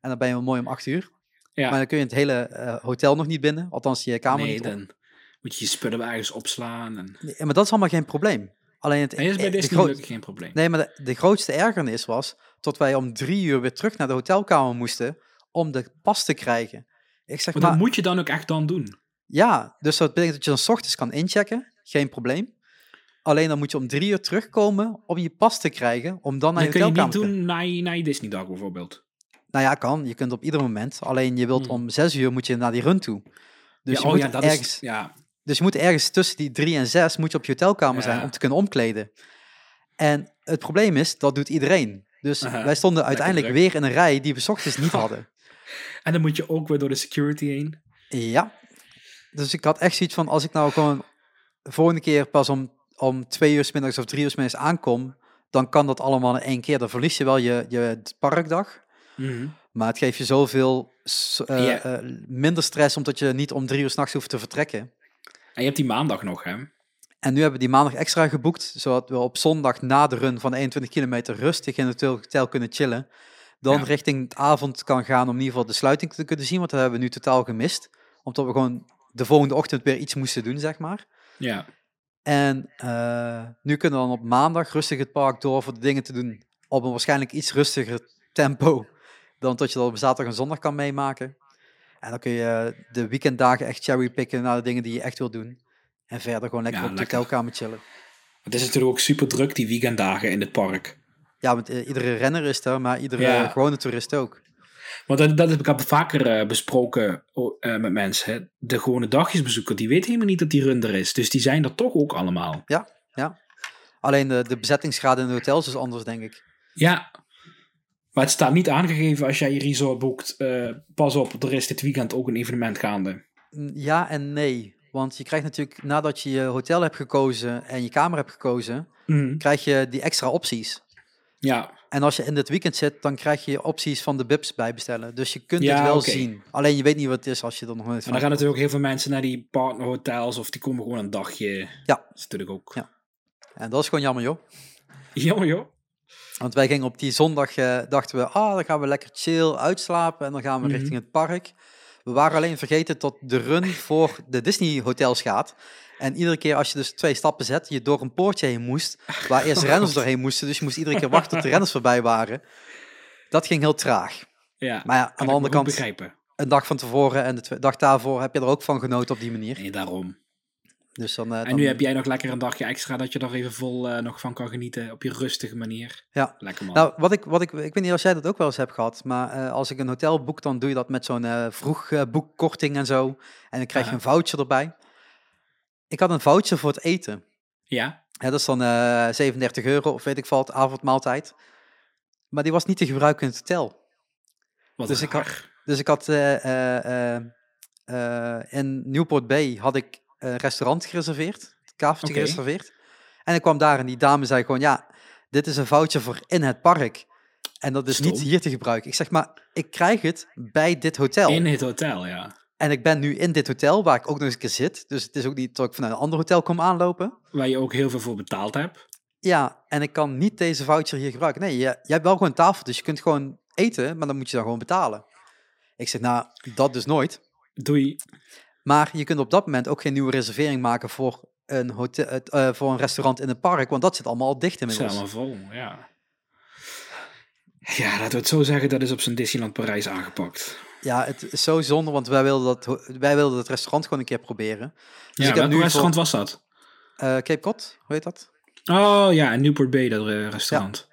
En dan ben je wel mooi om acht uur. ja. Maar dan kun je het hele eh, hotel nog niet binnen. Althans, je kamer nee, niet. op. dan Moet je je spullen ergens opslaan. En... Nee, maar dat is allemaal geen probleem. Alleen het, Nee, is bij eh, de Disney geen probleem. Nee, maar de, de grootste ergernis was tot wij om drie uur weer terug naar de hotelkamer moesten om de pas te krijgen. Ik zeg Maar maar, dat moet je dan ook echt dan doen. ja, dus dat betekent dat je dan 's ochtends kan inchecken, geen probleem. Alleen dan moet je om drie uur terugkomen om je pas te krijgen, om dan naar je kun je niet hotelkamer te doen na je, na je Disney-dag bijvoorbeeld. Nou ja, kan. Je kunt op ieder moment. Alleen je wilt Hmm. om zes uur moet je naar die run toe. Dus, ja, je, oh moet ja, ergens, is... Ja, dus je moet ergens tussen die drie en zes moet je op je hotelkamer zijn om te kunnen omkleden. En het probleem is, dat doet iedereen. Dus wij stonden uiteindelijk weer in een rij die we 's ochtends niet hadden. En dan moet je ook weer door de security heen. Ja. Dus ik had echt zoiets van, als ik nou gewoon de volgende keer pas om, om twee uur 's middags of drie uur 's middags aankom, dan kan dat allemaal in één keer. Dan verlies je wel je, je parkdag. Mhm. Maar het geeft je zoveel eh, eh, minder stress, omdat je niet om drie uur s'nachts hoeft te vertrekken. En je hebt die maandag nog, hè? En nu hebben we die maandag extra geboekt, zodat we op zondag na de run van 21 kilometer rustig in het hotel kunnen chillen. Dan Ja. richting het avond kan gaan om in ieder geval de sluiting te kunnen zien, want dat hebben we nu totaal gemist. Omdat we gewoon de volgende ochtend weer iets moesten doen, zeg maar. Ja. En eh, nu kunnen we dan op maandag rustig het park door voor de dingen te doen op een waarschijnlijk iets rustiger tempo dan dat je dat op zaterdag en zondag kan meemaken. En dan kun je de weekenddagen echt cherrypicken naar de dingen die je echt wil doen. En verder gewoon lekker Ja, op de lekker. hotelkamer chillen. Het is natuurlijk ook super druk, die weekenddagen in het park. Ja, want eh, iedere renner is er, maar iedere Ja. gewone toerist ook. Want dat, dat heb ik al vaker eh, besproken eh, met mensen. Hè. De gewone dagjesbezoeker, die weet helemaal niet dat die run er is. Dus die zijn er toch ook allemaal. Alleen de, de bezettingsgraad in de hotels is anders, denk ik. Ja. Maar het staat niet aangegeven als jij je resort boekt. pas op, er is dit weekend ook een evenement gaande. Ja en nee. Want je krijgt natuurlijk, nadat je je hotel hebt gekozen en je kamer hebt gekozen, Mhm. krijg je die extra opties. Ja, En als je in dit weekend zit, dan krijg je opties van de bibs bijbestellen. Dus je kunt Ja, het wel zien. Alleen je weet niet wat het is als je er nog nooit en dan gaan natuurlijk ook heel veel mensen naar die partnerhotels of die komen gewoon een dagje. Ja. Dat is natuurlijk ook. Ja. En dat is gewoon jammer, joh. Jammer joh. Want wij gingen op die zondag, eh, dachten we, ah, dan gaan we lekker chill uitslapen en dan gaan we Mhm. richting het park. We waren alleen vergeten tot de run voor de Disney hotels gaat. En iedere keer als je dus twee stappen zet, je door een poortje heen moest, waar eerst renners doorheen moesten. Dus je moest iedere keer wachten tot de renners voorbij waren. Dat ging heel traag. Ja, Maar ja, aan de andere kant, begrijpen. een dag van tevoren en de dag daarvoor heb je er ook van genoten op die manier. Nee, daarom. Dus dan, eh, En nu heb jij nog lekker een dagje extra dat je er even vol eh, nog van kan genieten op je rustige manier. Ja. Lekker man. Nou, wat ik, wat ik, ik weet niet of jij dat ook wel eens hebt gehad, maar eh, als ik een hotel boek, dan doe je dat met zo'n vroeg boekkorting en zo. En dan krijg je een voucher erbij. Ik had een voucher voor het eten. ja? Hè, dat is dan eh 37 euro of weet ik wat, avondmaaltijd. Maar die was niet te gebruiken in het hotel. Wat Dus ik raar. Dus ik had eh, eh, eh, eh, in Newport Bay had ik een restaurant gereserveerd, een kafeltje gereserveerd. En ik kwam daar en die dame zei gewoon, ja, dit is een voucher voor in het park. En dat is niet hier te gebruiken. Ik zeg maar, ik krijg het bij dit hotel. In het hotel, ja. En ik ben nu in dit hotel, waar ik ook nog eens een keer zit. Dus het is ook niet dat ik vanuit een ander hotel kom aanlopen. Waar je ook heel veel voor betaald hebt. Ja, en ik kan niet deze voucher hier gebruiken. Nee, je, jij hebt wel gewoon een tafel, dus je kunt gewoon eten, maar dan moet je dan gewoon betalen. Ik zeg, nou, dat dus nooit. Doei. Maar je kunt op dat moment ook geen nieuwe reservering maken voor een, hotel, eh, voor een restaurant in het park, want dat zit allemaal al dicht Het is inmiddels. helemaal vol, ja. Ja, laten we het zo zeggen, dat is op zijn Disneyland Parijs aangepakt. Ja, het is zo zonde, want wij wilden, dat, wij wilden het restaurant gewoon een keer proberen. Dus ja, ik heb welk nu restaurant voor, was dat? eh, Cape Cod, hoe heet dat? Oh ja, in Newport Bay, dat restaurant.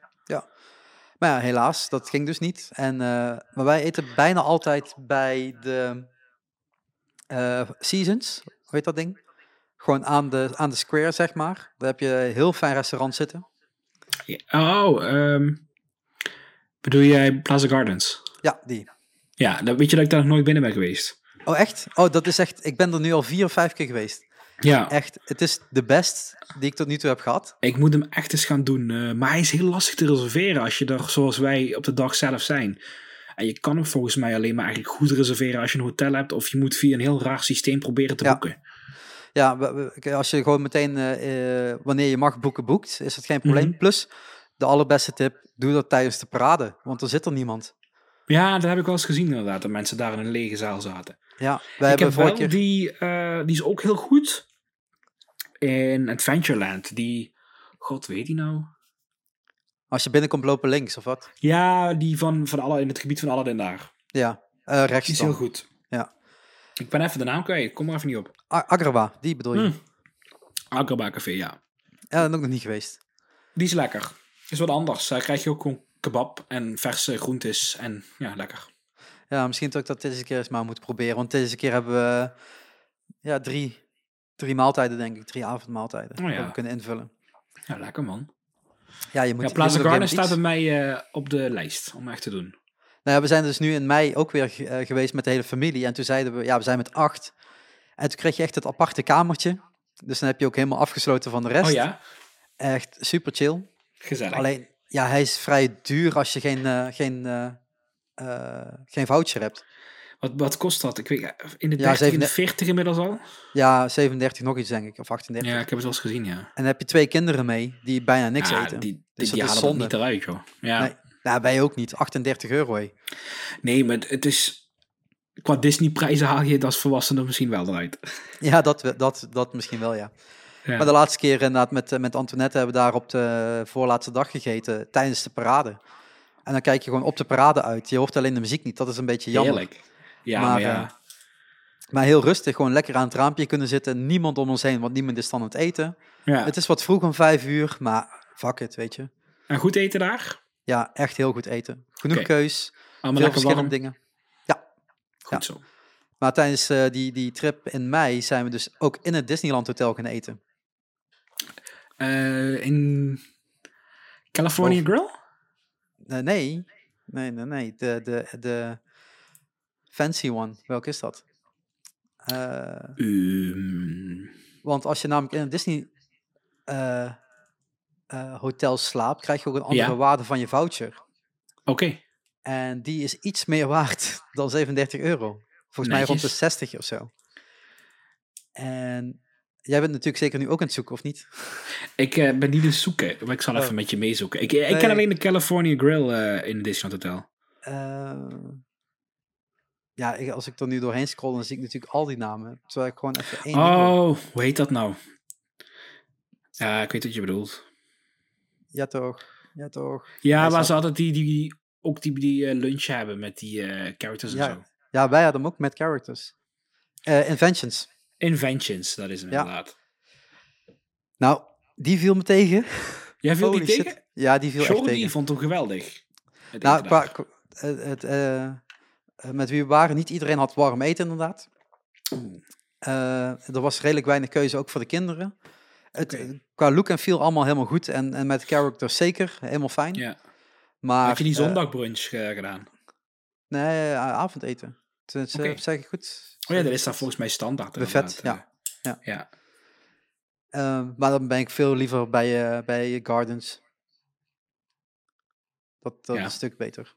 Maar ja, helaas, dat ging dus niet. En, eh, maar wij eten bijna altijd bij de eh, Seasons, hoe heet dat ding? Gewoon aan de, aan de square, zeg maar. Daar heb je een heel fijn restaurant zitten. Ja. Oh, ehm, bedoel jij Plaza Gardens? Ja, die. Ja, dan weet je dat ik daar nog nooit binnen ben geweest. Oh, echt? Oh, dat is echt... Ik ben er nu al vier of vijf keer geweest. Ja, Echt, het is de best die ik tot nu toe heb gehad. ik moet hem echt eens gaan doen. eh, maar hij is heel lastig te reserveren als je er zoals wij op de dag zelf zijn. En je kan hem volgens mij alleen maar eigenlijk goed reserveren als je een hotel hebt. Of je moet via een heel raar systeem proberen te Ja. boeken. Ja, als je gewoon meteen, eh, eh, wanneer je mag boeken, boekt, is dat geen probleem. Mhm. Plus, de allerbeste tip, doe dat tijdens de parade, want er zit er niemand. Ja, dat heb ik wel eens gezien inderdaad. Dat mensen daar in een lege zaal zaten. Ja, we ik hebben heb wel keer... die, eh, die is ook heel goed. In Adventureland. Die, god weet die nou? Als je binnenkomt lopen links of wat? Ja, die van, van alle, in het gebied van Aladdin daar. Ja, eh, rechts Die is dan. heel goed. Ja. Ik ben even de naam kwijt. Ik kom er even niet op. A- Agrabah, die bedoel je? Hm. Agrabah Café, ja. Ja, dat ook nog niet geweest. Die is lekker. Is wat anders. Daar krijg je ook gewoon kebab en verse groentes. En ja, lekker. Ja, misschien dat ik dat deze keer eens maar moet proberen. Want deze keer hebben we ja, drie, drie maaltijden, denk ik. Drie avondmaaltijden. Oh ja. Die we kunnen invullen. Ja, lekker man. Ja, je moet, Ja, je Plaza Garden staat bij mij eh, op de lijst om echt te doen. Nou ja, we zijn dus nu in mei ook weer eh, geweest met de hele familie. En toen zeiden we, ja, we zijn met acht. En toen kreeg je echt het aparte kamertje. Dus dan heb je ook helemaal afgesloten van de rest. Oh ja? Echt super chill. Gezellig. Alleen, ja, hij is vrij duur als je geen, eh, geen, eh, eh, geen voucher hebt. Wat, wat kost dat? Ik weet, in de Ja, 30, in de 37 40 inmiddels al? Ja, 37 nog iets, denk ik. Of 38. Ja, ik heb het wel eens gezien, ja. En dan heb je twee kinderen mee die bijna niks ja, eten. Die, die, Dus die dat halen dat zonde. niet eruit, joh. Ja. Nee. Nou, wij ook niet. 38 euro, hé. Nee, maar het is... Qua Disney-prijzen haal je het als volwassene misschien wel eruit. Ja, dat, dat, dat misschien wel, ja. Ja. Maar de laatste keer inderdaad met, eh, met Antoinette hebben we daar op de voorlaatste dag gegeten tijdens de parade. En dan kijk je gewoon op de parade uit. Je hoort alleen de muziek niet. Dat is een beetje jammer. Heerlijk. Ja, Maar, maar, ja. eh, Maar heel rustig, gewoon lekker aan het raampje kunnen zitten. Niemand om ons heen, want niemand is dan aan het eten. ja. Het is wat vroeg om vijf uur, maar fuck it, weet je. En goed eten daar? Ja, echt heel goed eten. Genoeg keus, Allemaal veel verschillende dingen. Goed zo. Maar tijdens eh, die, die trip in mei zijn we dus ook in het Disneyland Hotel gaan eten. Eh, in California Boven. Grill? Eh, nee, nee, nee, nee. De, de, de fancy one, welke is dat? Um, want als je namelijk in een Disney hotel slaapt, krijg je ook een andere Ja. waarde van je voucher. Oké. En die is iets meer waard dan 37 euro. Volgens mij rond de Netjes. 60 of zo. En jij bent natuurlijk zeker nu ook aan het zoeken, of niet? Ik eh, ben niet eens zoeken, maar ik zal Oh. even met je meezoeken. Ik, ik Nee. ken alleen de California Grill eh, in het Disneyland Hotel. Eh, ja, ik- als ik er nu doorheen scroll, dan zie ik natuurlijk al die namen. Terwijl ik gewoon even één Oh, hoe heet dat nou? Ja, ik weet wat je bedoelt. Ja toch, ja toch. Ja, Hij waar ze altijd die, die, ook die, die eh, lunch hebben met die eh, characters en Ja. zo. Ja, wij hadden hem ook met characters. Eh, Inventions. Inventions, dat is hem Ja. inderdaad. Nou, die viel me tegen. Jij viel die shit. tegen? Ja, die viel echt Jordi tegen. vond hem geweldig. Het Nou, qua, het, eh, met wie we waren, niet iedereen had warm eten inderdaad. Eh, er was redelijk weinig keuze, ook voor de kinderen. Het. Qua look en feel allemaal helemaal goed. En, en met characters zeker, helemaal fijn. Ja. Maar, Had je die zondagbrunch eh, gedaan? nee, avondeten. Eh, Oké. zeg ik goed? Oh ja, dat is daar volgens mij standaard. Buffet, inderdaad, ja. eh. Ja. Eh, maar dan ben ik veel liever bij, eh, bij Gardens. Dat, dat Ja. is een stuk beter.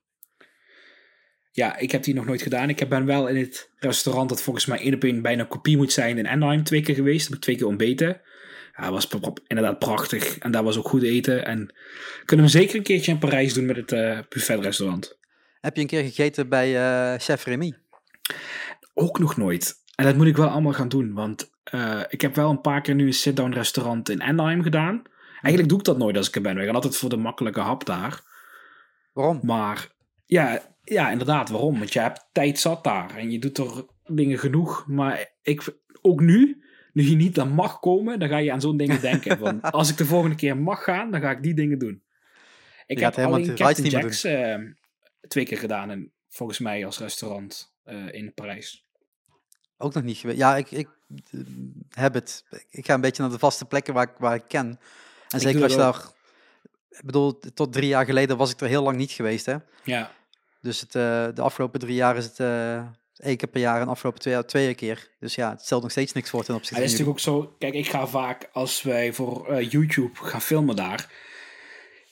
Ja, ik heb die nog nooit gedaan. Ik heb- ben wel in het restaurant dat volgens mij één op één bijna kopie moet zijn in Anaheim twee keer geweest. Heb ik twee keer ontbeten. Ja, dat was inderdaad prachtig. En daar was ook goed eten. En we kunnen hem zeker een keertje in Parijs doen met het eh buffetrestaurant. Heb je een keer gegeten bij eh, Chef Remy? Ook nog nooit. En dat moet ik wel allemaal gaan doen. Want eh, ik heb wel een paar keer nu een sit-down restaurant in Anaheim gedaan. Eigenlijk doe ik dat nooit als ik er ben. We gaan altijd voor de makkelijke hap daar. Waarom? Maar ja, ja, inderdaad, waarom? Want je hebt tijd zat daar en je doet er dingen genoeg. Maar ik, ook nu, nu je niet dan mag komen, dan ga je aan zo'n dingen denken. Want als ik de volgende keer mag gaan, dan ga ik die dingen doen. Ik Je heb helemaal alleen Captain Jack's eh, twee keer gedaan. En volgens mij als restaurant eh, in Parijs. Ook nog niet geweest. Ja, ik, ik eh, heb het. Ik ga een beetje naar de vaste plekken waar ik, waar ik ken. En zeker als je daar... Ik bedoel, tot drie jaar geleden was ik er heel lang niet geweest, hè. Ja, Dus het, eh, de afgelopen drie jaar is het eh één keer per jaar en de afgelopen twee jaar twee keer. Dus ja, het stelt nog steeds niks voor ten opzichte het is van natuurlijk ook zo. Kijk, ik ga vaak als wij voor YouTube gaan filmen daar.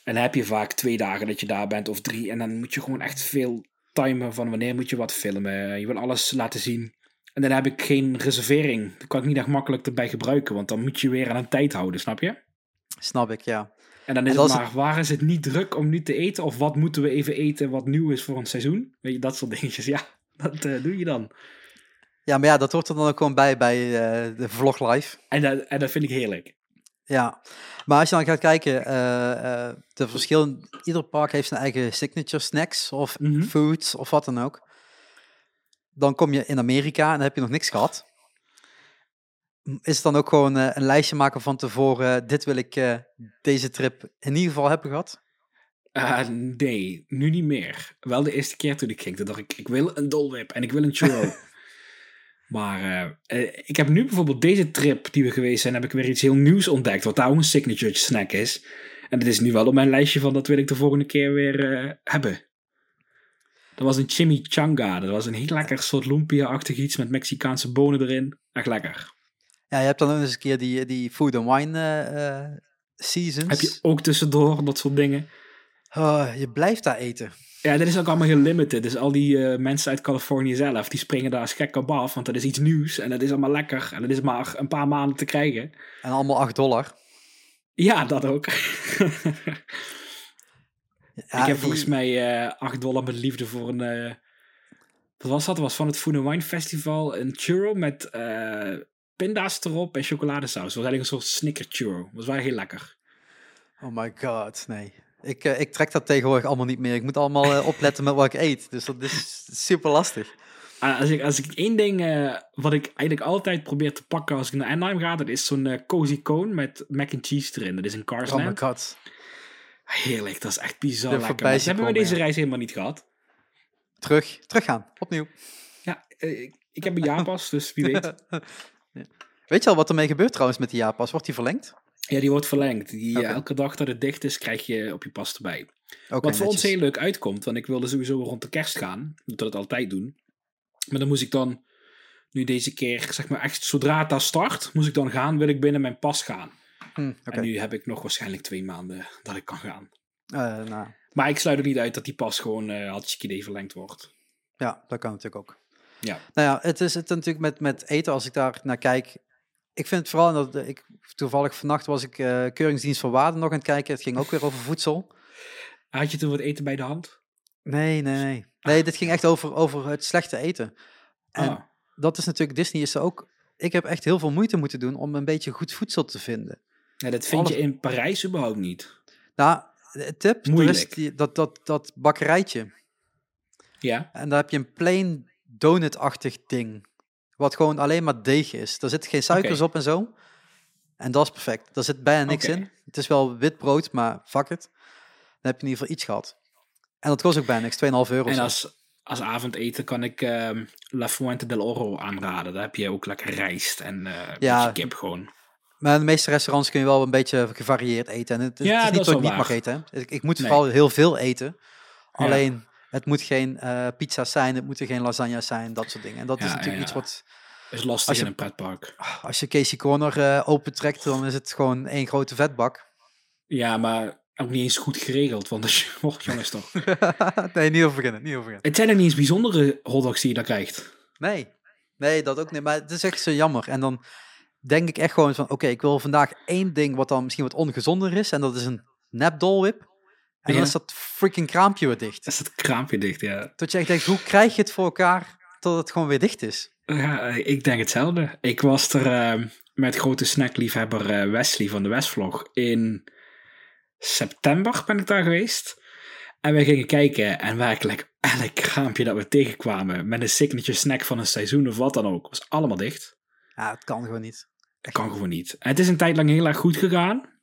En dan heb je vaak twee dagen dat je daar bent of drie. En dan moet je gewoon echt veel timen van wanneer moet je wat filmen. Je wil alles laten zien. En dan heb ik geen reservering. Dat kan ik niet echt makkelijk erbij gebruiken. Want dan moet je weer aan een tijd houden, snap je? Snap ik, ja. En dan is het maar, waar is het niet druk om nu te eten? Of wat moeten we even eten wat nieuw is voor een seizoen? Weet je, dat soort dingetjes. Ja, dat eh, doe je dan. Ja, maar ja, dat hoort er dan ook gewoon bij bij eh, de vlog live. En dat, en dat vind ik heerlijk. Ja, maar als je dan gaat kijken, eh, de verschillen, ieder park heeft zijn eigen signature snacks of Mhm. foods of wat dan ook. Dan kom je in Amerika en dan heb je nog niks gehad. Is het dan ook gewoon eh, een lijstje maken van tevoren, dit wil ik eh, deze trip in ieder geval hebben gehad? Nee, nu niet meer. Wel de eerste keer toen ik ging, toen dacht ik, ik wil een dolwip en ik wil een churro. maar eh, eh, ik heb nu bijvoorbeeld deze trip die we geweest zijn, heb ik weer iets heel nieuws ontdekt, wat daar ook een signature snack is. En dat is nu wel op mijn lijstje van, dat wil ik de volgende keer weer eh, hebben. Dat was een chimichanga. Dat was een heel lekker soort lumpia-achtig iets met Mexicaanse bonen erin. Echt lekker. Ja, je hebt dan ook eens een keer die, die food and wine eh, seasons. Heb je ook tussendoor dat soort dingen. Oh, je blijft daar eten. Ja, dat is ook allemaal heel limited. Dus al die eh, mensen uit Californië zelf, die springen daar als gek op af. Want dat is iets nieuws en dat is allemaal lekker. En dat is maar een paar maanden te krijgen. En allemaal 8 dollar. Ja, dat ook. Ja, ik heb die- volgens mij eh 8 dollar met liefde voor een... eh, wat was dat? Dat was van het Food and Wine Festival. Een churro met eh pinda's erop en chocoladesaus. Dat was eigenlijk een soort snicker churro. Dat was wel heel lekker. Oh my god, nee. Ik, ik trek dat tegenwoordig allemaal niet meer. Ik moet allemaal opletten met wat ik eet. Dus dat is super lastig. Ah, als, ik, als ik één ding, wat ik eigenlijk altijd probeer te pakken als ik naar Anaheim ga, dat is zo'n cozy cone met mac and cheese erin. Dat is een Oh my Carsland. god. Heerlijk, dat is echt bizar Er lekker. Dat hebben we deze ja. reis helemaal niet gehad. Terug, teruggaan. Opnieuw. Ja, eh, ik, ik heb een jaarpas, dus wie weet. Weet je al wat ermee gebeurt trouwens met die jaarpas? Wordt die verlengd? Ja, die wordt verlengd. Die, eh, elke dag dat het dicht is, krijg je op je pas erbij. Wat voor ons heel leuk uitkomt, want ik wilde sowieso rond de kerst gaan. Dat we dat altijd doen. Maar dan moest ik dan, nu deze keer, zeg maar echt, zodra het daar start, moest ik dan gaan, wil ik binnen mijn pas gaan. Hm. En nu heb ik nog waarschijnlijk twee maanden dat ik kan gaan. Eh, nou, Maar ik sluit ook niet uit dat die pas gewoon uh, hartstikke idee verlengd wordt. ja, dat kan natuurlijk ook. Ja. Nou ja, het is het natuurlijk met, met eten, als ik daar naar kijk. Ik vind het vooral, dat ik, toevallig vannacht was ik eh, Keuringsdienst van Waarde nog aan het kijken. Het ging ook weer over voedsel. Had je toen wat eten bij de hand? Nee, nee, nee. Nee, dit ging echt over, over het slechte eten. En Ah. dat is natuurlijk, Disney is er ook... Ik heb echt heel veel moeite moeten doen om een beetje goed voedsel te vinden. Ja, dat vind Alles- je in Parijs überhaupt niet. Nou, tip, er Moeilijk. is die, dat, dat, dat bakkerijtje. Ja? En daar heb je een plain donut-achtig ding. Wat gewoon alleen maar deeg is. Daar zitten geen suikers op en zo. En dat is perfect. Daar zit bijna niks in. Het is wel wit brood, maar fuck it. Dan heb je in ieder geval iets gehad. En dat kost ook bijna niks, 2,5 euro. En als, als avondeten kan ik ehm, La Fuente del Oro aanraden. Daar heb je ook lekker rijst en eh Ja. kip gewoon. Maar in de meeste restaurants kun je wel een beetje gevarieerd eten. En het, het Ja, is dat niet is dat ik niet mag eten. Ik, ik moet Nee. vooral heel veel eten. Alleen, het moet geen eh pizza's zijn, het moeten geen lasagna's zijn, dat soort dingen. En dat is natuurlijk iets wat... Is lastig Als je- in een pretpark. Als je Casey Corner eh opentrekt, dan is het gewoon één grote vetbak. Ja, maar ook niet eens goed geregeld. Want als je... Oh, jongens toch. nee, niet over beginnen, niet over beginnen. Het zijn ook niet eens bijzondere hotdogs die je daar krijgt. Nee, nee, dat ook niet. Maar het is echt zo jammer. En dan denk ik echt gewoon van, oké, ik wil vandaag één ding wat dan misschien wat ongezonder is. En dat is een nep dolwip. En dan is dat freaking kraampje weer dicht. Is dat kraampje dicht, ja. Dat je echt denkt, hoe krijg je het voor elkaar tot het gewoon weer dicht is? Ja, ik denk hetzelfde. Ik was er ehm, met grote snackliefhebber eh, Wesley van de Westvlog. In september ben ik daar geweest. En wij gingen kijken en werkelijk elk kraampje dat we tegenkwamen met een signature snack van een seizoen of wat dan ook, was allemaal dicht. Ja, het kan gewoon niet. Dat kan gewoon niet. Het is een tijd lang heel erg goed gegaan.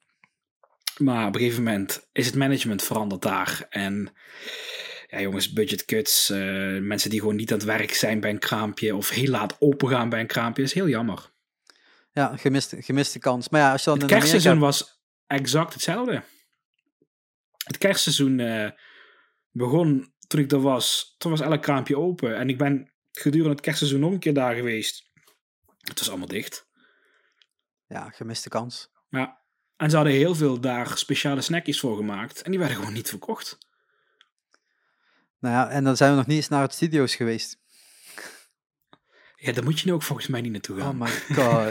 Maar op een gegeven moment is het management veranderd daar. En ja, jongens, budget cuts. eh, mensen die gewoon niet aan het werk zijn bij een kraampje. Of heel laat open gaan bij een kraampje. is heel jammer. Ja, gemiste, gemiste kans. Maar ja, als je dan Het in Amerika- kerstseizoen was exact hetzelfde. Het kerstseizoen eh, begon toen ik er was. Toen was elk kraampje open. En ik ben gedurende het kerstseizoen nog een keer daar geweest. Het was allemaal dicht. Ja, gemiste kans. Ja. En ze hadden heel veel daar speciale snackjes voor gemaakt. En die werden gewoon niet verkocht. Nou ja, en dan zijn we nog niet eens naar het studio's geweest. Ja, daar moet je nu ook volgens mij niet naartoe gaan. Oh my god.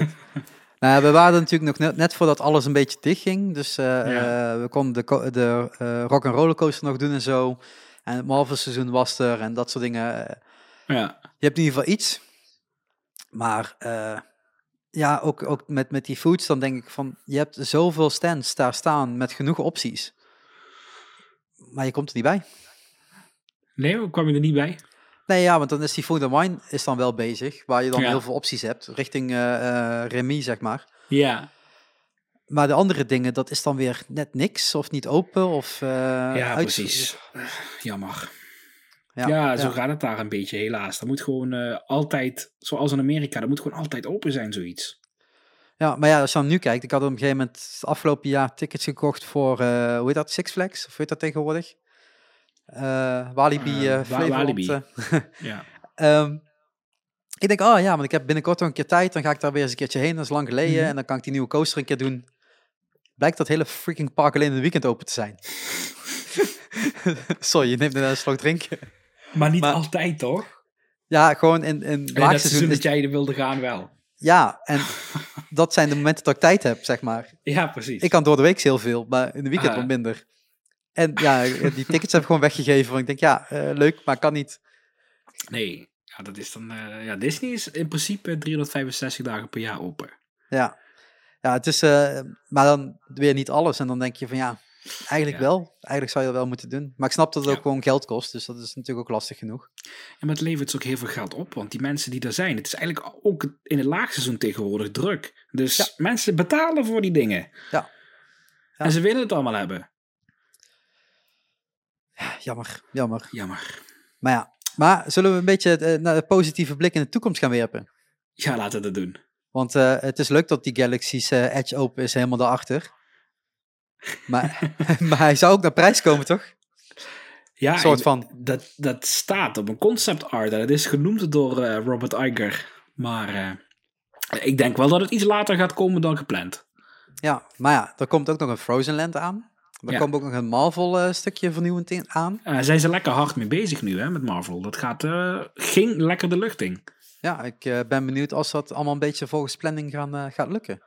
nou ja, we waren natuurlijk nog net, net voordat alles een beetje dicht ging. Dus eh, Ja. eh, we konden de, de eh, rock and roller coaster nog doen en zo. En het Marvel seizoen was er en dat soort dingen. Ja. Je hebt in ieder geval iets. Maar ja, ook, ook met, met die foods, dan denk ik van, je hebt zoveel stands daar staan met genoeg opties. Maar je komt er niet bij. Nee, hoe kwam je er niet bij? Nee, ja, want dan is die food and wine is dan wel bezig, waar je dan Ja. heel veel opties hebt, richting eh eh Remy, zeg maar. Ja, Maar de andere dingen, dat is dan weer net niks, of niet open, of... eh, ja uit- precies. Jammer. Ja, Ja, zo gaat het daar een beetje helaas. Dat moet gewoon eh, altijd, zoals in Amerika, dat moet gewoon altijd open zijn, zoiets. Ja, maar ja, als je dan nu kijkt, ik had op een gegeven moment het afgelopen jaar tickets gekocht voor, eh, hoe heet dat, Six Flags? Of hoe heet dat tegenwoordig? Eh Walibi, eh. Ja. Ehm, ik denk, oh ja, want ik heb binnenkort nog een keer tijd, dan ga ik daar weer eens een keertje heen, dat is lang geleden, Mhm. en dan kan ik die nieuwe coaster een keer doen. Blijkt dat hele freaking park alleen in het weekend open te zijn. Sorry, je neemt net een slok drinken. Maar niet Maar- altijd, toch? Ja, gewoon in, in En dat seizoen dat jij er wilde gaan wel. Ja, en dat zijn de momenten dat ik tijd heb, zeg maar. Ja, precies. Ik kan door de week heel veel, maar in de weekend Ah. wat minder. En ja, die tickets heb ik gewoon weggegeven. Want ik denk, ja, eh, leuk, maar kan niet. Nee, ja, dat is dan... eh, ja, Disney is in principe 365 dagen per jaar open. Ja, ja het is, eh, maar dan weer niet alles. En dan denk je van, ja, eigenlijk Ja. wel. Eigenlijk zou je dat wel moeten doen. Maar ik snap dat het Ja. ook gewoon geld kost, dus dat is natuurlijk ook lastig genoeg. En levert het ook heel veel geld op, want die mensen die er zijn, het is eigenlijk ook in het laagseizoen tegenwoordig druk. Dus Ja. mensen betalen voor die dingen. Ja. En ze willen het allemaal hebben. Jammer, jammer. Jammer. Maar ja, maar zullen we een beetje eh, naar een positieve blik in de toekomst gaan werpen? Ja, laten we dat doen. Want eh, het is leuk dat die Galaxy's eh, Edge open is helemaal daarachter. Maar, maar hij zou ook naar prijs komen, toch? Ja, Een soort van. Dat, dat staat op een concept art dat is genoemd door eh, Robert Iger. Maar eh, ik denk wel dat het iets later gaat komen dan gepland. Ja, maar ja, er komt ook nog een Frozen Land aan. Er Ja. komt ook nog een Marvel eh, stukje vernieuwend in aan. Eh zijn ze lekker hard mee bezig nu hè, met Marvel. Dat gaat, ging lekker de lucht in. Ja, ik ben benieuwd als dat allemaal een beetje volgens planning gaan, gaat lukken.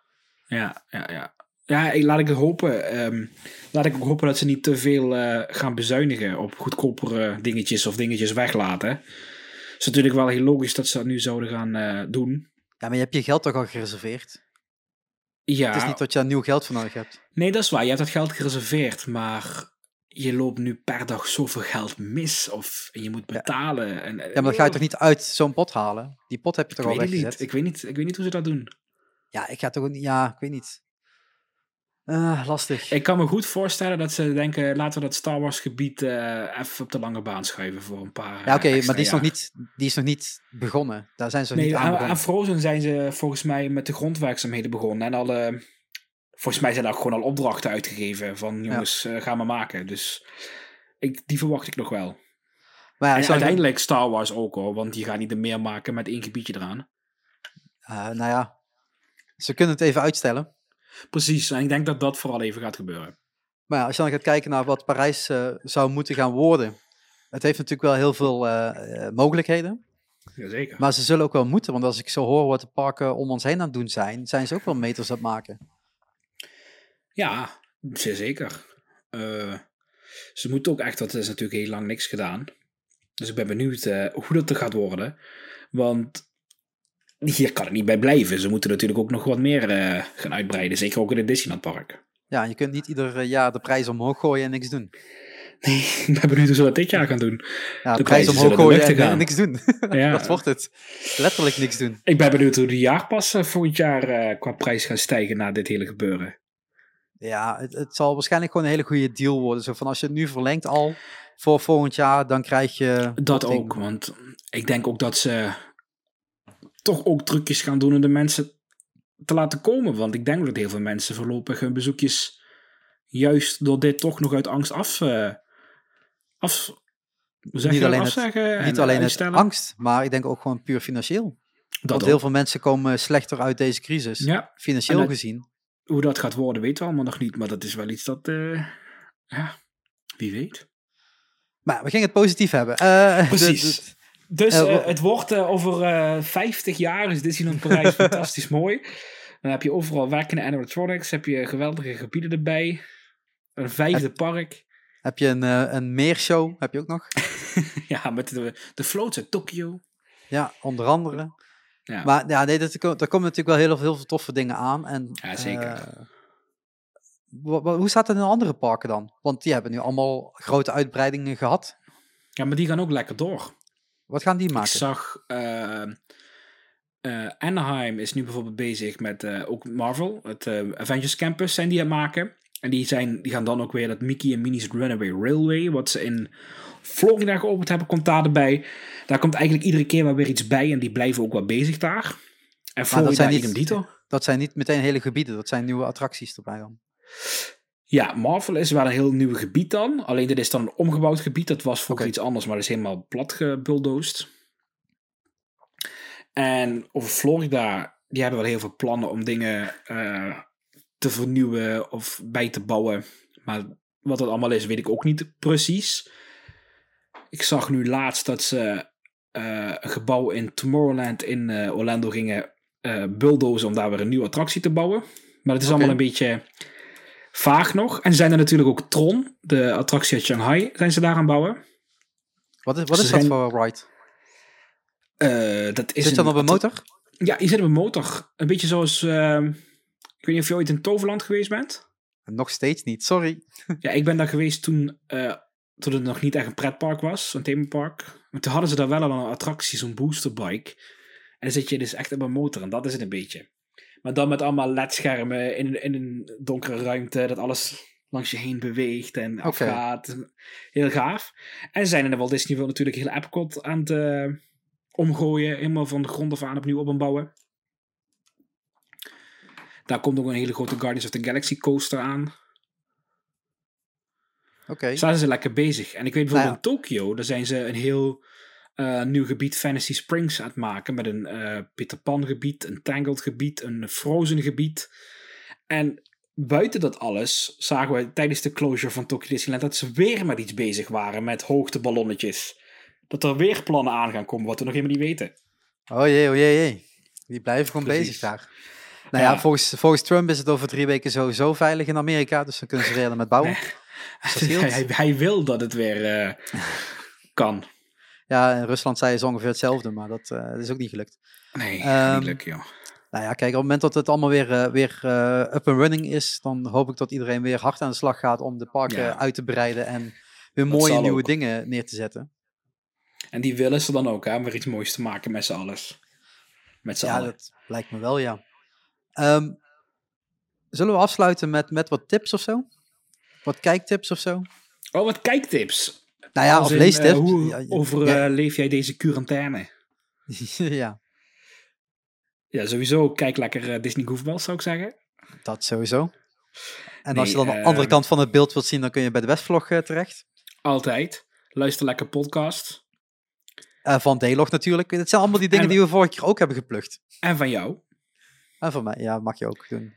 Ja, ja, ja. Ja, ik- laat ik het hopen. ehm, laat ik ook hopen dat ze niet te veel eh, gaan bezuinigen op goedkopere dingetjes of dingetjes weglaten. Het is natuurlijk wel heel logisch dat ze dat nu zouden gaan eh, doen. Ja, maar je hebt je geld toch al gereserveerd? Ja, Het is niet dat je daar nieuw geld voor nodig hebt. nee, dat is waar. Je hebt dat geld gereserveerd, maar je loopt nu per dag zoveel geld mis of en je moet betalen. En, Ja, maar dat ga je toch niet uit zo'n pot halen? Die pot heb je Ik toch al weggezet? niet. Ik weet niet. Ik weet niet hoe ze dat doen. Ja, ik ga toch. Ja, ik weet niet. Eh, lastig. Ik kan me goed voorstellen dat ze denken, laten we dat Star Wars gebied eh, even op de lange baan schuiven voor een paar ja, oké, eh, maar die is, nog niet, die is nog niet begonnen. Daar zijn ze nog Nee, niet aan begonnen. aan Frozen zijn ze volgens mij met de grondwerkzaamheden begonnen. En alle, volgens mij zijn ook gewoon al opdrachten uitgegeven van jongens, eh, ga maar maken. Dus ik, die verwacht ik nog wel. Maar ja, en uiteindelijk Star Wars ook hoor, want die gaan niet er meer maken met één gebiedje eraan. Eh, nou ja, ze kunnen het even uitstellen. Precies, en ik denk dat dat vooral even gaat gebeuren. Maar ja, als je dan gaat kijken naar wat Parijs eh, zou moeten gaan worden. Het heeft natuurlijk wel heel veel eh, mogelijkheden. Jazeker. Maar ze zullen ook wel moeten. Want als ik zo hoor wat de parken om ons heen aan het doen zijn, zijn ze ook wel meters aan het maken. Ja, zeer zeker. Ze moeten ook echt, want er is natuurlijk heel lang niks gedaan. Dus ik ben benieuwd hoe dat er gaat worden. Want hier kan het niet bij blijven. Ze moeten natuurlijk ook nog wat meer eh, gaan uitbreiden. Zeker ook in het Disneyland Park. Ja, je kunt niet ieder eh, jaar de prijs omhoog gooien en niks doen. Nee, ik ben benieuwd hoe ze dat dit jaar gaan doen. Ja, de, prijs omhoog gooien en, gaan. en niks doen. Ja. dat wordt het. Letterlijk niks doen. Ik ben benieuwd hoe de jaarpassen volgend jaar eh, qua prijs gaan stijgen na dit hele gebeuren. Ja, het, het zal waarschijnlijk gewoon een hele goede deal worden. Zo van als je het nu verlengt al voor volgend jaar, dan krijg je... Dat ook, want ik denk ook dat ze toch ook trucjes gaan doen om de mensen te laten komen. Want ik denk dat heel veel mensen voorlopig hun bezoekjes juist door dit toch nog uit angst af... eh, af zeg Niet alleen afzeggen en Niet alleen het angst, maar ik denk ook gewoon puur financieel. Dat Want ook. heel veel mensen komen slechter uit deze crisis. Ja, Financieel dat- gezien. hoe dat gaat worden weten we allemaal nog niet. Maar dat is wel iets dat... eh, ja, wie weet. Maar we gingen het positief hebben. Eh, Precies. Dus Eh, eh, wa- het wordt eh, over eh 50 jaar is Disneyland Parijs fantastisch mooi. Dan heb je overal werkende animatronics, heb je geweldige gebieden erbij. Een vijfde park. heb je een, een meershow, heb je ook nog? ja, met de, de floats uit Tokio. Ja, onder andere. Ja. Maar ja, nee, dat, er komen natuurlijk wel heel, heel veel toffe dingen aan. En, Ja, zeker. hoe staat het in de andere parken dan? Want die hebben nu allemaal grote uitbreidingen gehad. ja, maar die gaan ook lekker door. Wat gaan die Ik maken? zag eh, eh, Anaheim is nu bijvoorbeeld bezig met eh, ook Marvel, het eh, Avengers Campus zijn die aan het maken. En die, zijn, die gaan dan ook weer dat Mickey en Minnie's Runaway Railway, wat ze in Florida geopend hebben, komt daarbij. Daar komt eigenlijk iedere keer wel weer iets bij en die blijven ook wel bezig daar. En Florida zijn niet- idem dito. Dat zijn niet meteen hele gebieden, dat zijn nieuwe attracties erbij dan. Ja, Marvel is wel een heel nieuw gebied dan. Alleen dit is dan een omgebouwd gebied. Dat was vroeger iets anders, maar dat is helemaal plat gebulldozed. En over Florida, die hebben wel heel veel plannen om dingen eh, te vernieuwen of bij te bouwen. Maar wat het allemaal is, weet ik ook niet precies. Ik zag nu laatst dat ze eh, een gebouw in Tomorrowland in eh, Orlando gingen bulldozen om daar weer een nieuwe attractie te bouwen. Maar het is allemaal een beetje vaag nog. En zijn er natuurlijk ook Tron, de attractie uit Shanghai, zijn ze daar aan het bouwen. Wat is, wat Ze is dat voor ride? Eh, dat is Zit je dan op een motor? Ja, je zit op een motor. Een beetje zoals... ehm, ik weet niet of je ooit in Toverland geweest bent. Nog steeds niet, sorry. Ja, ik ben daar geweest toen, eh, toen het nog niet echt een pretpark was, een themapark. Maar toen hadden ze daar wel al een attractie, zo'n boosterbike. En dan zit je dus echt op een motor en dat is het een beetje. Maar dan met allemaal ledschermen in, in een donkere ruimte, dat alles langs je heen beweegt en afgaat. Heel gaaf. En ze zijn in de Walt Disney World natuurlijk heel Epcot aan het eh, omgooien, helemaal van de grond af aan opnieuw op en bouwen. Daar komt ook een hele grote Guardians of the Galaxy coaster aan. Oké. Daar zijn ze lekker bezig. En ik weet bijvoorbeeld Nou in Tokio, daar zijn ze een heel eh, nieuw gebied Fantasy Springs aan het maken. Met een eh Peter Pan gebied, een Tangled gebied, een Frozen gebied. En buiten dat alles zagen we tijdens de closure van Tokyo Disneyland dat ze weer met iets bezig waren met hoogteballonnetjes. Dat er weer plannen aan gaan komen wat we nog helemaal niet weten. Oh jee, oh jee, jee. Die blijven gewoon Precies. bezig daar. Nou ja, Ja. volgens, volgens Trump is het over drie weken sowieso veilig in Amerika, dus dan kunnen ze weer met bouwen. hij, hij wil dat het weer eh, kan. Ja, in Rusland zei ze ongeveer hetzelfde, maar dat, eh, dat is ook niet gelukt. Nee, Ehm, niet lukken joh. Nou ja, kijk, op het moment dat het allemaal weer, eh, weer eh, up and running is, dan hoop ik dat iedereen weer hard aan de slag gaat om de parken Ja. uit te breiden en weer Dat mooie nieuwe ook. dingen neer te zetten. En die willen ze dan ook, hè, om weer iets moois te maken met z'n allen. Met z'n Ja, allen. dat lijkt me wel, ja. Ehm, zullen we afsluiten met, met wat tips of zo? Wat kijktips of zo? Oh, wat kijktips. Nou ja, Als of in, leestips. eh, hoe Ja, ja, over ja. eh, leef jij deze quarantaine? ja, Ja, sowieso kijk lekker eh, Disney Goofballs, zou ik zeggen. dat sowieso. En Nee, als je dan de andere kant van het beeld wilt zien, dan kun je bij de Westvlog terecht. Altijd. Luister lekker podcast. Eh, van Delog natuurlijk. Het zijn allemaal die dingen En- die we vorige keer ook hebben geplukt. En van jou. En van mij, ja, mag je ook doen.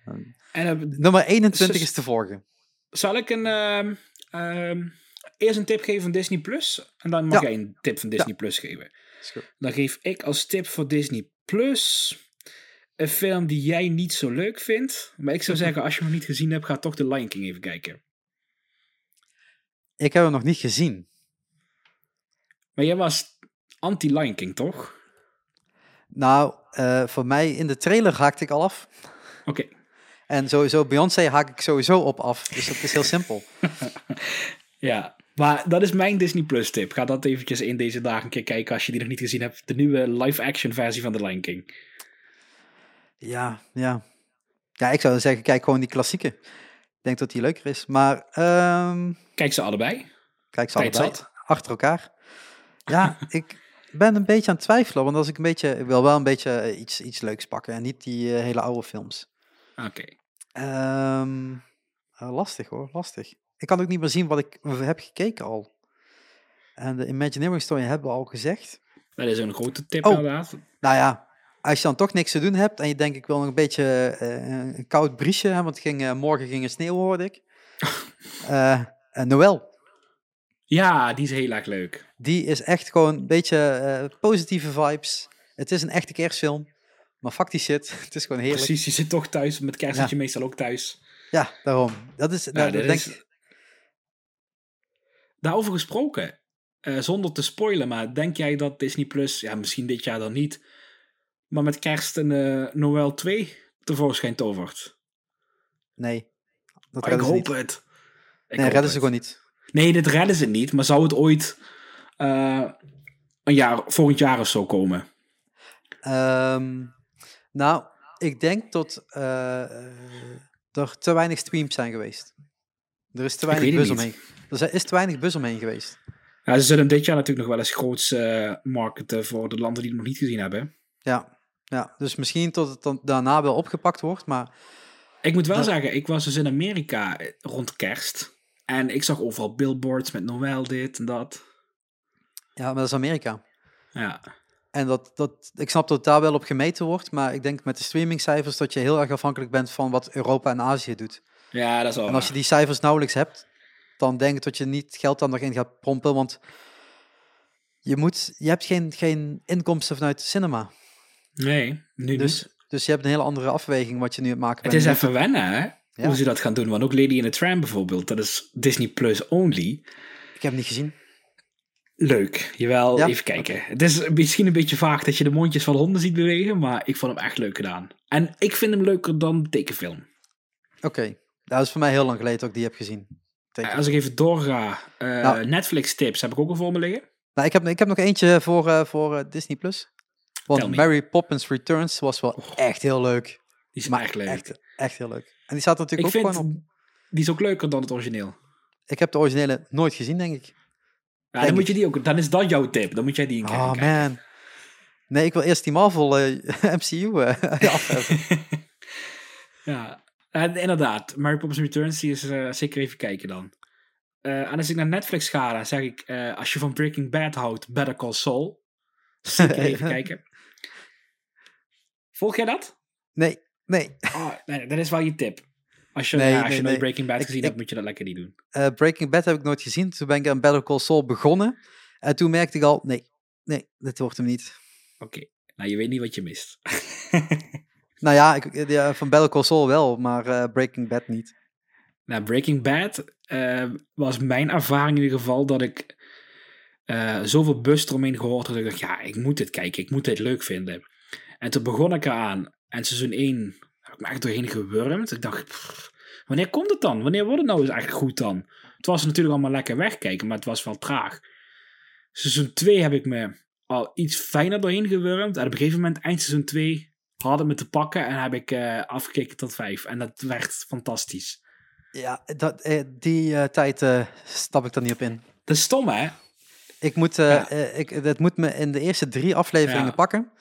En Nummer 21 Zus- is te volgen. zal ik een, ehm, ehm, eerst een tip geven van Disney Plus? En dan mag jij een tip van Disney Plus geven. Dan geef ik als tip voor Disney Plus een film die jij niet zo leuk vindt. Maar ik zou zeggen, als je hem nog niet gezien hebt, ga toch de Lion King even kijken. Ik heb hem nog niet gezien. Maar jij was anti-Lion King, toch? Nou, eh, voor mij in de trailer haakte ik al af. Oké. En sowieso Beyoncé haak ik sowieso op af. Dus dat is heel simpel. Ja, maar dat is mijn Disney Plus tip. Ga dat eventjes in deze dagen een keer kijken als je die nog niet gezien hebt. De nieuwe live-action versie van The Lion King. Ja, ja. Ja, ik zou zeggen, kijk gewoon die klassieke. Ik denk dat die leuker is. Maar, ehm, Kijk ze allebei. kijk ze Tijd allebei. zat. Achter elkaar. Ja, ik ben een beetje aan het twijfelen. Want als ik een beetje, ik wil wel een beetje eh, iets, iets leuks pakken. En niet die eh, hele oude films. Oké. Ehm, eh, lastig hoor, lastig. Ik kan ook niet meer zien wat ik heb gekeken al. En de Imagineering Story hebben we al gezegd. Dat is een grote tip Oh. inderdaad. Nou ja, als je dan toch niks te doen hebt en je denkt ik wil nog een beetje eh, een koud briesje, hè, want ging, eh, morgen ging het sneeuw hoorde ik. En Noël, Ja, die is heel erg leuk. die is echt gewoon een beetje positieve vibes. Het is een echte kerstfilm, maar fuck die shit, het is gewoon heerlijk. Precies, je zit toch thuis. Met kerst zit je meestal ook thuis. Ja, daarom. Dat is, Ja, dat, denk, is- Daarover gesproken, eh, zonder te spoilen, maar denk jij dat Disney Plus, ja, misschien dit jaar dan niet, maar met kerst een eh, Noël 2 tevoorschijn tovert. Nee. Dat Ah, ik hoop niet. het. Ik Nee, hoop redden ze gewoon niet. Nee, dit redden ze niet. Maar zou het ooit eh, een jaar, volgend jaar of zo komen? Ehm, nou, ik denk dat er te weinig streams zijn geweest. Er is te weinig het omheen. Er is te weinig buzz omheen geweest. Ja, ze zullen dit jaar natuurlijk nog wel eens groots eh, marketen voor de landen die het nog niet gezien hebben. Ja, ja, dus misschien tot het dan daarna wel opgepakt wordt, maar Ik moet wel zeggen, ik was dus in Amerika eh, rond kerst. En ik zag overal billboards met Noël dit en dat. ja, maar dat is Amerika. Ja, En dat, dat, ik snap dat daar wel op gemeten wordt, maar ik denk met de streamingcijfers dat je heel erg afhankelijk bent van wat Europa en Azië doet. Ja dat is wel En als je die cijfers nauwelijks hebt, dan denk ik dat je niet geld dan nog in gaat pompen, want je, moet, je hebt geen, geen inkomsten vanuit cinema. Nee, nu Dus, niet. dus je hebt een hele andere afweging wat je nu aan het maken Het bent. is even wennen, hè? Ja. Hoe ze dat gaan doen. Want ook Lady in the Tram bijvoorbeeld, dat is Disney Plus only. Ik heb het niet gezien. Leuk. Jawel, Ja? even kijken. Het is misschien een beetje vaag dat je de mondjes van honden ziet bewegen, maar ik vond hem echt leuk gedaan. En ik vind hem leuker dan de tekenfilm. Oké, dat is voor mij heel lang geleden dat ik die heb gezien. Teken. Als ik even doorga, eh, Nou. Netflix tips heb ik ook al voor me liggen. Nou, ik, heb, ik heb nog eentje voor, eh, voor eh, Disney+. Plus. Want. Mary Poppins Returns was wel Oh. echt heel leuk. Die is Maar echt leuk. Echt, echt heel leuk. En die staat ik natuurlijk vind, ook gewoon op. die is ook leuker dan het origineel. Ik heb de originele nooit gezien, denk ik. Ja, Denk dan, moet je die ook, dan is dat jouw tip. Dan moet jij die een keer Oh kijken. man. Nee, ik wil eerst die Marvel eh, MCU eh, af hebben. Ja, en inderdaad. Mary Poppins Returns, die is eh, zeker even kijken dan. Eh, en als ik naar Netflix ga, dan zeg ik, eh, als je van Breaking Bad houdt, Better Call Saul. Zeker even kijken. Volg jij dat? Nee, nee. Oh, nee, dat is wel je tip. Als je, Nee, ja, als nee, je nooit Breaking Bad gezien ik- hebt, moet je dat lekker niet doen. Eh, Breaking Bad heb ik nooit gezien. Toen ben ik aan Better Call Saul begonnen. En toen merkte ik al, nee, nee, dit wordt hem niet. Oké, nou je weet niet wat je mist. Nou ja, ik, van Call Saul wel, maar eh, Breaking Bad niet. Nou, Breaking Bad eh, was mijn ervaring in ieder geval dat ik eh, zoveel bus eromheen gehoord had. Dat ik dacht, ja, ik moet dit kijken, ik moet dit leuk vinden. En toen begon ik eraan. En seizoen 1 heb ik me echt doorheen gewurmd. Ik dacht, wanneer komt het dan? Wanneer wordt het nou eens echt goed dan? Het was natuurlijk allemaal lekker wegkijken, maar het was wel traag. Seizoen 2 heb ik me al iets fijner doorheen gewurmd. En op een gegeven moment, eind seizoen 2, had het me te pakken. En heb ik eh, afgekeken tot 5. En dat werd fantastisch. Ja, dat, eh, die eh, tijd stap ik er niet op in. Dat is stom, hè? Ik moet, Ja. ik, het moet me in de eerste drie afleveringen Ja. pakken.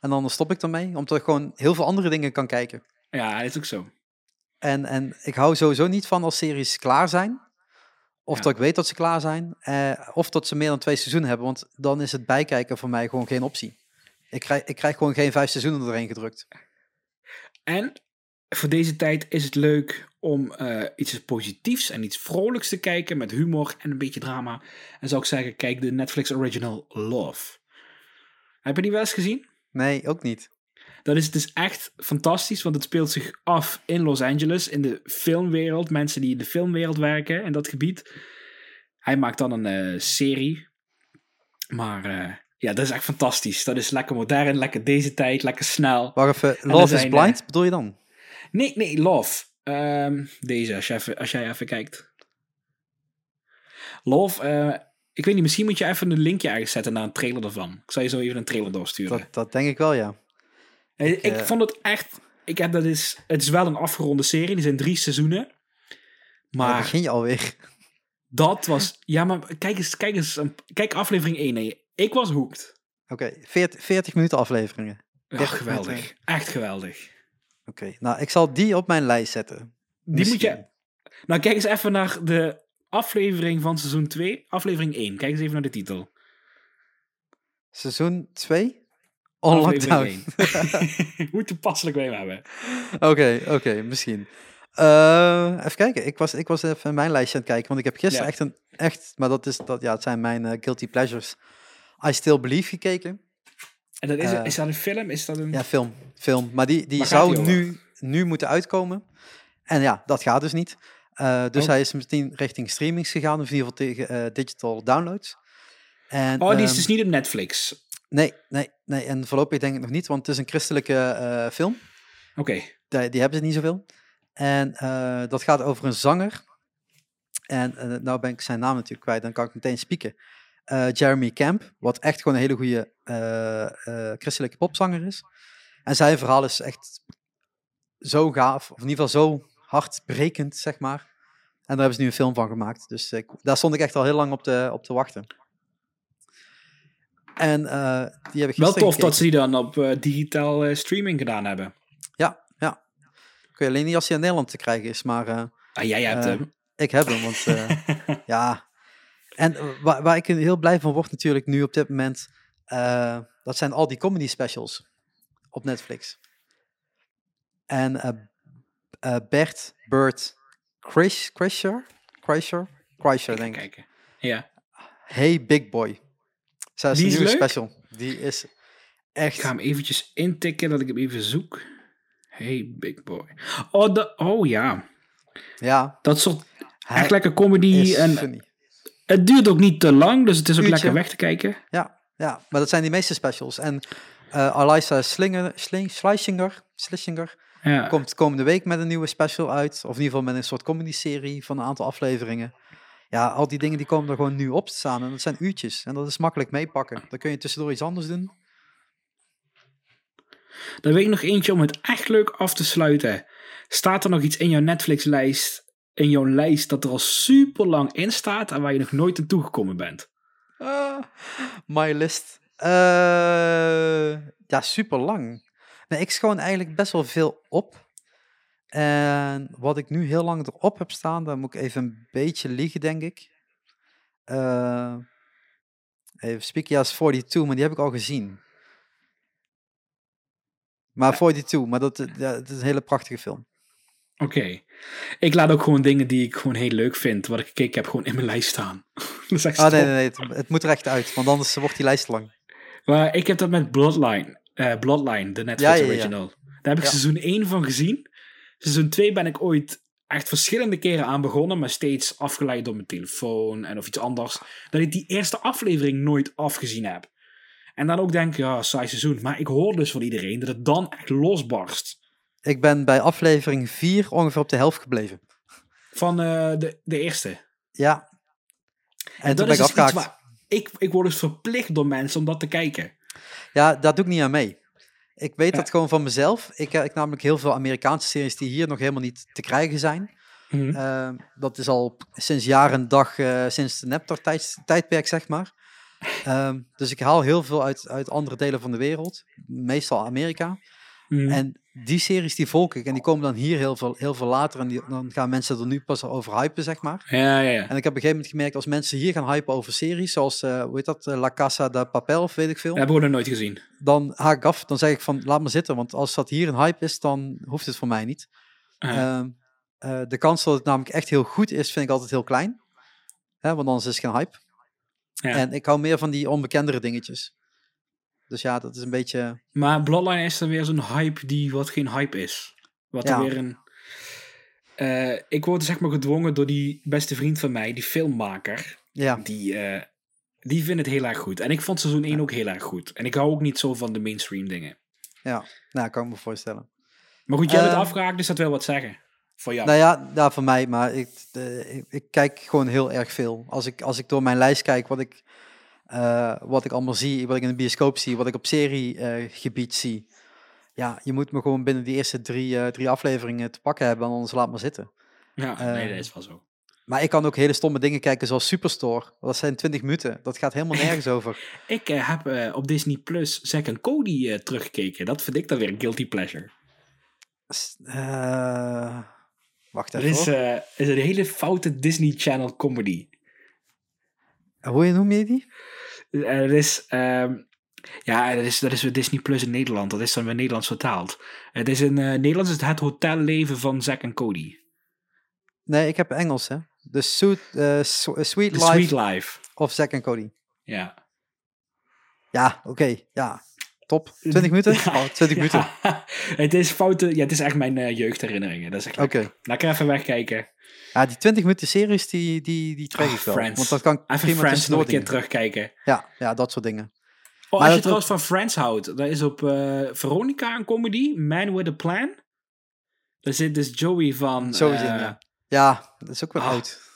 En dan stop ik ermee, omdat ik gewoon heel veel andere dingen kan kijken. Ja, dat is ook zo. En, en ik hou sowieso niet van als series klaar zijn. Of Ja. dat ik weet dat ze klaar zijn. eh, of dat ze meer dan twee seizoenen hebben. Want dan is het bijkijken voor mij gewoon geen optie. Ik krijg, ik krijg gewoon geen vijf seizoenen erheen gedrukt. En voor deze tijd is het leuk om eh, iets positiefs en iets vrolijks te kijken met humor en een beetje drama. En zou ik zeggen, kijk de Netflix original Love. Heb je die wel eens gezien? Nee, ook niet. Dat is dus echt fantastisch, want het speelt zich af in Los Angeles, in de filmwereld. Mensen die in de filmwereld werken in dat gebied. Hij maakt dan een eh, serie. Maar eh, ja, dat is echt fantastisch. Dat is lekker modern, lekker deze tijd, lekker snel. Even, Love is zijn, Blind, bedoel je dan? Nee, nee, Love. Ehm, deze, als, je even, als jij even kijkt. Love, eh, ik weet niet, misschien moet je even een linkje ergens zetten naar een trailer ervan. Ik zal je zo even een trailer doorsturen. Dat, dat denk ik wel, ja. Eh, ik, ik eh, vond het echt, ik heb, dat is, het is wel een afgeronde serie, er zijn drie seizoenen. Maar begin je alweer. dat was, ja maar kijk eens, kijk eens, een- kijk aflevering 1. Ik was hooked. Oké, 40, 40 minuten afleveringen. Ja, 30 geweldig, minuten. echt geweldig. Oké, nou, ik zal die op mijn lijst zetten. Die moet je, nou kijk eens even naar de aflevering van seizoen 2, aflevering 1. Kijk eens even naar de titel. Seizoen 2? On lockdown. 1. Hoe toepasselijk wij hem hebben. Oké, oké, misschien. Eh, even kijken, ik was, ik was even mijn lijstje aan het kijken, want ik heb gisteren Ja. echt een, echt, maar dat is, dat, ja, het zijn mijn eh, guilty pleasures. I Still Believe gekeken. En dat is, Eh, is dat een film? Is dat een... Ja, film, film. Maar die, die Waar zou die nu, nu moeten uitkomen. En ja, dat gaat dus niet. Eh, dus Oh. hij is meteen richting streamings gegaan, of in ieder geval tegen eh, digital downloads. En, oh, die is ehm, dus niet op Netflix. Nee, nee, nee. En voorlopig denk ik nog niet, want het is een christelijke film. Oké. Die, die hebben ze niet zoveel. En dat gaat over een zanger. En nou ben ik zijn naam natuurlijk kwijt, dan kan ik meteen spieken. Eh, Jeremy Camp, wat echt gewoon een hele goede eh, eh, christelijke popzanger is. En zijn verhaal is echt zo gaaf, of in ieder geval zo hartbrekend, zeg maar. En daar hebben ze nu een film van gemaakt. Dus ik, daar stond ik echt al heel lang op te, op te wachten. En die heb ik Wel tof dat ze die dan op digitaal streaming gedaan hebben. Ja, ja. Kun je alleen niet als hij in Nederland te krijgen is, maar... Ah, jij hebt hem. Ik heb hem, want ja. En eh, waar, waar ik heel blij van word natuurlijk nu op dit moment, eh, dat zijn al die comedy specials op Netflix. En eh, Bert, Bert, Chris, Chrisher, Chrisher, Chrisher denk ik. Kijken. Ja. Hey Big Boy. Zij is Die een nieuwe special. Die is Ik echt... ga hem eventjes intikken dat ik hem even zoek. Hey, big boy. Oh, de, oh ja. Ja, Dat soort echt lekker comedy. En funny. Het duurt ook niet te lang, dus het is ook Uurtje. lekker weg te kijken. Ja, ja, maar dat zijn die meeste specials. En eh Eliza Slinger, Sling, Schleisinger, Schleisinger Ja. komt komende week met een nieuwe special uit. Of in ieder geval met een soort comedy-serie van een aantal afleveringen. Ja, al die dingen die komen er gewoon nu op te staan. En dat zijn uurtjes. En dat is makkelijk meepakken. Dan kun je tussendoor iets anders doen. Dan weet ik nog eentje om het echt leuk af te sluiten. Staat er nog iets in jouw Netflix-lijst, in jouw lijst, dat er al super lang in staat en waar je nog nooit aan toegekomen bent? Ah, my list. Eh, ja, super lang. Nee, ik schoon eigenlijk best wel veel op. En wat ik nu heel lang erop heb staan, dan moet ik even een beetje liegen, denk ik. Eh, even ja, is 42, maar die heb ik al gezien. Maar 42, maar dat, ja, is een hele prachtige film. Oké. Ik laat ook gewoon dingen die ik gewoon heel leuk vind, wat ik gekeken heb, gewoon in mijn lijst staan. dat is echt Ah, nee, nee, nee, het, het moet er echt uit, want anders wordt die lijst lang. Maar ik heb dat met Bloodline. eh, Bloodline, de Netflix Ja, ja, ja. original. Daar heb ik seizoen 1 van gezien. Seizoen 2 ben ik ooit echt verschillende keren aan begonnen, maar steeds afgeleid door mijn telefoon en of iets anders. Dat ik die eerste aflevering nooit afgezien heb. En dan ook denk, ja, saai seizoen. Maar ik hoor dus van iedereen dat het dan echt losbarst. Ik ben bij aflevering 4 ongeveer op de helft gebleven. Van eh, de, de eerste. Ja. En, toen dat ben is ik dus iets afgehaakt. waar ik, ik word dus verplicht door mensen om dat te kijken. Ja, daar doe ik niet aan mee. Ik weet Ja. dat gewoon van mezelf. Ik heb namelijk heel veel Amerikaanse series die hier nog helemaal niet te krijgen zijn. Mhm. Ehm, dat is al sinds jaren en dag, eh, sinds de Neptar-tijdperk, zeg maar. Ehm, dus ik haal heel veel uit, uit andere delen van de wereld. Meestal Amerika. Mhm. En die series die volg ik. En die komen dan hier heel veel, heel veel later. En die, dan gaan mensen er nu pas over hypen, zeg maar. Ja, ja, ja. En ik heb op een gegeven moment gemerkt, als mensen hier gaan hypen over series, zoals, eh, hoe heet dat, eh, La Casa de Papel, of weet ik veel Dat hebben we nog nooit gezien. dan haak ik af. Dan zeg ik van, laat maar zitten. Want als dat hier een hype is, dan hoeft het voor mij niet. Ja. Ehm, eh, de kans dat het namelijk echt heel goed is, vind ik altijd heel klein. Hè, want anders is het geen hype. Ja. En ik hou meer van die onbekendere dingetjes. Dus ja, dat is een beetje... Maar Bloodline is dan weer zo'n hype die wat geen hype is. Wat Ja. er weer een... Eh, ik word zeg maar gedwongen door die beste vriend van mij, die filmmaker. Ja, Die, eh, die vindt het heel erg goed. En ik vond seizoen 1 ook heel erg goed. En ik hou ook niet zo van de mainstream dingen. ja. Nou, kan ik me voorstellen. Maar goed, jij bent Ehm, afgehaakt, dus dat wil wat zeggen. Voor jou. Nou ja, ja, voor mij. Maar ik, eh, ik, ik kijk gewoon heel erg veel. Als ik, als ik door mijn lijst kijk, wat ik, eh, wat ik allemaal zie, wat ik in de bioscoop zie, wat ik op seriegebied zie. Ja, je moet me gewoon binnen die eerste drie, eh, drie afleveringen te pakken hebben, en anders laat maar zitten. ja, nee, eh, dat is wel zo. Maar ik kan ook hele stomme dingen kijken, zoals Superstore. Dat zijn 20 minuten. Dat gaat helemaal nergens over. Ik heb op Disney Plus Zack en Cody teruggekeken. Dat vind ik dan weer een guilty pleasure. Wacht even. is, hoor. eh, is een hele foute Disney Channel comedy. Hoe noem je die? Eh, dat is, ehm, ja, dat is, dat is weer Disney Plus in Nederland. Dat is dan weer Nederlands vertaald. Het is in eh, Nederlands is het, het hotelleven van Zack en Cody. Nee, ik heb Engels, hè. De Sweet, eh, Sw- Sweet The Life Sweet Life. of Zack and Cody. Ja. Ja, oké. ja, top. 20 minuten? Oh, 20 minuten. Ja, het is foute, ja, het is echt mijn eh, jeugdherinneringen. Dat is echt Oké. lekker. Lekker even wegkijken. Ja, die 20 minuten series, die, die, die trek Ah, ik wel. Friends. Want dat kan ik Even Friends nog een keer terugkijken. Ja, ja, dat soort dingen. Oh, Maar als je dat- trouwens van Friends houdt, dan is op eh, Veronica een comedy, Man with a Plan. Daar zit dus Joey van. Sowieso, eh, ja. Ja, dat is ook weer Ah, oud.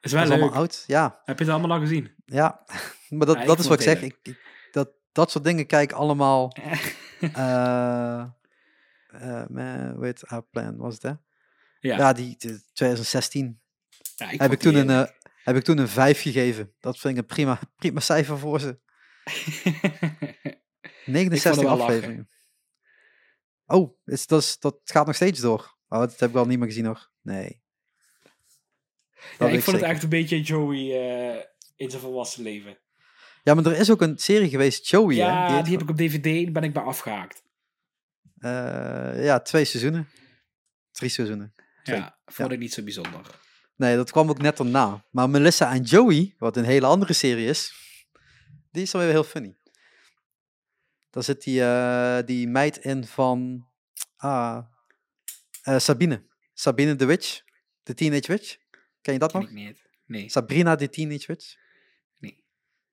Is Dat wel is leuk. allemaal oud. Ja, Heb je het allemaal al gezien? ja. maar dat, Ja, ik dat is wat ik zeg. Ik, ik- dat, dat soort dingen kijk ik allemaal. eh eh, man, heet our plan was het, hè? Ja. Ja, die, die 2016. Ja, heb, vond ik toen een, eh, heb ik toen een 5 gegeven. Dat vind ik een prima, prima cijfer voor ze. heerlijk. 69 wel lachen. afleveringen. Oh, is, dat, is, dat gaat nog steeds door. Oh, dat heb ik al niet meer gezien hoor. Nee. ja, ik vond het echt een beetje Joey eh, in zijn volwassen leven. Ja, maar er is ook een serie geweest, Joey. hè? ja, Die die heb ik op DVD, daar ben ik bij afgehaakt. Eh, ja, twee seizoenen. Drie seizoenen. Twee. Ja, vond ik niet zo bijzonder. Nee, dat kwam ook net erna. Maar Melissa en Joey, wat een hele andere serie is, die is dan weer heel funny. Daar zit die, eh, die meid in van ah, eh, Sabine. Sabine de Witch, de Teenage Witch. Ken je dat Ken nog? ik niet. Nee. Sabrina de Teenage Witch?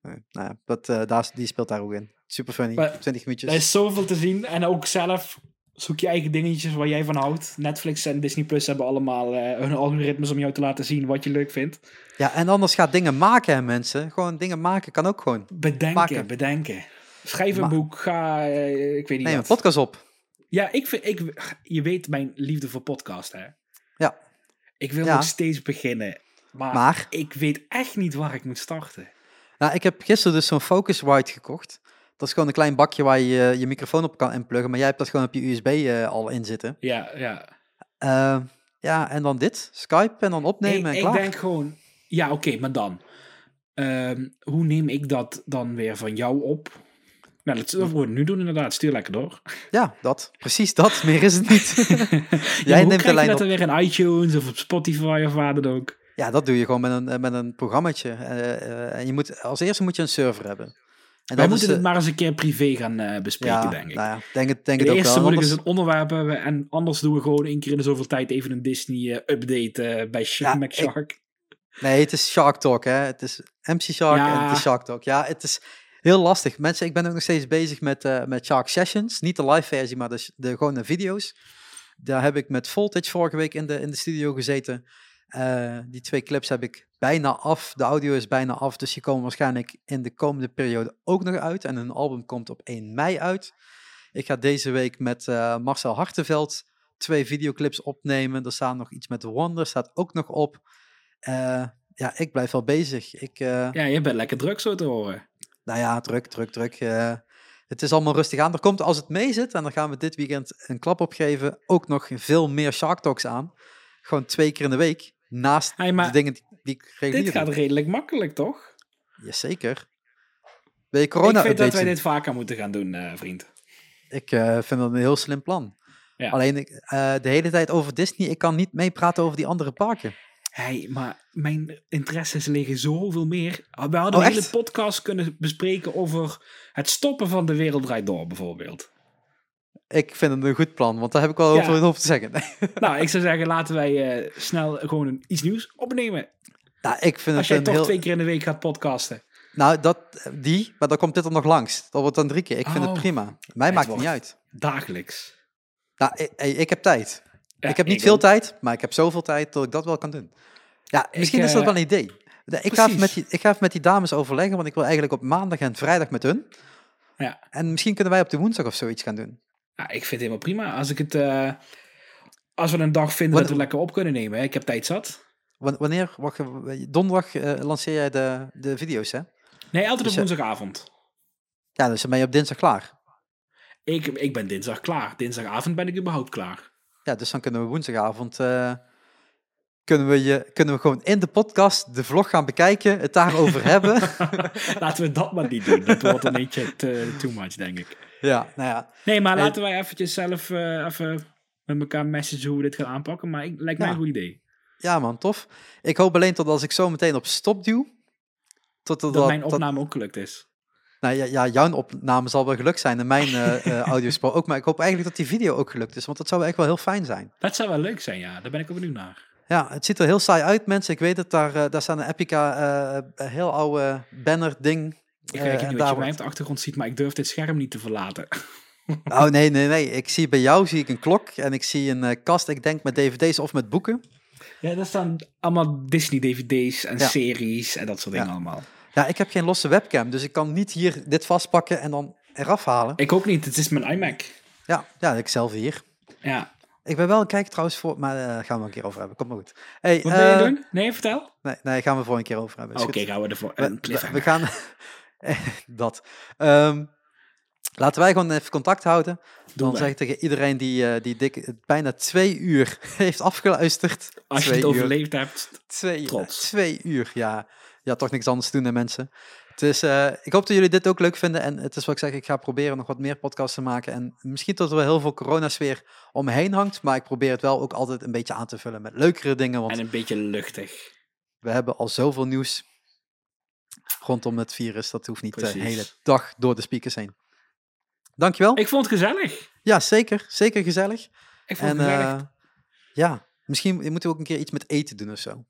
Nee. Nou ja, dat, eh, daar, die speelt daar ook in. Super funny, Maar 20 minuutjes. Er is zoveel te zien en ook zelf zoek je eigen dingetjes waar jij van houdt. Netflix en Disney Plus hebben allemaal eh, hun algoritmes om jou te laten zien wat je leuk vindt. Ja, en anders gaat dingen maken, hè, mensen. Gewoon dingen maken kan ook gewoon. Bedenken, Maken. bedenken. Schrijf een Ma- boek, ga, eh, ik weet niet Neem een podcast op. Ja, ik vind, ik, je weet mijn liefde voor podcast, hè. Ja. Ik wil Ja. nog steeds beginnen, maar, Maar, ik weet echt niet waar ik moet starten. Nou, ik heb gisteren dus zo'n Focusrite gekocht. Dat is gewoon een klein bakje waar je je microfoon op kan inpluggen. Maar jij hebt dat gewoon op je USB eh, al in zitten. Ja, ja. Eh, ja, en dan dit. Skype en dan opnemen ik, en ik klaar. denk gewoon, ja, oké, maar dan. Ehm, hoe neem ik dat dan weer van jou op? Nou, dat zullen we nu doen inderdaad. Stuur lekker door. Ja, dat. Precies dat. Meer is het niet. Jij hoe neemt de krijg lijn je dat op. er weer in iTunes of op Spotify of waar dan ook? Ja, dat doe je gewoon met een, eh, met een programmaatje. Eh, eh, en je moet, als eerste moet je een server hebben. En Wij moeten het maar eens een keer privé gaan bespreken, ja, denk ik. Nou ja, denk het, denk het ook eerste wel. moet ik Anders- eens een onderwerp hebben en anders doen we gewoon één keer in de zoveel tijd even een Disney-update bij Sh Ja, Mac Shark. Nee, het is Shark Talk, hè. Het is MC Shark Ja. en het is Shark Talk. Ja, het is heel lastig. Mensen, ik ben ook nog steeds bezig met, met Shark Sessions. Niet de live versie, maar de, de gewoon de video's. Daar heb ik met Voltage vorige week in de, in de studio gezeten. Eh, die twee clips heb ik bijna af. De audio is bijna af, dus die komen waarschijnlijk in de komende periode ook nog uit. En een album komt op 1 mei uit. Ik ga deze week met eh, Marcel Hartenveld twee videoclips opnemen. Er staat nog iets met Wonder, staat ook nog op. Eh, ja, ik blijf wel bezig. Ik, Ja, je bent lekker druk zo te horen. nou ja, druk, druk, druk. het is allemaal rustig aan. Er komt, als het mee zit, en dan gaan we dit weekend een klap opgeven, ook nog veel meer Shark Talks aan. Gewoon twee keer in de week. Naast Hey, de dingen die, die ik regulier Dit gaat doe. redelijk makkelijk, toch? Jazeker. Wil je corona ik vind dat wij dit vaker moeten gaan doen, eh, vriend. Ik eh, vind dat een heel slim plan. Ja. Alleen ik, eh, de hele tijd over Disney, ik kan niet meepraten over die andere parken. Hey, maar mijn interesses liggen zoveel meer. We hadden Oh, een hele podcast kunnen bespreken over het stoppen van de wereld draait door, bijvoorbeeld. Ik vind het een goed plan, want daar heb ik wel Ja. over, over te zeggen. nou, ik zou zeggen, laten wij eh, snel gewoon een, iets nieuws opnemen. nou, ik vind Als het jij toch heel... twee keer in de week gaat podcasten. Nou, dat, die, maar dan komt dit er nog langs. Dat wordt dan drie keer. Ik vind Oh. het prima. Mij Het maakt het niet uit. Dagelijks. Nou, ik, ik- heb tijd. Ja, ik heb niet veel ook. tijd, maar ik heb zoveel tijd dat ik dat wel kan doen. Ja, misschien is dat eh, wel een idee. De- Ik ga, even met die, ik ga even met die dames overleggen, want ik wil eigenlijk op maandag en vrijdag met hun. Ja. En misschien kunnen wij op de woensdag of zoiets gaan doen. Ja, ik vind het helemaal prima. Als ik het... eh, als we een dag vinden Wat- dat we lekker op kunnen nemen. hè. Ik heb tijd zat. Wan- Wanneer? Wacht, donderdag eh, lanceer jij de, de video's, hè? Nee, altijd op Dus, eh, woensdagavond. Ja, dus dan ben je op dinsdag klaar. Ik, ik ben dinsdag klaar. Dinsdagavond ben ik überhaupt klaar. Ja, dus dan kunnen we woensdagavond... kunnen, we je, kunnen we gewoon in de podcast de vlog gaan bekijken, het daarover hebben. Laten we dat maar niet doen. Dat wordt een beetje te, too much, denk ik. Ja, nou ja. Nee, maar laten wij eventjes zelf eh, even met elkaar messagen hoe we dit gaan aanpakken. Maar ik, lijkt mij Ja. een goed idee. Ja man, tof. Ik hoop alleen tot als ik zo meteen op stop duw. Tot, tot, Dat mijn opname ook gelukt is. nou, ja, ja, jouw opname zal wel gelukt zijn en mijn eh, audiospoor ook. Maar ik hoop eigenlijk dat die video ook gelukt is, want dat zou echt wel heel fijn zijn. Dat zou wel leuk zijn, ja. Daar ben ik ook benieuwd naar. Ja, het ziet er heel saai uit, mensen. Ik weet het, daar, eh, daar staat een Epica, eh, een heel oude banner ding Ik Eh, weet niet wat je mij op de achtergrond ziet, maar ik durf dit scherm niet te verlaten. Oh nee, nee, nee. Ik zie bij jou zie ik een klok en ik zie een eh, kast, ik denk met dvd's of met boeken. Ja, daar staan allemaal Disney-dvd's en Ja. series en dat soort dingen Ja. allemaal. Ja, ik heb geen losse webcam, dus ik kan niet hier dit vastpakken en dan eraf halen. Ik ook niet, het is mijn iMac. Ja, ja, ik zelf hier. Ja. Ik ben wel een kijker trouwens voor, maar eh, daar gaan we een keer over hebben. Komt maar goed. Hey, Wat ben je eh, doen? Nee, vertel. Nee, nee, gaan we voor een keer over hebben. Oké, gaan we ervoor. We, we, gaan dat. Ehm, laten wij gewoon even contact houden. Dan wij. zeg ik tegen iedereen die, eh, die dik, bijna twee uur heeft afgeluisterd. Als je het uur. overleefd hebt. Twee, Trots. twee uur, ja. Ja, toch niks anders doen, hè, mensen. Het is, eh, ik hoop dat jullie dit ook leuk vinden. En het is wat ik zeg, ik ga proberen nog wat meer podcasts te maken. En misschien dat er wel heel veel coronasfeer om me heen hangt. Maar ik probeer het wel ook altijd een beetje aan te vullen met leukere dingen. Want En een beetje luchtig. we hebben al zoveel nieuws rondom het virus. Dat hoeft niet de hele dag door de speakers heen. Dankjewel. Ik vond het gezellig. Ja, zeker. Zeker gezellig. Ik vond En het gezellig. eh, ja, misschien moeten we ook een keer iets met eten doen of zo.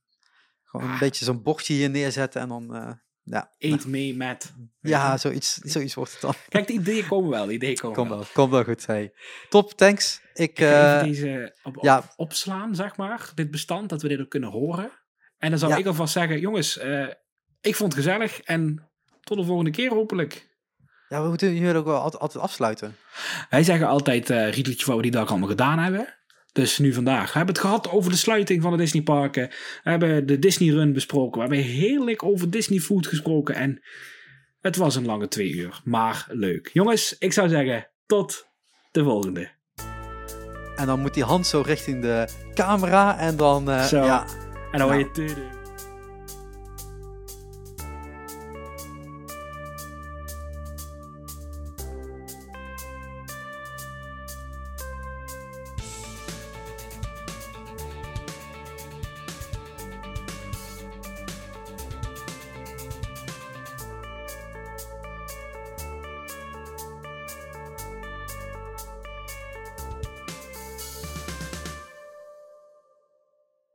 Gewoon een Ah. beetje zo'n bordje hier neerzetten en dan... eh, ja, Eet mee met. ja zoiets, zoiets wordt het dan. Kijk, de ideeën komen wel. De ideeën komen Kom wel. wel, kom wel goed. Hey. Top, thanks. Ik, Ik ga eh, even deze op, op- ja. opslaan, zeg maar. Dit bestand, dat we dit ook kunnen horen. En dan zou Ja. ik alvast zeggen, jongens, eh, ik vond het gezellig. En tot de volgende keer hopelijk. ja, we moeten jullie ook wel altijd, altijd afsluiten. Wij zeggen altijd uh, riedeltje wat we die dag allemaal gedaan hebben. Dus nu vandaag. We hebben het gehad over de sluiting van de Disneyparken. We hebben de Disney Run besproken. We hebben heerlijk over Disney Food gesproken. En het was een lange twee uur. Maar leuk. Jongens, ik zou zeggen, tot de volgende. En dan moet die hand zo richting de camera en dan... Zo. Ja, En dan hoor Nou. je... tudum.